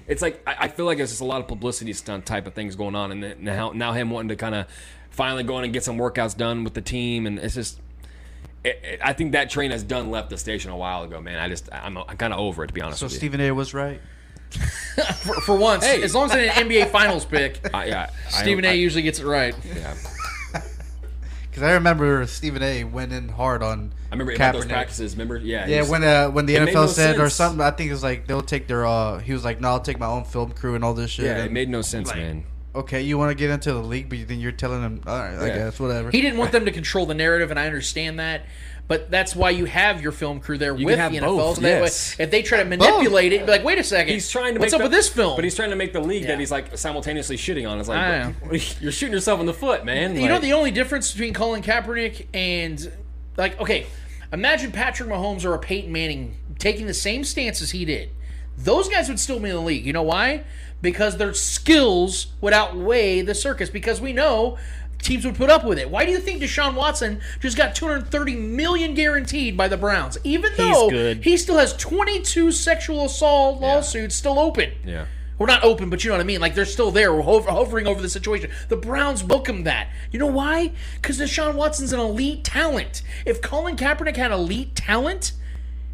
it's like I, I feel like there's just a lot of publicity stunt type of things going on, and now now him wanting to kind of finally go in and get some workouts done with the team, and it's just. It, it, I think that train has done left the station a while ago, man. I just I'm, I'm kind of over it to be honest. So with Stephen you. A was right. [LAUGHS] for, for once, Hey. as long as it's an NBA Finals pick, [LAUGHS] I, yeah, Stephen A. I- usually gets it right. Yeah. Because I remember Stephen A. went in hard on. I remember about those practices. Remember? Yeah. Yeah, he's- when uh, when the NFL no said or something, I think it was like they'll take their. uh He was like, "No, I'll take my own film crew and all this shit." Yeah, it made no sense, like, man. Okay, you want to get into the league, but then you're telling them, "All right, I guess whatever." He didn't want them to control the narrative, and I understand that. But that's why you have your film crew there You with the NFL. both, so that way, if they try to manipulate it, be like, wait a second, He's trying to. What's up the- with this film? But he's trying to make the league Yeah. that he's like simultaneously shitting on. It's like [LAUGHS] you're shooting yourself in the foot, man. You know the only difference between Colin Kaepernick and like okay, imagine Patrick Mahomes or a Peyton Manning taking the same stance as he did. Those guys would still be in the league. You know why? Because their skills would outweigh the circus. Because we know teams would put up with it. Why do you think Deshaun Watson just got 230 million guaranteed by the Browns, even though he still has 22 sexual assault lawsuits still open? Yeah. We're not open, but you know what I mean. Like they're still there, we're hover, hovering over the situation. The Browns welcome that. You know why? Because Deshaun Watson's an elite talent. If Colin Kaepernick had elite talent,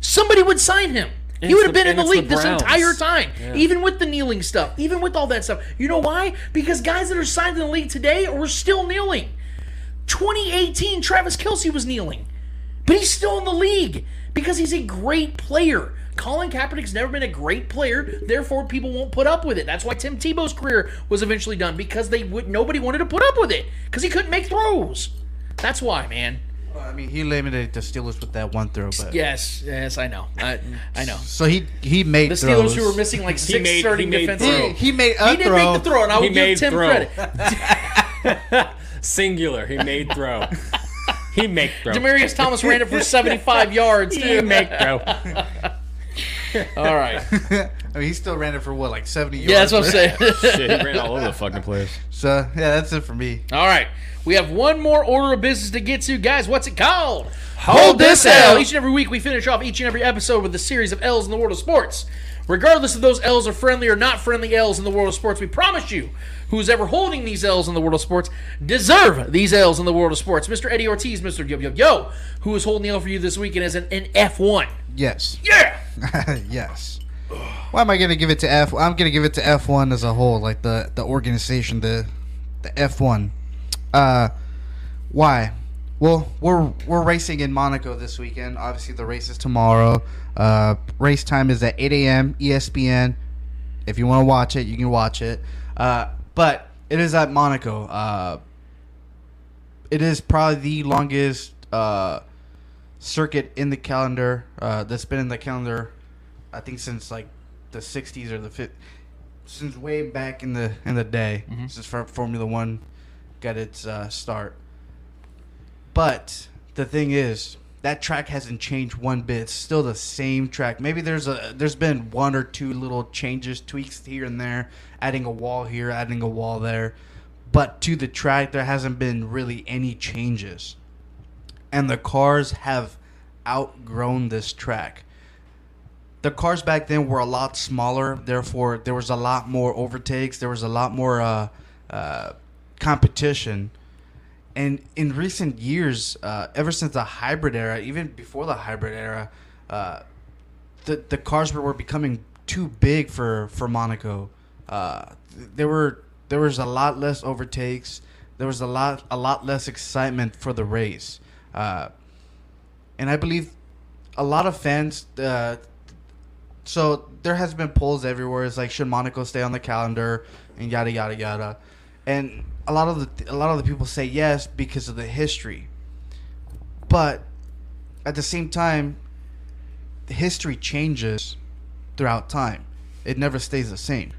somebody would sign him. He would have been in the it's the league this entire time, Yeah. even with the kneeling stuff, even with all that stuff. You know why? Because guys that are signed in the league today are still kneeling. 2018, Travis Kelce was kneeling, but he's still in the league because he's a great player. Colin Kaepernick's never been a great player, therefore people won't put up with it. That's why Tim Tebow's career was eventually done because they would nobody wanted to put up with it because he couldn't make throws. That's why, man. Well, I mean, he eliminated the Steelers with that one throw, but Yes, yes, I know, I, I know. so he he made The throws. Steelers who were missing like six made- starting he made defensive. throw. He, he made a He did throw. make the throw, and I will He give made Tim throw. credit. [LAUGHS] Singular. He made throw. he make throw. Demaryius Thomas ran it for 75 yards. He Too. make throw. [LAUGHS] [LAUGHS] All right. [LAUGHS] I mean, he still ran it for what, like seventy yards. Yeah, that's what I'm saying. Shit, he ran all over the fucking place. So yeah, that's it for me. All right. We have one more order of business to get to. Guys, what's it called? Hold this L. Each and every week, we finish off each and every episode with a series of L's in the world of sports. Regardless if those L's are friendly or not friendly L's in the world of sports, we promise you, who's ever holding these L's in the world of sports, deserve these L's in the world of sports. Mr. Eddie Ortiz, Mr. Yo Yo Yo, who is holding the L for you this weekend as an, an F1. Yes. Yeah! [LAUGHS] yes. Why am I gonna give it to F? I'm gonna give it to F1 as a whole, like the the organization, the the F1. Uh, why? Well, we're we're racing in Monaco this weekend. Obviously, the race is tomorrow. Uh, race time is at 8 a.m. ESPN. If you want to watch it, you can watch it. Uh, but it is at Monaco. Uh, it is probably the longest uh, circuit in the calendar uh, that's been in the calendar. I think since like the '60s or the 50s, since way back in the in the day, since Formula One got its uh, start. But the thing is, that track hasn't changed one bit. It's still the same track. Maybe there's a there's been one or two little changes, tweaks here and there, adding a wall here, adding a wall there. But to the track, there hasn't been really any changes. And the cars have outgrown this track. The cars back then were a lot smaller, therefore there was a lot more overtakes. There was a lot more uh, uh, competition and in recent years, uh, ever since the hybrid era, even before the hybrid era, uh, the the cars were, were becoming too big for for Monaco. Uh, there were there was a lot less overtakes. There was a lot a lot less excitement for the race, uh, and I believe a lot of fans. Uh, so there has been polls everywhere. It's like should Monaco stay on the calendar and yada yada yada, and a lot of the a lot of the people say yes because of the history. But at the same time, history changes throughout time. It never stays the same.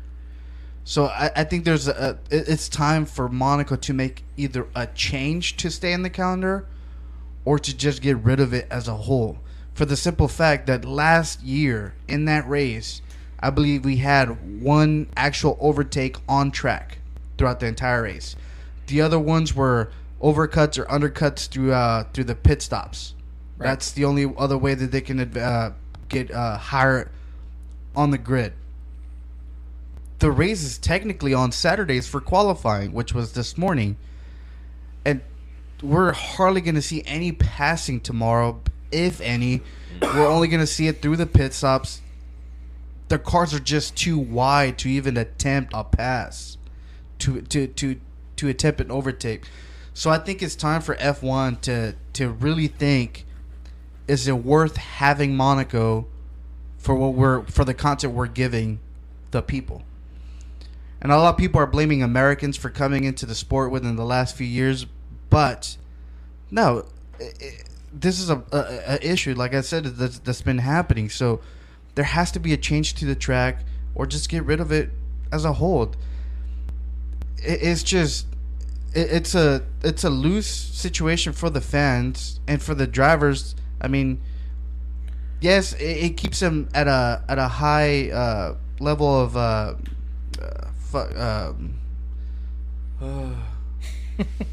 So I, I think there's a it's time for Monaco to make either a change to stay in the calendar or to just get rid of it as a whole. For the simple fact that last year in that race, I believe we had one actual overtake on track throughout the entire race. The other ones were overcuts or undercuts through uh, through the pit stops. That's the only other way that they can uh, get uh, higher on the grid. The race is technically on Saturdays for qualifying, which was this morning, and we're hardly going to see any passing tomorrow, if any. We're only going to see it through the pit stops. their cars are just too wide to even attempt a pass, to to to to attempt an overtake. So I think it's time for F1 to to really think: Is it worth having Monaco for what we're for the content we're giving the people? And a lot of people are blaming Americans for coming into the sport within the last few years, but no, i i this is a, a, a issue. Like I said, that's, that's been happening. So there has to be a change to the track, or just get rid of it as a whole. It, it's just it's a it's a loose situation for the fans and for the drivers. I mean, yes, it, it keeps them at a at a high uh, level of uh, uh, fu- um, [SIGHS]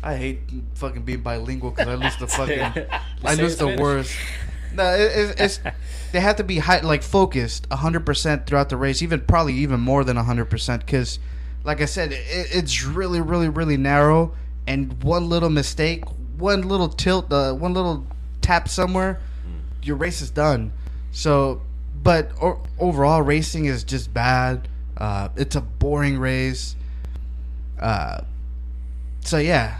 I hate fucking being bilingual because I lose the [LAUGHS] fucking I lose the words. No, it, it, it's [LAUGHS] they have to be high, like focused hundred percent throughout the race, even probably even more than hundred percent, because like I said, it, it's really, really, really narrow, and one little mistake, one little tilt, uh, one little tap somewhere, your race is done. So, but o- overall, racing is just bad. Uh, it's a boring race. Uh, so yeah,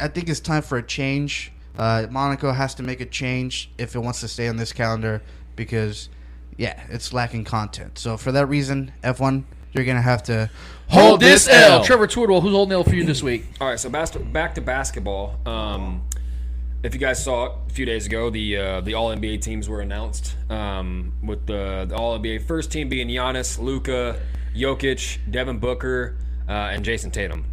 I think it's time for a change. Uh, Monaco has to make a change if it wants to stay on this calendar because, yeah, it's lacking content. So for that reason, F1, you're gonna have to Hold this L. Trevor Twirtle, who's holding L for you this week? [CLEARS THROAT] All right, so bas- back to basketball. Um, if you guys saw it a few days ago, the uh, the All NBA teams were announced. Um, with the, the All NBA first team being Giannis, Luka, Jokic, Devin Booker, uh, and Jayson Tatum.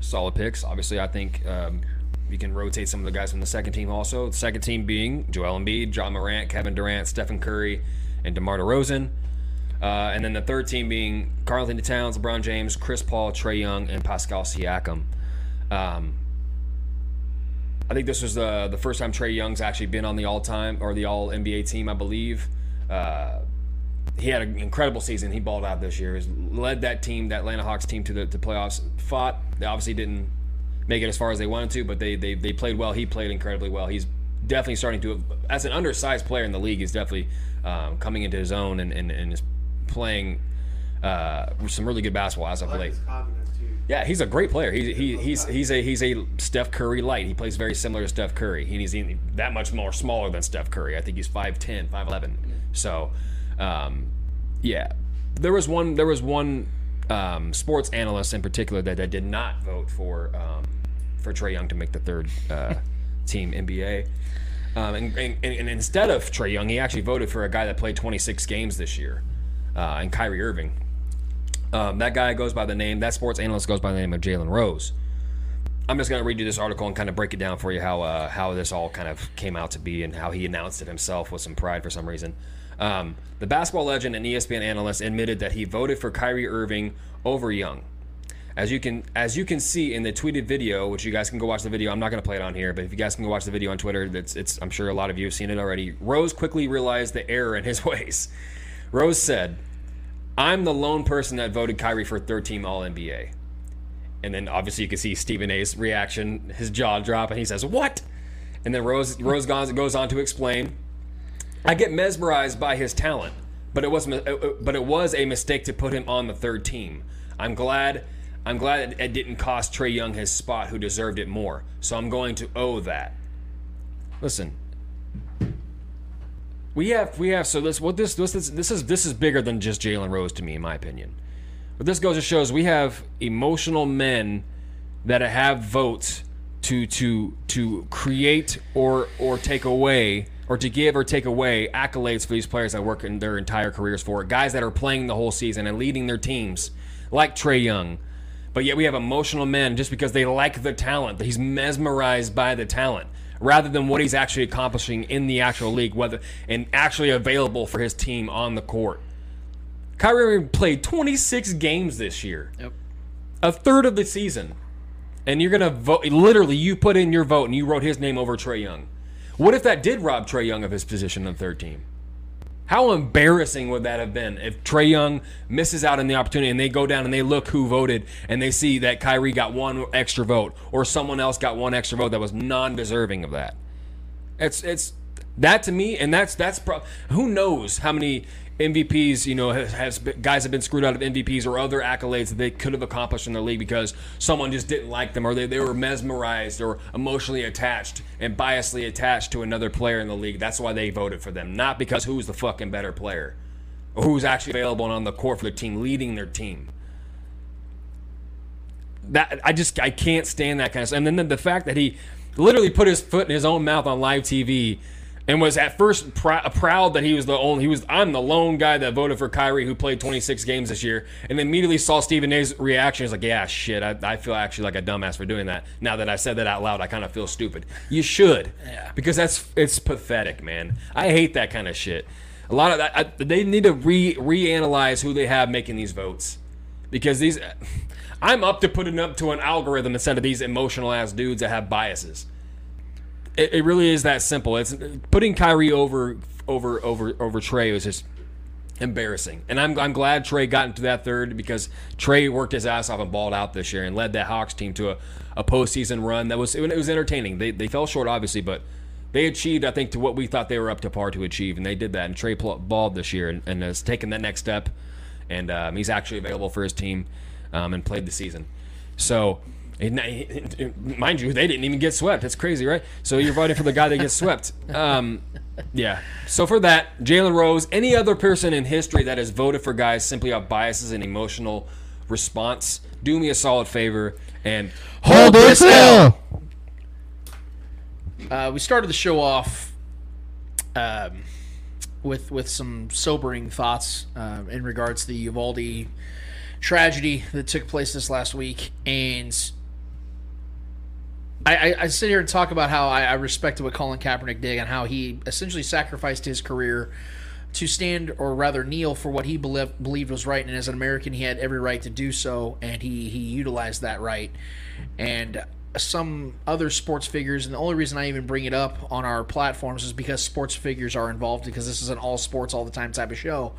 Solid picks. Obviously, I think um, you can rotate some of the guys from the second team also. The second team being Joel Embiid, Ja Morant, Kevin Durant, Stephen Curry, and DeMar DeRozan. Uh, and then the third team being Karl-Anthony Towns, LeBron James, Chris Paul, Trae Young, and Pascal Siakam. Um, I think this was the the first time Trae Young's actually been on the all time or the all NBA team, I believe. Uh, he had an incredible season. He balled out this year. He's led that team, that Atlanta Hawks team, to the to playoffs. Fought. They obviously didn't make it as far as they wanted to, but they they, they played well. He played incredibly well. He's definitely starting to, as an undersized player in the league, he's definitely um, coming into his own and, and, and is playing uh, some really good basketball as of late. Yeah, he's a great player. He, he, he's he's a he's a Steph Curry light. He plays very similar to Steph Curry. He- He's that much more smaller than Steph Curry. I think he's 5'10", 5'11". So, um, yeah, there was one there was one um, sports analyst in particular that, that did not vote for um, for Trae Young to make the third uh, [LAUGHS] team NBA. Um, and, and, and instead of Trae Young, he actually voted for a guy that played 26 games this year, uh, and Kyrie Irving. Um, that guy goes by the name, that sports analyst goes by the name of Jalen Rose. I'm just going to read you this article and kind of break it down for you how uh, how this all kind of came out to be and how he announced it himself with some pride for some reason. Um, the basketball legend and ESPN analyst admitted that he voted for Kyrie Irving over Young. As you can as you can see in the tweeted video, which you guys can go watch the video. I'm not going to play it on here, but if you guys can go watch the video on Twitter, that's it's I'm sure a lot of you have seen it already. Rose quickly realized the error in his [LAUGHS] ways. Rose said, "I'm the lone person that voted Kyrie for third team All NBA." And then obviously you can see Stephen A's reaction, his jaw drop, and he says, "What?" And then Rose Rose goes on to explain, "I get mesmerized by his talent, but it was but it was a mistake to put him on the third team. I'm glad I'm glad it didn't cost Trae Young his spot, who deserved it more. So I'm going to owe that." Listen, we have we have so this what this this is this is this is bigger than just Jalen Rose to me, in my opinion. But this goes to shows we have emotional men that have votes to to to create or or take away or to give or take away accolades for these players that work in their entire careers for. Guys that are playing the whole season and leading their teams, like Trae Young. But yet we have emotional men just because they like the talent. He's mesmerized by the talent rather than what he's actually accomplishing in the actual league, whether and actually available for his team on the court. Kyrie Irving played 26 games this year. Yep. A third of the season. And you're going to vote literally you put in your vote and you wrote his name over Trae Young. What if that did rob Trae Young of his position on the third team? How embarrassing would that have been if Trae Young misses out on the opportunity and they go down and they look who voted and they see that Kyrie got one extra vote or someone else got one extra vote that was non-deserving of that? It's it's that to me, and that's that's pro- who knows how many MVPs, you know, has, has guys have been screwed out of MVPs or other accolades that they could have accomplished in the league because someone just didn't like them or they, they were mesmerized or emotionally attached and biasly attached to another player in the league. That's why they voted for them, not because who's the fucking better player or who's actually available and on the court for their team, leading their team. That I just I can't stand that kind of stuff. And then the, the fact that he literally put his foot in his own mouth on live TV and was at first pr- proud that he was the only he was I'm the lone guy that voted for Kyrie who played 26 games this year and immediately saw Stephen A's reaction. He's like yeah shit I, I feel actually like a dumbass for doing that. Now that I said that out loud I kind of feel stupid. You should Yeah. because that's it's pathetic man. I hate that kind of shit. A lot of that I, they need to re reanalyze who they have making these votes because these [LAUGHS] I'm up to putting up to an algorithm instead of these emotional ass dudes that have biases it, it really is that simple. It's putting Kyrie over over over over Trae was just embarrassing. And I'm I'm glad Trae got into that third because Trae worked his ass off and balled out this year and led that Hawks team to a, a postseason run that was it was entertaining. They they fell short obviously, but they achieved I think to what we thought they were up to par to achieve, and they did that. And Trae balled this year and, and has taken that next step, and um, he's actually available for his team um, and played the season. So. And, mind you, they didn't even get swept. That's crazy, right? So you're voting for the guy that gets swept. Um, yeah. So for that, Jalen Rose, any other person in history that has voted for guys simply out biases and emotional response, do me a solid favor and Hold this L. Uh, we started the show off um, with with some sobering thoughts uh, in regards to the Uvalde tragedy that took place this last week, and I, I, I sit here and talk about how I, I respected what Colin Kaepernick did and how he essentially sacrificed his career to stand or rather kneel for what he believed, believed was right, and as an American, he had every right to do so, and he he utilized that right. And some other sports figures, and the only reason I even bring it up on our platforms is because sports figures are involved, because this is an all sports all the time type of show.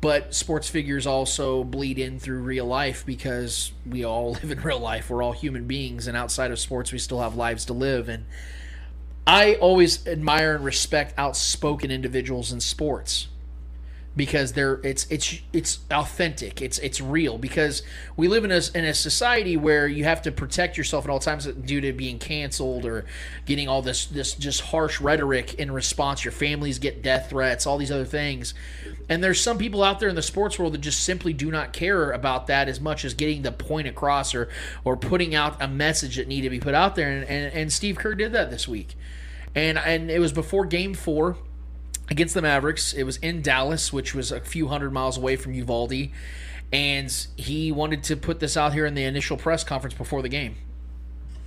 But sports figures also bleed in through real life because we all [LAUGHS] live in real life. We're all human beings, and outside of sports, we still have lives to live. And I always admire and respect outspoken individuals in sports because they're it's it's it's authentic. It's it's real. Because we live in a in a society where you have to protect yourself at all times due to being canceled or getting all this this just harsh rhetoric in response. Your families get death threats all these other things. And there's some people out there in the sports world that just simply do not care about that as much as getting the point across or or putting out a message that needed to be put out there. And, and, and Steve Kerr did that this week. And and it was before game 4 against the Mavericks. It was in Dallas, which was a few hundred miles away from Uvalde, and he wanted to put this out here in the initial press conference before the game.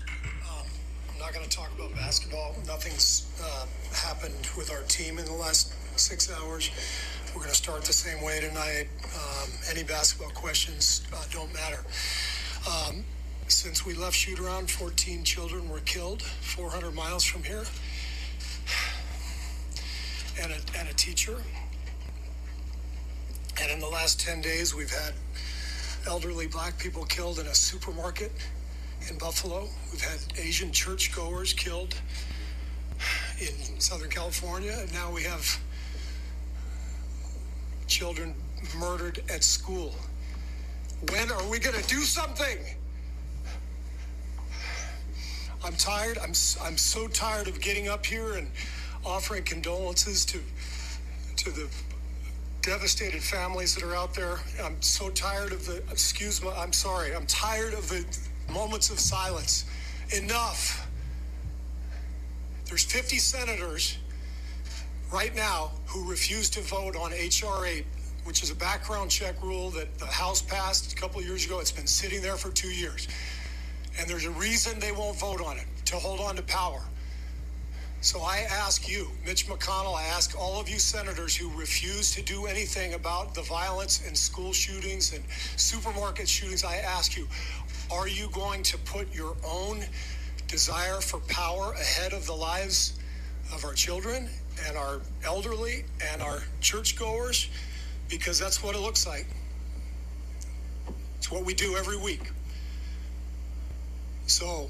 I'm not going to talk about basketball. Nothing's uh, happened with our team in the last six hours. We're going to start the same way tonight. Um, any basketball questions uh, don't matter. Um, since we left shoot around, 14 children were killed 400 miles from here and a, and a teacher. And in the last 10 days, we've had elderly black people killed in a supermarket in Buffalo. We've had Asian churchgoers killed in Southern California. And now we have children murdered at school. When are we going to do something? I'm tired. I'm, I'm so tired of getting up here and offering condolences to to the devastated families that are out there. I'm so tired of the excuse me. I'm sorry. I'm tired of the moments of silence. Enough. There's 50 senators right now who refuse to vote on HR 8, which is a background check rule that the House passed a couple years ago. It's been sitting there for two years. And there's a reason they won't vote on it to hold on to power. So I ask you, Mitch McConnell, I ask all of you senators who refuse to do anything about the violence and school shootings and supermarket shootings, I ask you, are you going to put your own desire for power ahead of the lives of our children and our elderly and our churchgoers? Because that's what it looks like. It's what we do every week. So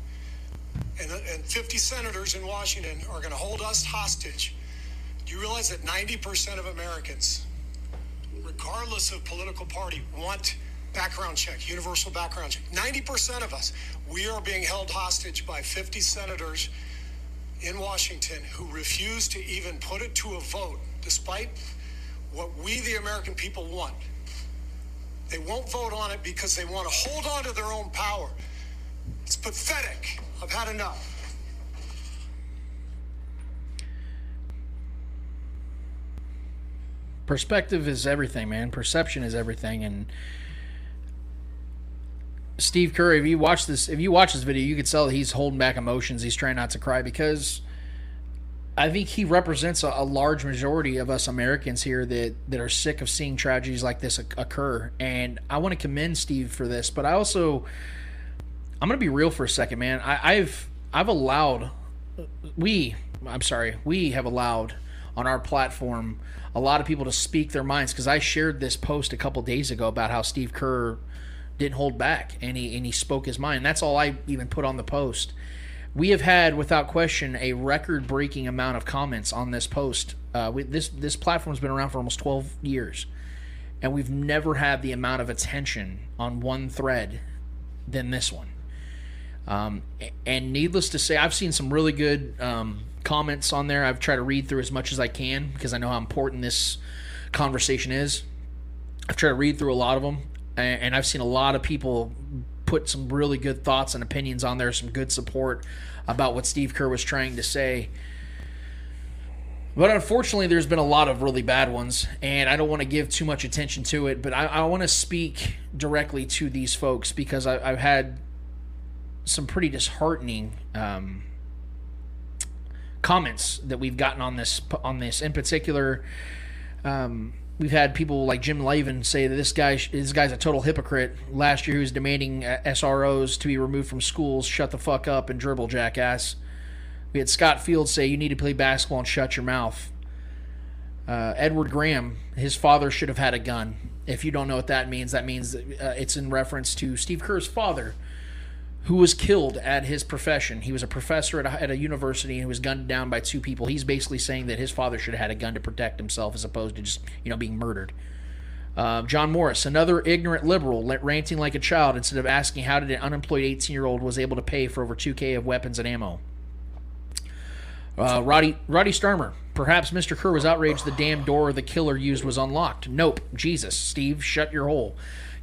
And, and 50 senators in Washington are going to hold us hostage. Do you realize that 90% of Americans, regardless of political party, want background check, universal background check? 90% of us, we are being held hostage by 50 senators in Washington who refuse to even put it to a vote, despite what we, the American people, want. They won't vote on it because they want to hold on to their own power. It's pathetic. I've had enough. Perspective is everything, man. Perception is everything, and Steve Curry, if you watch this, if you watch this video, you can tell he's holding back emotions. He's trying not to cry because I think he represents a, a, large majority of us Americans here that that are sick of seeing tragedies like this occur. And I want to commend Steve for this, but I also I'm gonna be real for a second, man. I, I've I've allowed we I'm sorry we have allowed on our platform a lot of people to speak their minds because I shared this post a couple days ago about how Steve Kerr didn't hold back and he and he spoke his mind. That's all I even put on the post. We have had, without question, a record-breaking amount of comments on this post. Uh, we, this this platform's been around for almost 12 years, and we've never had the amount of attention on one thread than this one. Um, and needless to say, I've seen some really good um, comments on there. I've tried to read through as much as I can because I know how important this conversation is. I've tried to read through a lot of them, and I've seen a lot of people put some really good thoughts and opinions on there, some good support about what Steve Kerr was trying to say. But unfortunately, there's been a lot of really bad ones, and I don't want to give too much attention to it. But I, I want to speak directly to these folks because I, have had some pretty disheartening um, comments that we've gotten on this on this. In particular, um, we've had people like Jim Lavin say that this guy this guy's a total hypocrite. Last year, he was demanding uh, SROs to be removed from schools. Shut the fuck up and dribble, jackass. We had Scott Fields say you need to play basketball and shut your mouth. Uh, Edward Graham, his father should have had a gun. If you don't know what that means, that means uh, it's in reference to Steve Kerr's father, who was killed at his profession. He was a professor at a, at a university and was gunned down by two people. He's basically saying that his father should have had a gun to protect himself as opposed to just, you know, being murdered. Uh, John Morris, another ignorant liberal, ranting like a child instead of asking how did an unemployed 18 year old was able to pay for over 2K of weapons and ammo. Uh, Roddy Roddy Starmer, perhaps Mr. Kerr was outraged the damn door the killer used was unlocked. Nope. Jesus, Steve, shut your hole.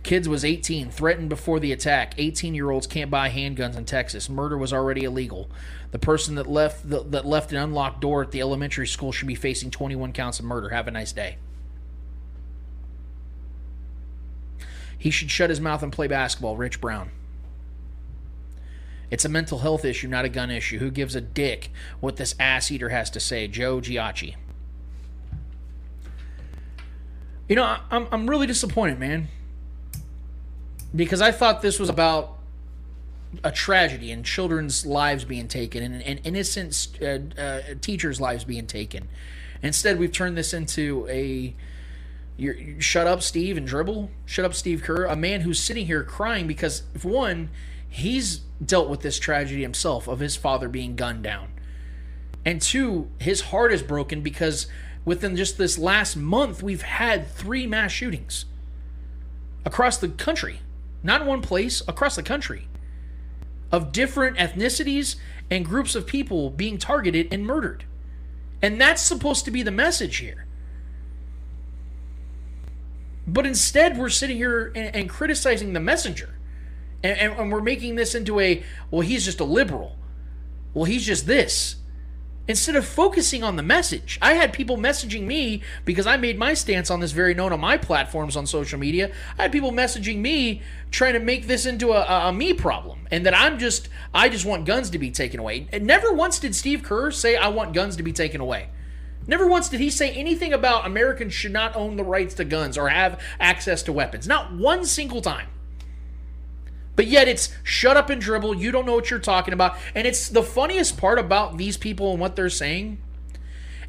Kids was 18, threatened before the attack. 18 year olds can't buy handguns in Texas. Murder was already illegal. The person that left the, that left an unlocked door at the elementary school should be facing 21 counts of murder. Have a nice day. He should shut his mouth and play basketball. Rich Brown. It's a mental health issue, not a gun issue. Who gives a dick what this ass eater has to say? Joe Giacchi. You know, I'm, I'm really disappointed, man because I thought this was about a tragedy and children's lives being taken and, and innocent uh, uh, teachers' lives being taken. Instead, we've turned this into a you're, shut up, Steve, and dribble. Shut up, Steve Kerr. A man who's sitting here crying because, for one, he's dealt with this tragedy himself of his father being gunned down. And two, his heart is broken because within just this last month, we've had three mass shootings across the country not one place, across the country, of different ethnicities and groups of people being targeted and murdered. And that's supposed to be the message here. But instead, we're sitting here and, and criticizing the messenger. And, and, and we're making this into a, well, he's just a liberal. Well, he's just this instead of focusing on the message. I had people messaging me because I made my stance on this very known on my platforms on social media. I had people messaging me trying to make this into a, a, a me problem and that I'm just I just want guns to be taken away. And never once did Steve Kerr say I want guns to be taken away. Never once did he say anything about Americans should not own the rights to guns or have access to weapons. Not one single time. But yet it's shut up and dribble. You don't know what you're talking about. And it's the funniest part about these people and what they're saying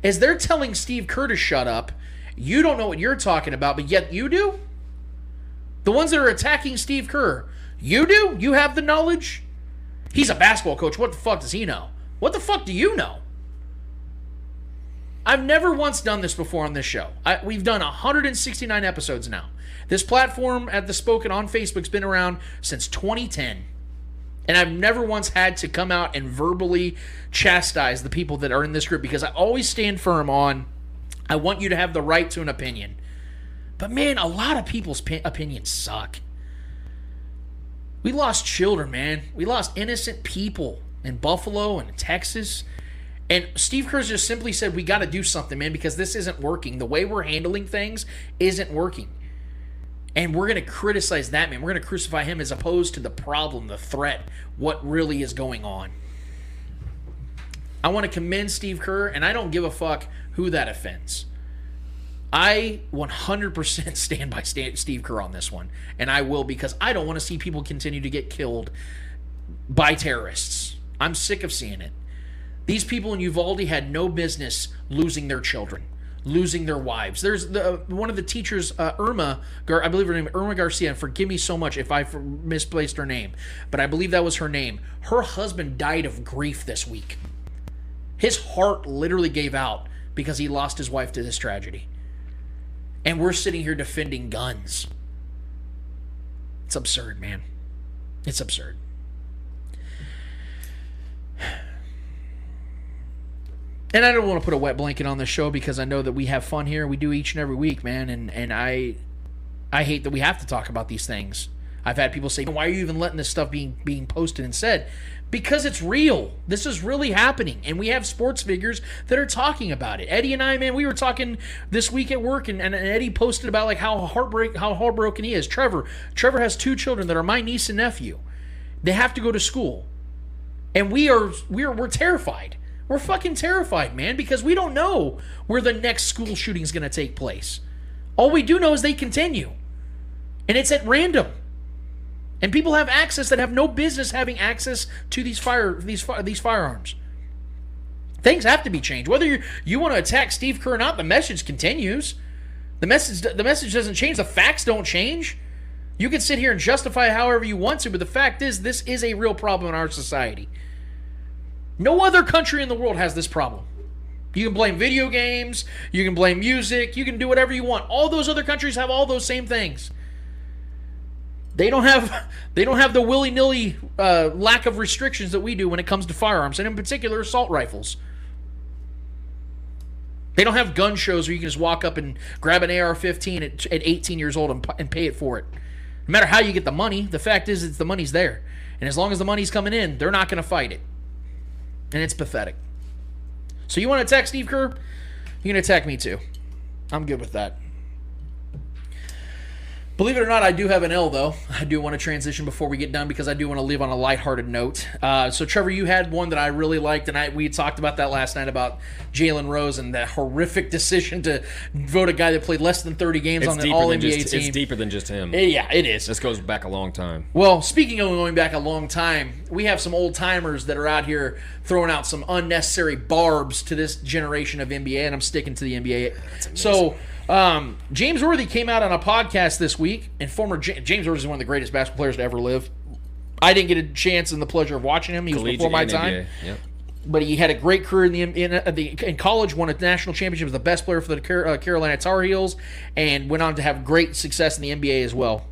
is they're telling Steve Kerr to shut up. You don't know what you're talking about, but yet you do? The ones that are attacking Steve Kerr, you do? You have the knowledge? He's a basketball coach. What the fuck does he know? What the fuck do you know? I've never once done this before on this show. I, we've done 169 episodes now. This platform at the Spoken on Facebook's been around since 2010. And I've never once had to come out and verbally chastise the people that are in this group because I always stand firm on I want you to have the right to an opinion. But man, a lot of people's opinions suck. We lost children, man. We lost innocent people in Buffalo and in Texas. And Steve Kerr just simply said, We got to do something, man, because this isn't working. The way we're handling things isn't working. And we're going to criticize that man. We're going to crucify him as opposed to the problem, the threat, what really is going on. I want to commend Steve Kerr, and I don't give a fuck who that offends. I 100% [LAUGHS] stand by Steve Kerr on this one, and I will because I don't want to see people continue to get killed by terrorists. I'm sick of seeing it. These people in Uvalde had no business losing their children losing their wives. There's the one of the teachers, uh, Irma, Gar, I believe her name, Irma Garcia. Forgive me so much if I misplaced her name, but I believe that was her name. Her husband died of grief this week. His heart literally gave out because he lost his wife to this tragedy. And we're sitting here defending guns. It's absurd, man. It's absurd. And I don't want to put a wet blanket on the show because I know that we have fun here. We do each and every week, man, and and I I hate that we have to talk about these things. I've had people say, "Why are you even letting this stuff being being posted and said?" Because it's real. This is really happening, and we have sports figures that are talking about it. Eddie and I, man, we were talking this week at work, and, and Eddie posted about like how heartbreak how heartbroken he is. Trevor, Trevor has two children that are my niece and nephew. They have to go to school, and we are we are we're terrified we're fucking terrified, man, because we don't know where the next school shooting is going to take place. All we do know is they continue. And it's at random. And people have access that have no business having access to these fire these these firearms. Things have to be changed. Whether you you want to attack Steve Kerr or not, the message continues. The message the message doesn't change. The facts don't change. You can sit here and justify however you want to, but the fact is this is a real problem in our society. No other country in the world has this problem. You can blame video games, you can blame music, you can do whatever you want. All those other countries have all those same things. They don't have [LAUGHS] they don't have the willy nilly uh, lack of restrictions that we do when it comes to firearms, and in particular assault rifles. They don't have gun shows where you can just walk up and grab an AR-15 at, at 18 years old and, and pay it for it. No matter how you get the money, the fact is, it's the money's there, and as long as the money's coming in, they're not going to fight it. And it's pathetic. So you want to attack Steve Kerr? You can attack me too. I'm good with that. Believe it or not, I do have an L though. I do want to transition before we get done because I do want to leave on a lighthearted note. Uh, so, Trevor, you had one that I really liked, and I we talked about that last night about Jalen Rose and that horrific [LAUGHS] decision to vote a guy that played less than 30 games it's on the All NBA just, team. It's deeper than just him. Yeah, it is. This goes back a long time. Well, speaking of going back a long time, we have some old timers that are out here throwing out some unnecessary barbs to this generation of NBA, and I'm sticking to the NBA. So. Um, James Worthy came out on a podcast this week, and former J- James Worthy is one of the greatest basketball players to ever live. I didn't get a chance and the pleasure of watching him. He was before my time. Yep. But he had a great career in the in, uh, the, in college. Won a national championship. Was the best player for the Car- uh, Carolina Tar Heels, and went on to have great success in the NBA as well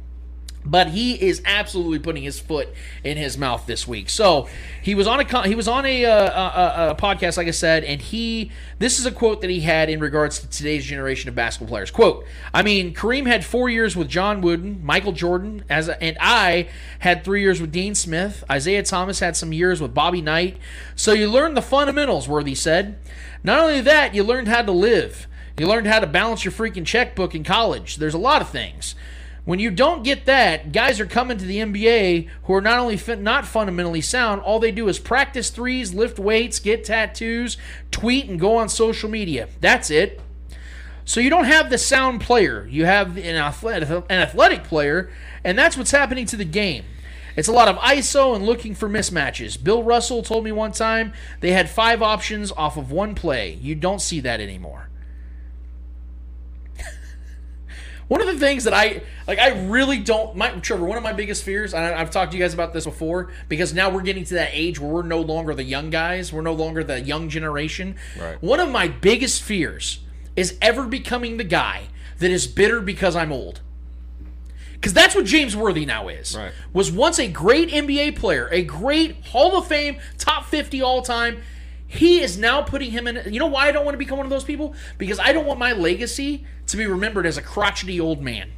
but he is absolutely putting his foot in his mouth this week. So he was on a he was on a, uh, a, a, podcast, like I said, and he this is a quote that he had in regards to today's generation of basketball players. Quote: I mean, Kareem had four years with John Wooden, Michael Jordan, as a, and I had three years with Dean Smith. Isiah Thomas had some years with Bobby Knight. So you learned the fundamentals. Worthy said. Not only that, you learned how to live. You learned how to balance your freaking checkbook in college. There's a lot of things. When you don't get that, guys are coming to the NBA who are not only fin- not fundamentally sound, all they do is practice threes, lift weights, get tattoos, tweet, and go on social media. That's it. So you don't have the sound player. You have an athletic, an athletic player, and that's what's happening to the game. It's a lot of ISO and looking for mismatches. Bill Russell told me one time they had five options off of one play. You don't see that anymore. One of the things that I like, I really don't. My Trevor, one of my biggest fears, and I, I've talked to you guys about this before, because now we're getting to that age where we're no longer the young guys. We're no longer the young generation. Right. One of my biggest fears is ever becoming the guy that is bitter because I'm old. Because that's what James Worthy now is. Right. Was once a great NBA player, a great Hall of Fame, top 50 all time. He is now putting him in. You know why I don't want to become one of those people? Because I don't want my legacy to be remembered as a crotchety old man.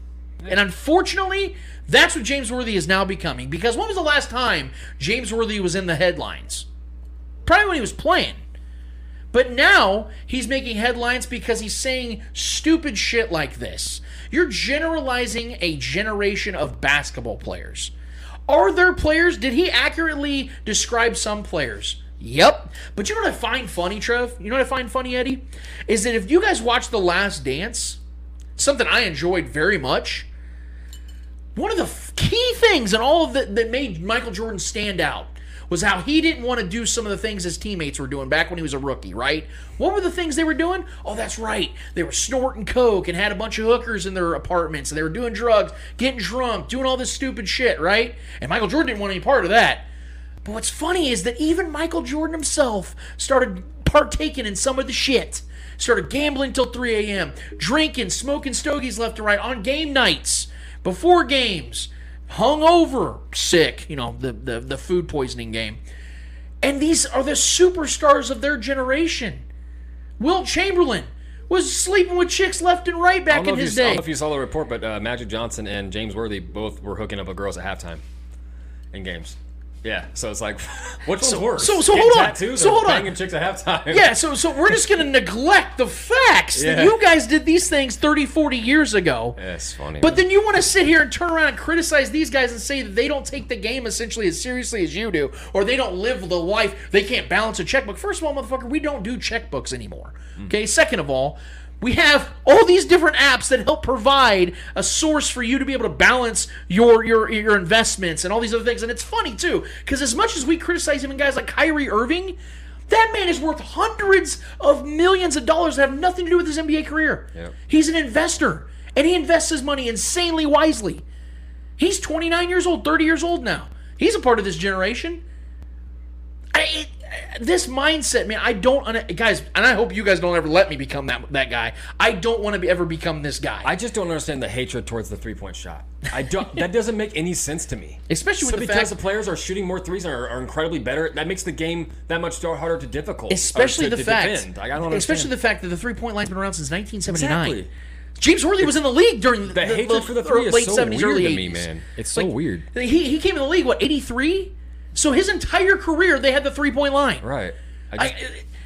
And unfortunately, that's what James Worthy is now becoming. Because when was the last time James Worthy was in the headlines? Probably when he was playing. But now he's making headlines because he's saying stupid shit like this. You're generalizing a generation of basketball players. Are there players? Did he accurately describe some players? Yep. But you know what I find funny, Trev? You know what I find funny, Eddie? Is that if you guys watch The Last Dance, something I enjoyed very much, one of the key things in all of that that made Michael Jordan stand out was how he didn't want to do some of the things his teammates were doing back when he was a rookie, right? What were the things they were doing? Oh, that's right. They were snorting coke and had a bunch of hookers in their apartments and they were doing drugs, getting drunk, doing all this stupid shit, right? And Michael Jordan didn't want any part of that. But what's funny is that even Michael Jordan himself started partaking in some of the shit. Started gambling till 3 a.m., drinking, smoking stogies left and right on game nights, before games, hungover, sick, you know, the, the, the food poisoning game. And these are the superstars of their generation. Wilt Chamberlain was sleeping with chicks left and right back in his you, I don't know if you saw the report, but uh, Magic Johnson and James Worthy both were hooking up with girls at halftime in games. Yeah, so it's like, [LAUGHS] which So- worse? so- so Getting hold on. tattoos So hold on. banging chicks at halftime. Yeah, so so we're just going to neglect the facts that you guys did these things 30, 40 years ago. That's funny. But then you want to sit here and turn around and criticize these guys and say that they don't take the game essentially as seriously as you do, or they don't live the life, they can't balance a checkbook. First of all, motherfucker, we don't do checkbooks anymore. Mm. Okay, second of all, we have all these different apps that help provide a source for you to be able to balance your your your investments and all these other things. And it's funny too, because as much as we criticize even guys like Kyrie Irving, that man is worth hundreds of millions of dollars that have nothing to do with his NBA career. Yep. He's an investor, and he invests his money insanely wisely. He's 29 years old, 30 years old now. He's a part of this generation. I, it, this mindset, man, I don't, guys, and I hope you guys don't ever let me become that that guy. I don't want to be, ever become this guy. I just don't understand the hatred towards the three point shot. I don't. [LAUGHS] that doesn't make any sense to me. Especially with the because fact- the players are shooting more threes and are, are incredibly better. That makes the game that much harder to difficult. Uh, especially to- the to fact, defend. I don't understand. especially the fact that the three point line's been around since 1979. Exactly. James Worthy was in the league during the, The hatred for the three is late so 70s, weird early to 80s. me, man. It's so weird. He, he came in the league, what, 83? So his entire career, they had the three point line. Right. I I,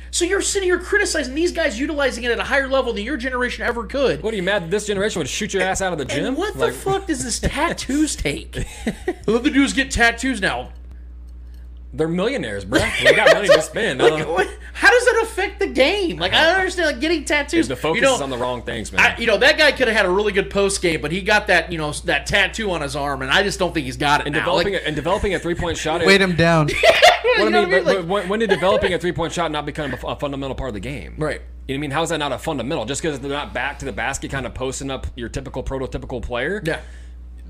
so you're sitting here criticizing these guys utilizing it at a higher level than your generation ever could. what are you mad that this generation would shoot your ass out of the gym? And what Like- the fuck does this [LAUGHS] tattoos take? [LAUGHS] All they do is get tattoos now. They're millionaires, bro. They got money to spend. [LAUGHS] Like, uh. what, how does that affect the game? Like I don't understand. Like getting tattoos. The focus you know, is on the wrong things, man. I, you know that guy could have had a really good post game, but he got that you know that tattoo on his arm, and I just don't think he's got it and now. developing Like, a, and developing a three point shot. Weight him down. [LAUGHS] What you I mean, what I mean? Like- when, when did [LAUGHS] developing a three point shot not become a, a fundamental part of the game? Right. You know what I mean? How is that not a fundamental? Just because they're not back to the basket, kind of posting up your typical prototypical player. yeah.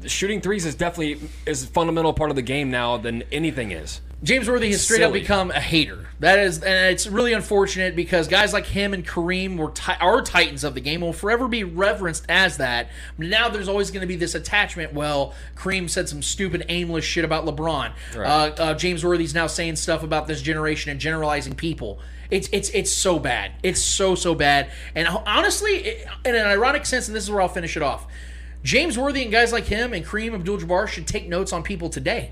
Shooting threes is definitely is a fundamental part of the game now than anything is. James Worthy has straight up become a hater. That is, and it's really unfortunate because guys like him and Kareem were ti- are titans of the game. Will forever be reverenced as that. But now there's always going to be this attachment. Well, Kareem said some stupid, aimless shit about LeBron. Right. Uh, uh, James Worthy's now saying stuff about this generation and generalizing people. It's it's it's so bad. It's so so bad. And honestly, it, in an ironic sense, and this is where I'll finish it off. James Worthy and guys like him and Kareem Abdul-Jabbar should take notes on people today.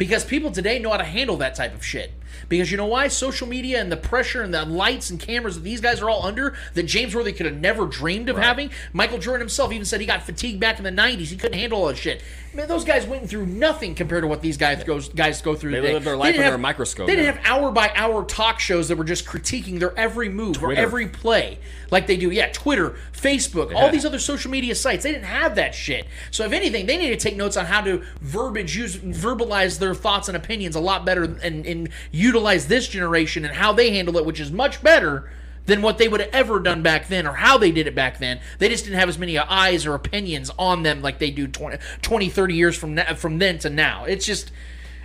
Because people today know how to handle that type of shit. Because you know why? Social media and the pressure and the lights and cameras that these guys are all under that James Worthy could have never dreamed of having. Michael Jordan himself even said he got fatigued back in the 90s. He couldn't handle all that shit. Man, those guys went through nothing compared to what these guys goes guys go through They today. live their life under have- a microscope They didn't now. have hour by hour talk shows that were just critiquing their every move or every play like they do. Yeah, Twitter, Facebook, all these other social media sites. They didn't have that shit. So if anything, they need to take notes on how to verbiage use verbalize their thoughts and opinions a lot better and, and utilize this generation and how they handle it, which is much better than what they would have ever done back then or how they did it back then. They just didn't have as many uh, eyes or opinions on them like they do 20, 20 30 years from now, from then to now. It's just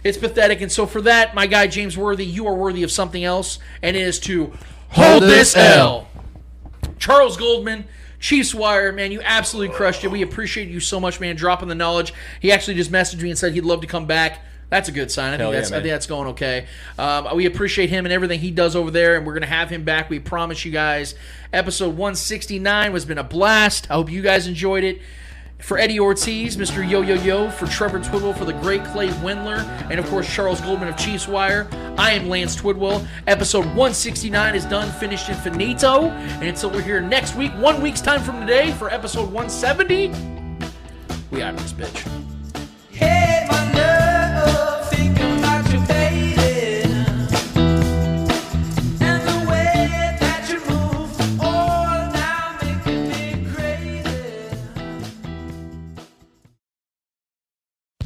it's pathetic. And so for that, my guy James Worthy, you are worthy of something else, and it is to hold this L. Charles Goldman, Chiefs Wire, man, you absolutely crushed it. We appreciate you so much, man, dropping the knowledge. He actually just messaged me and said he'd love to come back. That's a good sign. I think Hell yeah, that's I think that's going okay. Um, we appreciate him and everything he does over there, and we're gonna have him back. We promise you guys. Episode 169 has been a blast. I hope you guys enjoyed it. For Eddie Ortiz, Mr. Yo Yo Yo, for Trevor Twidwell, for the great Clay Wendler, and of course Charles Goldman of Chiefs Wire, I am Lance Twidwell. Episode 169 is done, finished and finito. And until we're here next week, one week's time from today, for episode 170, we out of this bitch. Hey,